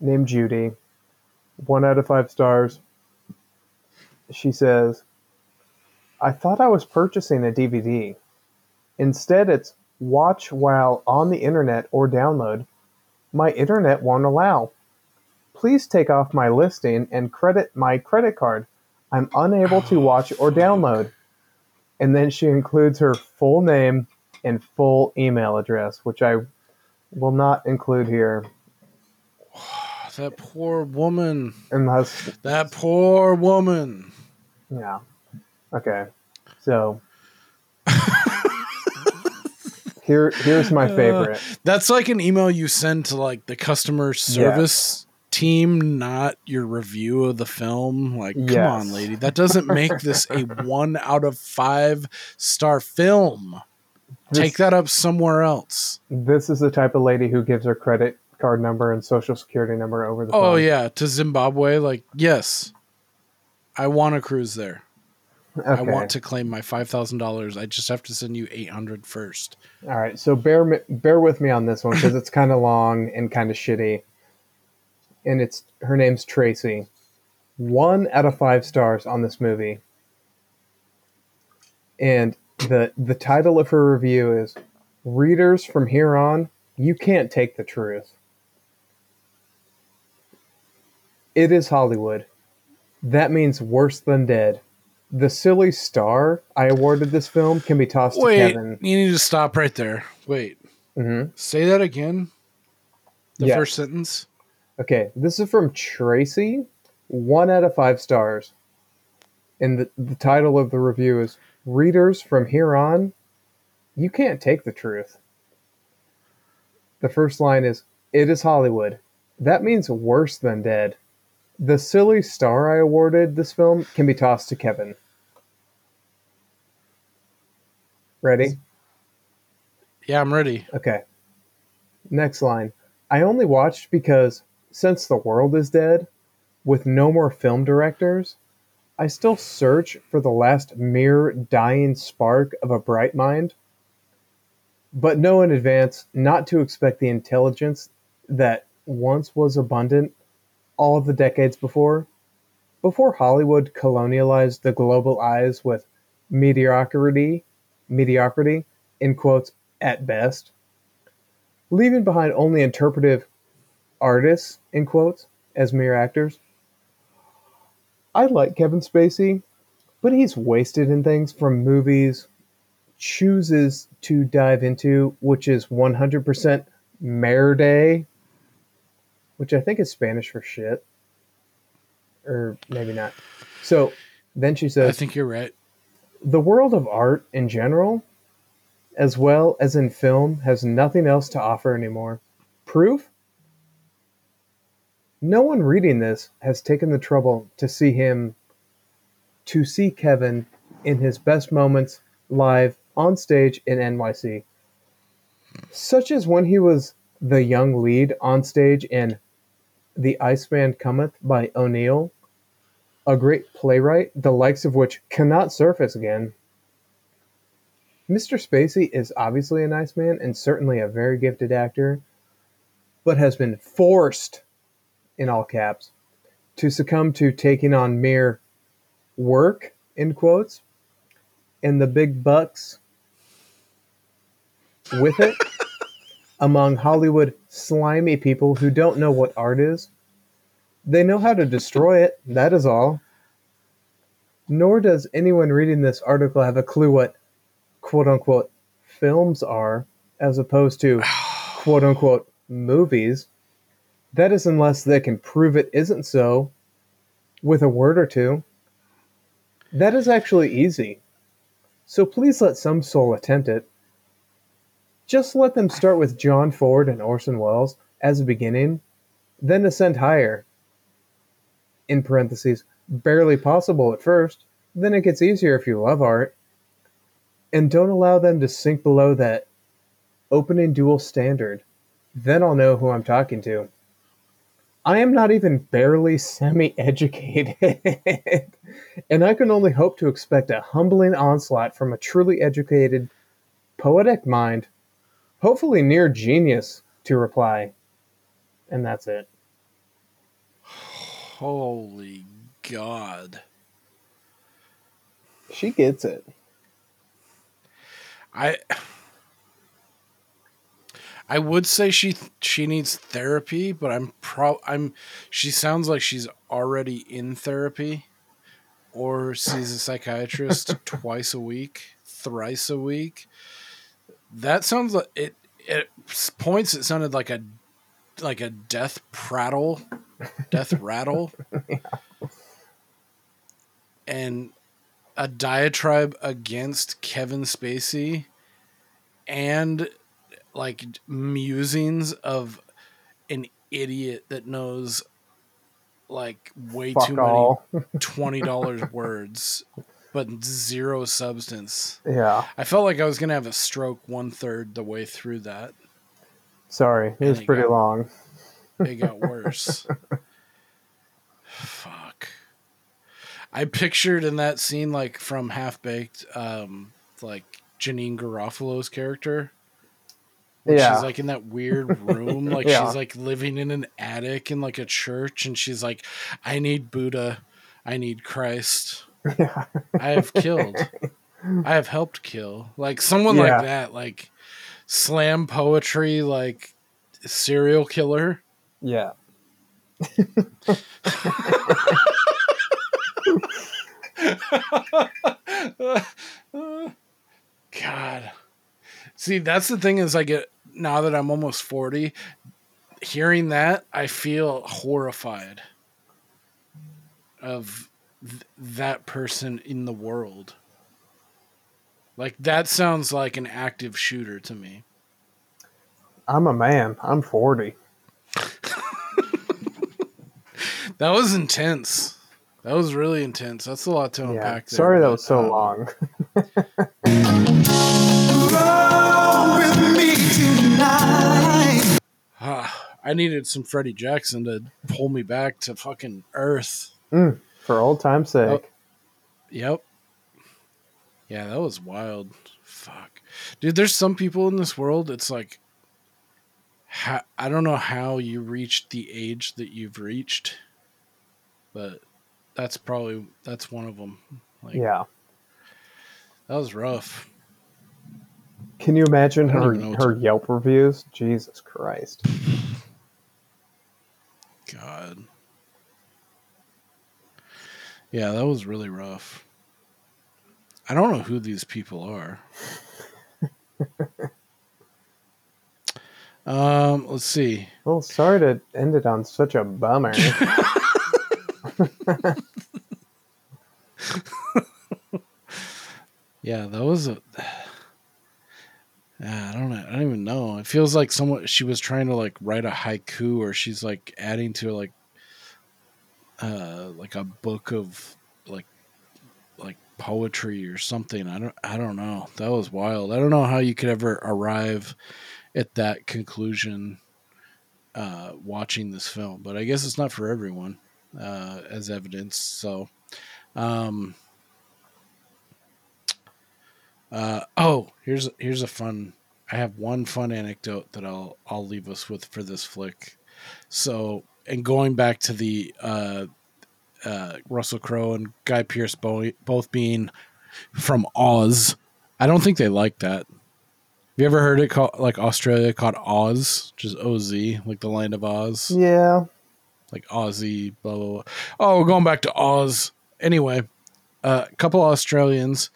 S6: named Judy. One out of five stars. She says, I thought I was purchasing a DVD. Instead, it's watch while on the internet or download. My internet won't allow. Please take off my listing and credit my credit card. I'm unable to watch or download. And then she includes her full name and full email address, which I will not include here
S1: That poor woman.
S6: unless
S1: That poor woman.
S6: Yeah. Okay. So here here's my favorite.
S1: Uh, that's like an email you send to like the customer service team, not your review of the film. Like, come
S6: Yes.
S1: on, lady. That doesn't make this a one out of five star film. Take that up somewhere else.
S6: This is the type of lady who gives her credit card number and social security number over the
S1: Oh
S6: phone.
S1: yeah, to Zimbabwe. Like, yes, I want to cruise there. I want to claim my five thousand dollars. I just have to send you eight hundred first.
S6: All right. So bear bear with me on this one because it's kind of long and kind of shitty. And it's her name's Tracy. One out of five stars on this movie. And the the title of her review is Readers from here on, you can't take the truth. It is Hollywood. That means worse than dead. The silly star I awarded this film can be tossed
S1: Wait,
S6: to Kevin.
S1: you need to stop right there. Wait,
S6: Mhm.
S1: say that again. The
S6: Yes.
S1: first sentence.
S6: Okay, this is from Tracy. One out of five stars. And the, the title of the review is Readers from Here On, You Can't Take the Truth. The first line is It is Hollywood. That means worse than dead. The silly star I awarded this film can be tossed to Kevin. Ready?
S1: Yeah, I'm ready.
S6: Okay. Next line. I only watched because since the world is dead, with no more film directors, I still search for the last mere dying spark of a bright mind, but know in advance not to expect the intelligence that once was abundant all the decades before, before Hollywood colonialized the global eyes with mediocrity, mediocrity, in quotes, at best, leaving behind only interpretive artists, in quotes, as mere actors. I like Kevin Spacey, but he's wasted in things from movies chooses to dive into, which is 100% Merde, which I think is Spanish for shit. Or maybe not. So then she says
S1: I think you're right.
S6: the world of art in general, as well as in film, has nothing else to offer anymore. Proof? No one reading this has taken the trouble to see him, to see Kevin in his best moments live on stage in NYC. Such as when he was the young lead on stage in The Iceman Cometh by O'Neill, a great playwright, the likes of which cannot surface again. Mr. Spacey is obviously a nice man and certainly a very gifted actor, but has been forced, in all caps, to succumb to taking on mere work, in quotes, and the big bucks with it among Hollywood slimy people who don't know what art is. They know how to destroy it, that is all. Nor does anyone reading this article have a clue what quote unquote films are, as opposed to quote unquote movies. That is unless they can prove it isn't so with a word or two. That is actually easy. So please let some soul attempt it. Just let them start with John Ford and Orson Welles as a beginning, then ascend higher. In parentheses, barely possible at first, then it gets easier if you love art. And don't allow them to sink below that opening dual standard. Then I'll know who I'm talking to. I am not even barely semi educated, and I can only hope to expect a humbling onslaught from a truly educated, poetic mind, hopefully near genius, to reply. And that's it.
S1: Holy God.
S6: She gets it.
S1: I I would say she she needs therapy, but I'm pro I'm she sounds like she's already in therapy or sees a psychiatrist twice a week, thrice a week. That sounds like it at points it sounded like a like a death prattle, death rattle. And a diatribe against Kevin Spacey and like musings of an idiot that knows like way
S6: Fuck
S1: too
S6: all.
S1: many twenty dollars words, but zero substance.
S6: Yeah.
S1: I felt like I was gonna have a stroke one third the way through that.
S6: Sorry, it was
S1: it
S6: pretty
S1: got-
S6: long.
S1: It got worse. Fuck. I pictured in that scene, like from Half Baked, um, like Janeane Garofalo's character.
S6: Yeah.
S1: She's like in that weird room, like
S6: Yeah.
S1: she's like living in an attic in like a church, and she's like, I need Buddha. I need Christ. I have killed. I have helped kill. Like someone
S6: Yeah.
S1: like that, like slam poetry, like serial killer.
S6: Yeah.
S1: God. See, that's the thing is I get now that I'm almost 40, hearing that, I feel horrified of th- that person in the world. Like that sounds like an active shooter to me.
S6: I'm a man. I'm 40.
S1: That was intense. That was really intense. That's a lot to
S6: Yeah.
S1: unpack. there,
S6: Sorry that
S1: but,
S6: was so
S1: um,
S6: long.
S1: ah, I needed some Freddie Jackson to pull me back to fucking earth.
S6: Mm, for old time's sake.
S1: Yep. Yeah, that was wild. Fuck. Dude, there's some people in this world, it's like, ha- I don't know how you reached the age that you've reached, but that's probably, that's one of them. Like,
S6: yeah.
S1: That was rough.
S6: Can you imagine her
S1: even know what
S6: her Yelp reviews? Jesus Christ.
S1: God. Yeah, that was really rough. I don't know who these people are. um, let's see.
S6: Well, sorry to end it on such a bummer.
S1: Yeah, that was a. I don't know. I don't even know. It feels like someone she was trying to like write a haiku, or she's like adding to like, uh, like a book of like, like poetry or something. I don't. I don't know. That was wild. I don't know how you could ever arrive at that conclusion, uh, watching this film. But I guess it's not for everyone, uh, as evidence. So, um, uh, oh, here's here's a fun. I have one fun anecdote that I'll I'll leave us with for this flick. So, and going back to the uh, uh, Russell Crowe and Guy Pearce bo- both being from Oz, I don't think they like that. Have you ever heard it called like Australia called Oz, just O Z, like the land of Oz?
S6: yeah.
S1: like Aussie, blah blah. blah. Oh, we're going back to Oz. Anyway, uh, a couple Australians.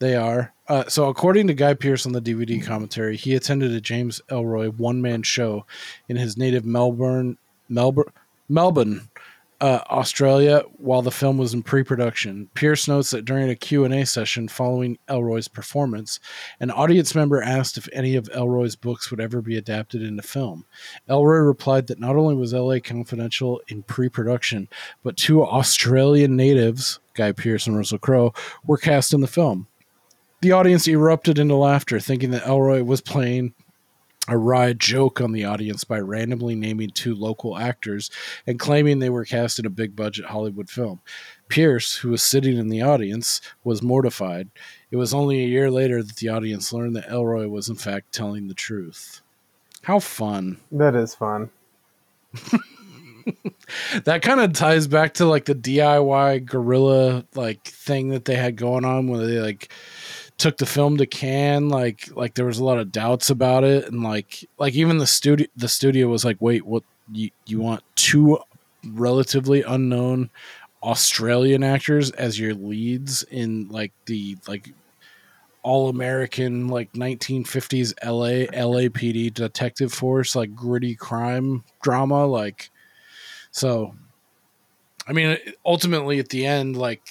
S1: They are. Uh, so, according to Guy Pearce on the DVD commentary, he attended a James Ellroy one-man show in his native Melbourne, Melbourne, Melbourne, uh, Australia, while the film was in pre-production. Pearce notes that during a Q&A session following Ellroy's performance, an audience member asked if any of Ellroy's books would ever be adapted into film. Ellroy replied that not only was LA Confidential in pre-production, but two Australian natives, Guy Pearce and Russell Crowe, were cast in the film. The audience erupted into laughter, thinking that Ellroy was playing a wry joke on the audience by randomly naming two local actors and claiming they were cast in a big budget Hollywood film. Pearce, who was sitting in the audience, was mortified. It was only a year later that the audience learned that Ellroy was in fact telling the truth. How fun.
S6: That is fun.
S1: that kind of ties back to like the DIY guerrilla like thing that they had going on when they like took the film to Cannes like like there was a lot of doubts about it. And like like even the studio the studio was like wait what you you want two relatively unknown Australian actors as your leads in like the like all American like 1950s LA LAPD detective force like gritty crime drama? Like so I mean ultimately at the end like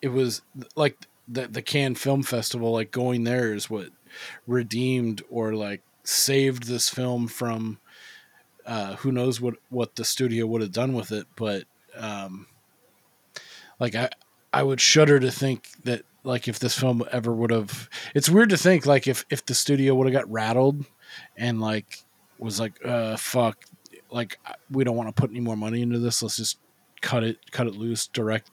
S1: it was like the the Cannes Film Festival like going there is what redeemed or like saved this film from uh who knows what what the studio would have done with it. But um like I I would shudder to think that like if this film ever would have it's weird to think like if if the studio would have got rattled and like was like uh fuck like we don't want to put any more money into this. Let's just cut it cut it loose direct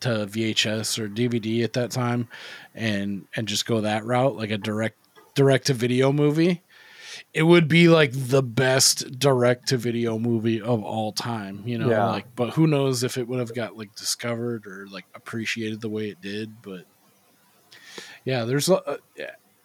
S1: to VHS or DVD at that time and and just go that route like a direct direct to video movie it would be like the best direct to video movie of all time you know
S6: Yeah.
S1: like but who knows if it would have got like discovered or like appreciated the way it did but yeah there's a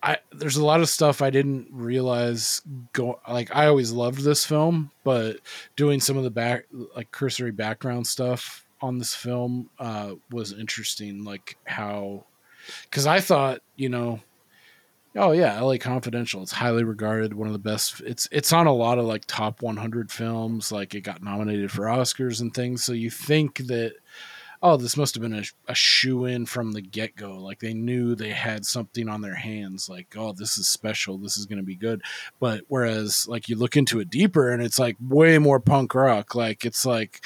S1: uh, there's a lot of stuff I didn't realize go like I always loved this film but doing some of the back like cursory background stuff on this film uh was interesting like how cuz I thought you know Oh yeah, LA Confidential. It's highly regarded, one of the best. It's it's on a lot of like top 100 films. Like it got nominated for Oscars and things. So you think that, oh, this must have been a, a shoe in from the get go. Like they knew they had something on their hands. Like, oh, this is special. This is going to be good. But whereas, like, you look into it deeper and it's like way more punk rock. Like, it's like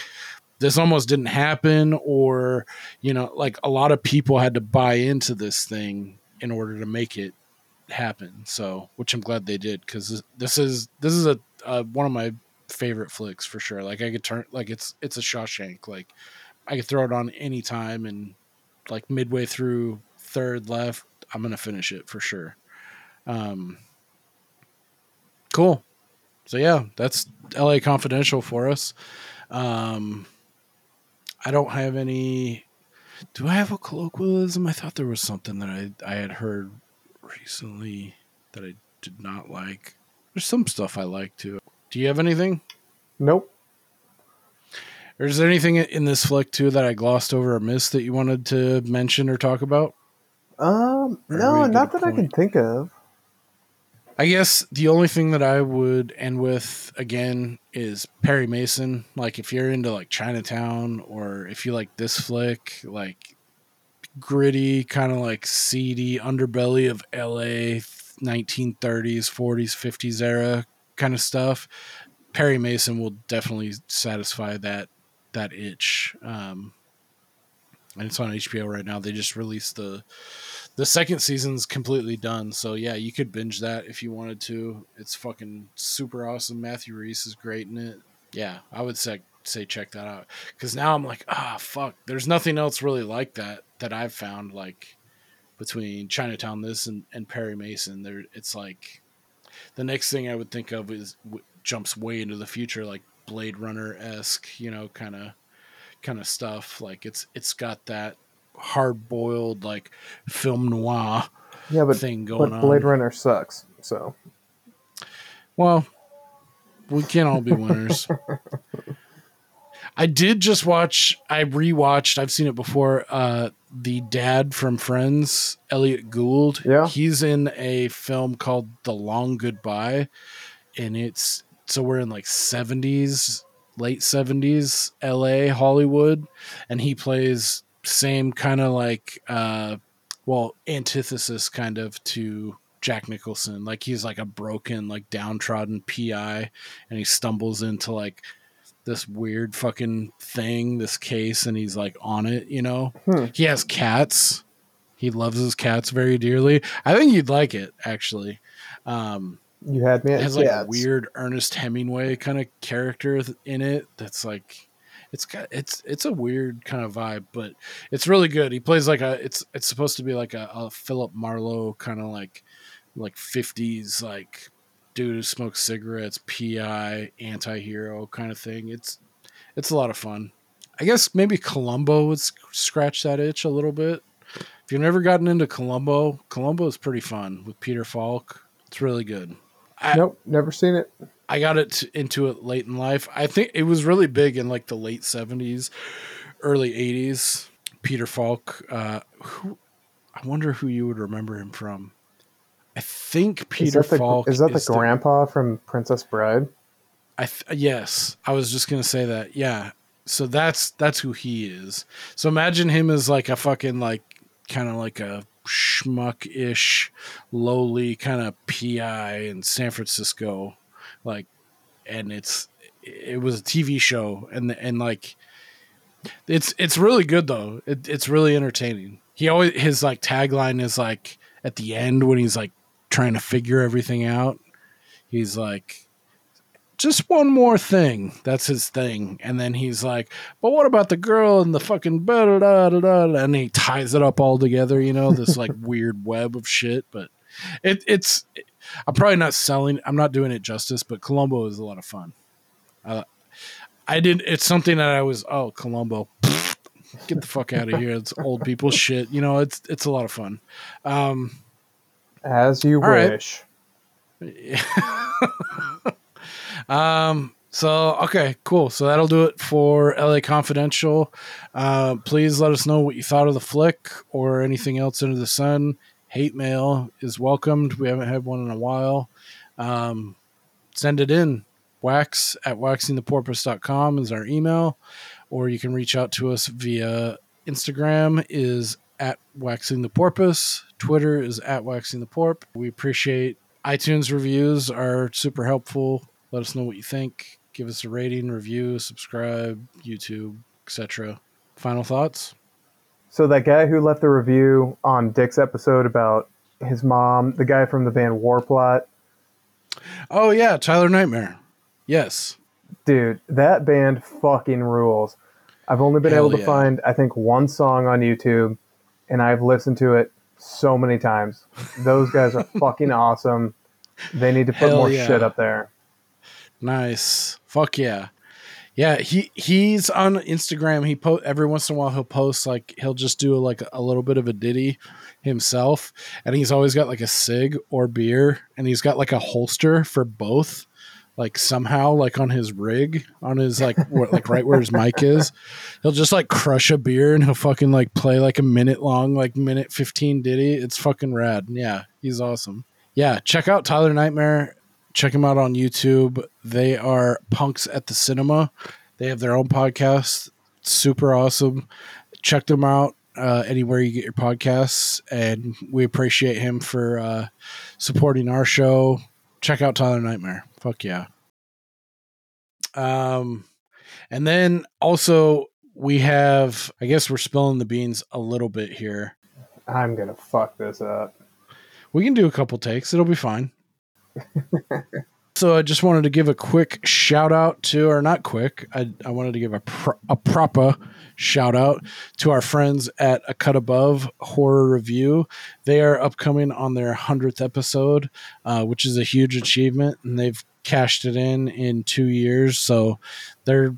S1: this almost didn't happen, or, you know, like a lot of people had to buy into this thing in order to make it happen. So, which I'm glad they did because this is, this is a, uh, one of my favorite flicks for sure. Like I could turn like it's it's a Shawshank. Like I could throw it on anytime and like midway through third left, I'm gonna finish it for sure. Um cool. So yeah, that's LA Confidential for us. Um I don't have any do I have a colloquialism? I thought there was something that I, I had heard recently that I did not like. There's some stuff I like too. Do you have anything?
S6: Nope.
S1: Or is there anything in this flick too that I glossed over or missed that you wanted to mention or talk about?
S6: Um,
S1: Or
S6: no, not that I can think of.
S1: I guess the only thing that I would end with again is Perry Mason. Like if you're into like Chinatown or if you like this flick, like gritty, kind of like seedy underbelly of LA 1930s, 40s, 50s era kind of stuff, Perry Mason will definitely satisfy that that itch. Um, and it's on HBO right now. They just released the the second season's completely done. So yeah, you could binge that if you wanted to. It's fucking super awesome. Matthew Rhys is great in it. Yeah, I would say say check that out because now I'm like, ah, fuck. There's nothing else really like that that I've found like between Chinatown this and, and Perry Mason. There, it's like the next thing I would think of is w- jumps way into the future, like Blade Runner esque, you know, kind of kind of stuff. Like it's it's got that hard boiled like film noir
S6: Yeah, but,
S1: thing going
S6: but Blade
S1: on.
S6: Runner sucks. So
S1: Well, we can't all be winners. I did just watch. I rewatched. I've seen it before. Uh, the dad from Friends, Elliot Gould.
S6: Yeah.
S1: he's in a film called The Long Goodbye, and it's so we're in like seventies, late seventies, L.A., Hollywood, and he plays same kind of like, uh, well, antithesis kind of to Jack Nicholson. Like he's like a broken, like downtrodden PI, and he stumbles into like this weird fucking thing, this case, and he's like on it, you know?
S6: Hmm.
S1: He has cats. He loves his cats very dearly. I think you'd like it, actually. Um,
S6: you had me
S1: it has like
S6: cats.
S1: weird Ernest Hemingway kind of character in it that's like it's it's it's a weird kind of vibe, but it's really good. He plays like a it's it's supposed to be like a, a Philip Marlowe kind of like like fifties like dude who smokes cigarettes, PI, anti-hero kind of thing. It's it's a lot of fun. I guess maybe Columbo would scratch that itch a little bit. If you've never gotten into Columbo, Columbo is pretty fun with Peter Falk. It's really good. I,
S6: nope, never seen it.
S1: I got it into it late in life. I think it was really big in like the late seventies, early eighties. Peter Falk. Uh, who I wonder who you would remember him from. I think Peter
S6: that the,
S1: Falk
S6: is that the
S1: the-
S6: grandpa from Princess Bride?
S1: I th- yes, I was just gonna say that. Yeah, so that's that's who he is. So imagine him as like a fucking like kind of like a schmuck ish, lowly kind of PI in San Francisco, like, and it's it was a TV show and and like it's it's really good though. It, it's really entertaining. He always his like tagline is like at the end when he's like trying to figure everything out. He's like just one more thing. That's his thing. And then he's like, but what about the girl and the fucking da da da da? And he ties it up all together, you know, this like weird web of shit. But it, it's, I'm probably not selling, I'm not doing it justice, but Columbo is a lot of fun. Uh, I did, it's something that I was, oh, Columbo, get the fuck out of here. It's old people shit. You know, it's, it's a lot of fun. Um,
S6: As you
S1: All right.
S6: wish.
S1: Um. So okay, cool. So that'll do it for LA Confidential. Uh, please let us know what you thought of the flick or anything else under the sun. Hate mail is welcomed. We haven't had one in a while. Um, send it in. Wax at waxingtheporpoise.com is our email, or you can reach out to us via Instagram is at Waxing the Porpoise. Twitter is at Waxing the. We appreciate iTunes reviews are super helpful. Let us know what you think. Give us a rating, review, subscribe, YouTube, etc. Final thoughts?
S6: So that guy who left the review on Dick's episode about his mom, the guy from the band Warplot,
S1: Oh yeah, Tyler Nightmare. Yes.
S6: dude, that band fucking rules. I've only been
S1: Hell
S6: able to
S1: yeah.
S6: find, I think, one song on YouTube, and I've listened to it so many times. Those guys are fucking awesome. They need to put
S1: Hell
S6: more
S1: yeah.
S6: shit up there.
S1: Nice. Fuck yeah. Yeah, he he's on Instagram. He po- every once in a while he'll post like he'll just do like a little bit of a ditty himself, and he's always got like a cig or beer, and he's got like a holster for both, like somehow like on his rig, on his like wh- like right where his mic is. He'll just like crush a beer and he'll fucking like play like a minute long, like minute fifteen ditty. It's fucking rad. Yeah, he's awesome. Yeah, check out Tyler Nightmare check them out on YouTube. They are punks at the cinema. They have their own podcast. Super awesome. Check them out uh, anywhere you get your podcasts, and we appreciate him for uh, supporting our show. Check out Tyler Nightmare. Fuck yeah. Um, and then also we have. I guess we're spilling the beans a little bit here.
S6: I'm gonna fuck this up.
S1: We can do a couple takes. It'll be fine. so I just wanted to give a quick shout out to, or not quick, I, I wanted to give a, pro, a proper shout out to our friends at A Cut Above Horror Review. They are upcoming on their 100th episode, uh, which is a huge achievement, and they've cashed it in in two years. So they're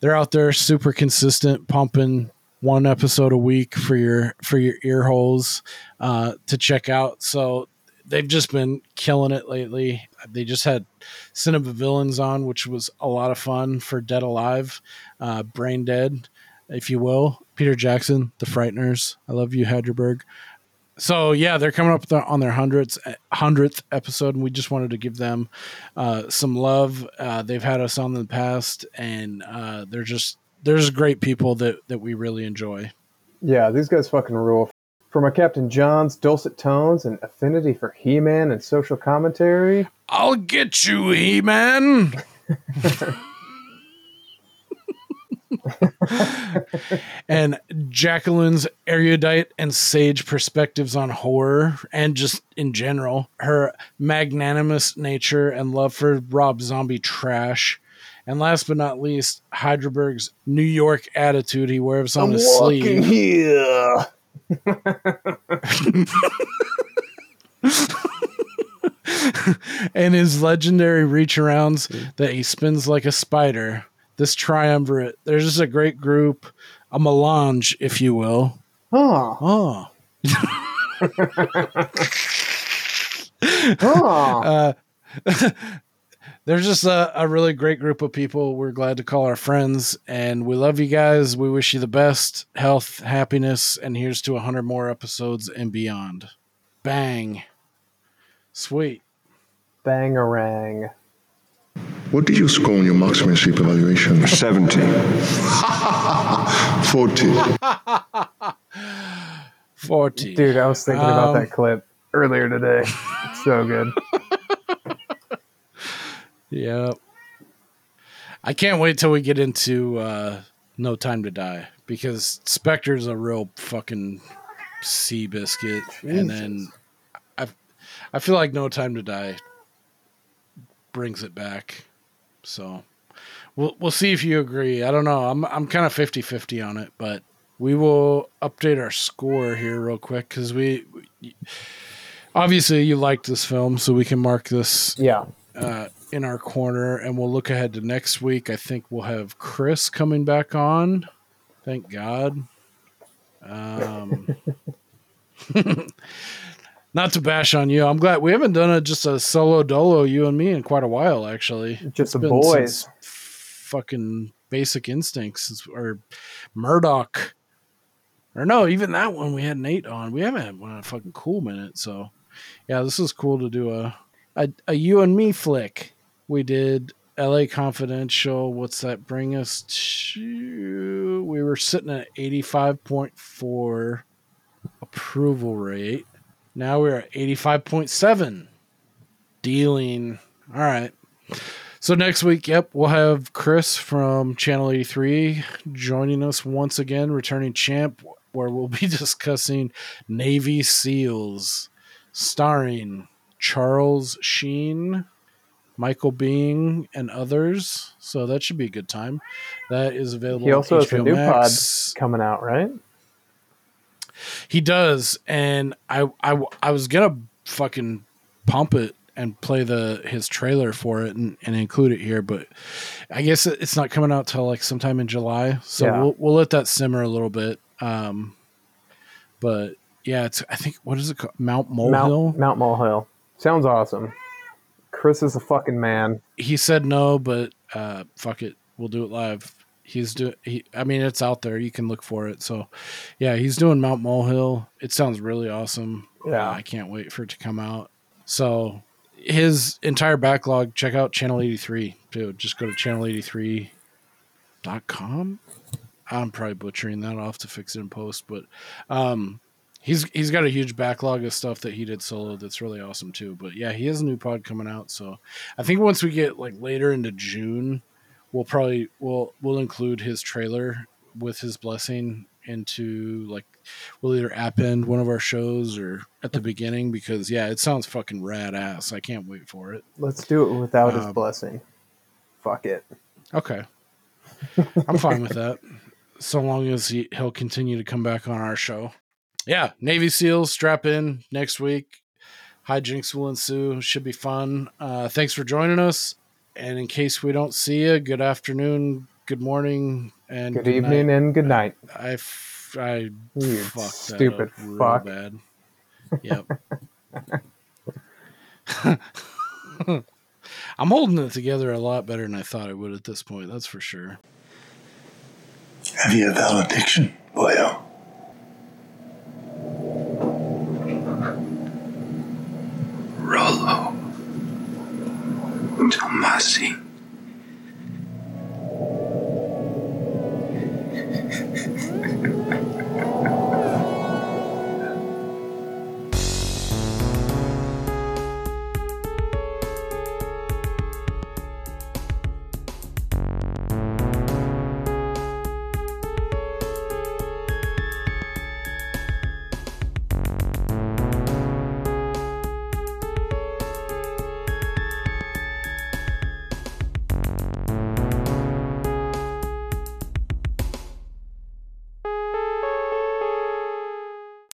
S1: they're out there super consistent, pumping one episode a week for your for your ear holes uh, to check out. So they've just been killing it lately. They just had Cinema Villains on, which was a lot of fun for Dead Alive, uh, Brain Dead, if you will. Peter Jackson, The Frighteners. I love you, Hadgerberg. So yeah, they're coming up on their hundredth hundredth episode, and we just wanted to give them uh, some love. Uh, they've had us on in the past, and uh, they're just there's great people that that we really enjoy.
S6: Yeah, these guys fucking rule. For my Captain John's dulcet tones and affinity for He Man and social commentary,
S1: I'll get you, He Man. and Jacqueline's erudite and sage perspectives on horror and just in general, her magnanimous nature and love for Rob Zombie trash. And last but not least, Hydraberg's New York attitude he wears on
S6: I'm
S1: his sleeve.
S6: here.
S1: and his legendary reach arounds that he spins like a spider. This triumvirate, there's just a great group, a melange, if you will.
S6: Huh.
S1: Oh.
S6: Huh.
S1: Uh, there's just a, a really great group of people we're glad to call our friends, and we love you guys. We wish you the best health, happiness, and here's to 100 more episodes and beyond. Bang. Sweet.
S6: Bangarang.
S11: What did you score on your marksmanship evaluation?
S12: 70.
S11: 40.
S1: 40.
S6: Dude, I was thinking about
S1: Um,
S6: that clip earlier today. It's so good.
S1: Yeah. I can't wait till we get into uh, No Time to Die because Spectre's a real fucking sea biscuit. And then I, I feel like No Time to Die brings it back. So we'll, we'll see if you agree. I don't know. I'm, I'm kind of 50 50 on it, but we will update our score here real quick because we, we obviously you liked this film, so we can mark this
S6: Yeah.
S1: uh, in our corner, and we'll look ahead to next week. I think we'll have Chris coming back on. Thank God. Um, not to bash on you, I'm glad we haven't done a just a solo dolo you and me in quite a while. Actually,
S6: Just the boys.
S1: fucking Basic Instincts or Murdoch, or no, even that one we had Nate on. We haven't had one in a fucking cool minute. So, yeah, this is cool to do a a, a you and me flick. We did LA Confidential. What's that bring us to? We were sitting at 85.4 approval rate. Now we're at 85.7 dealing. All right. So next week, yep, we'll have Chris from Channel 83 joining us once again, returning champ, where we'll be discussing Navy SEALs, starring Charles Sheen, Michael Biehn, and others. So that should be a good time. That is available.
S6: He also has a new
S1: Max.
S6: pod coming out, right?
S1: He does, and I, I, I was gonna fucking pump it and play the his trailer for it and, and include it here, but I guess it's not coming out till like sometime in July, so
S6: Yeah.
S1: we'll we'll let that simmer a little bit. Um, but yeah, it's I think what is it called? Mount Molehill.
S6: Mount, Mount Molehill. Sounds awesome. Chris is a fucking man.
S1: he said no, but uh, fuck it, we'll do it live. He's doing. He, I mean, it's out there. You can look for it. So, yeah, he's doing Mount Molehill. It sounds really awesome.
S6: Yeah.
S1: Uh, I can't wait for it to come out. So, his entire backlog. Check out Channel eighty three too. Just go to channel83.com. I'm probably butchering that. I'll have to fix it in post, but um, he's he's got a huge backlog of stuff that he did solo that's really awesome too. But yeah, he has a new pod coming out. So I think once we get like later into June, we'll probably we'll we'll include his trailer with his blessing into like we'll either append one of our shows or at the beginning because yeah, it sounds fucking rad ass. I can't wait for it.
S6: Let's do it without his
S1: Um,
S6: blessing. Fuck it.
S1: Okay. I'm fine with that. So long as he, he'll continue to come back on our show. Yeah, Navy SEALs, strap in next week. Hijinks will ensue. Should be fun. Uh, thanks for joining us. And in case we don't see you, good afternoon, good morning, and
S6: Good evening and good night.
S1: I, f- I
S6: You
S1: fucked
S6: stupid
S1: that up real
S6: fuck.
S1: bad. Yep. I'm holding it together a lot better than I thought I would at this point. That's for sure.
S2: Have you a valediction? See.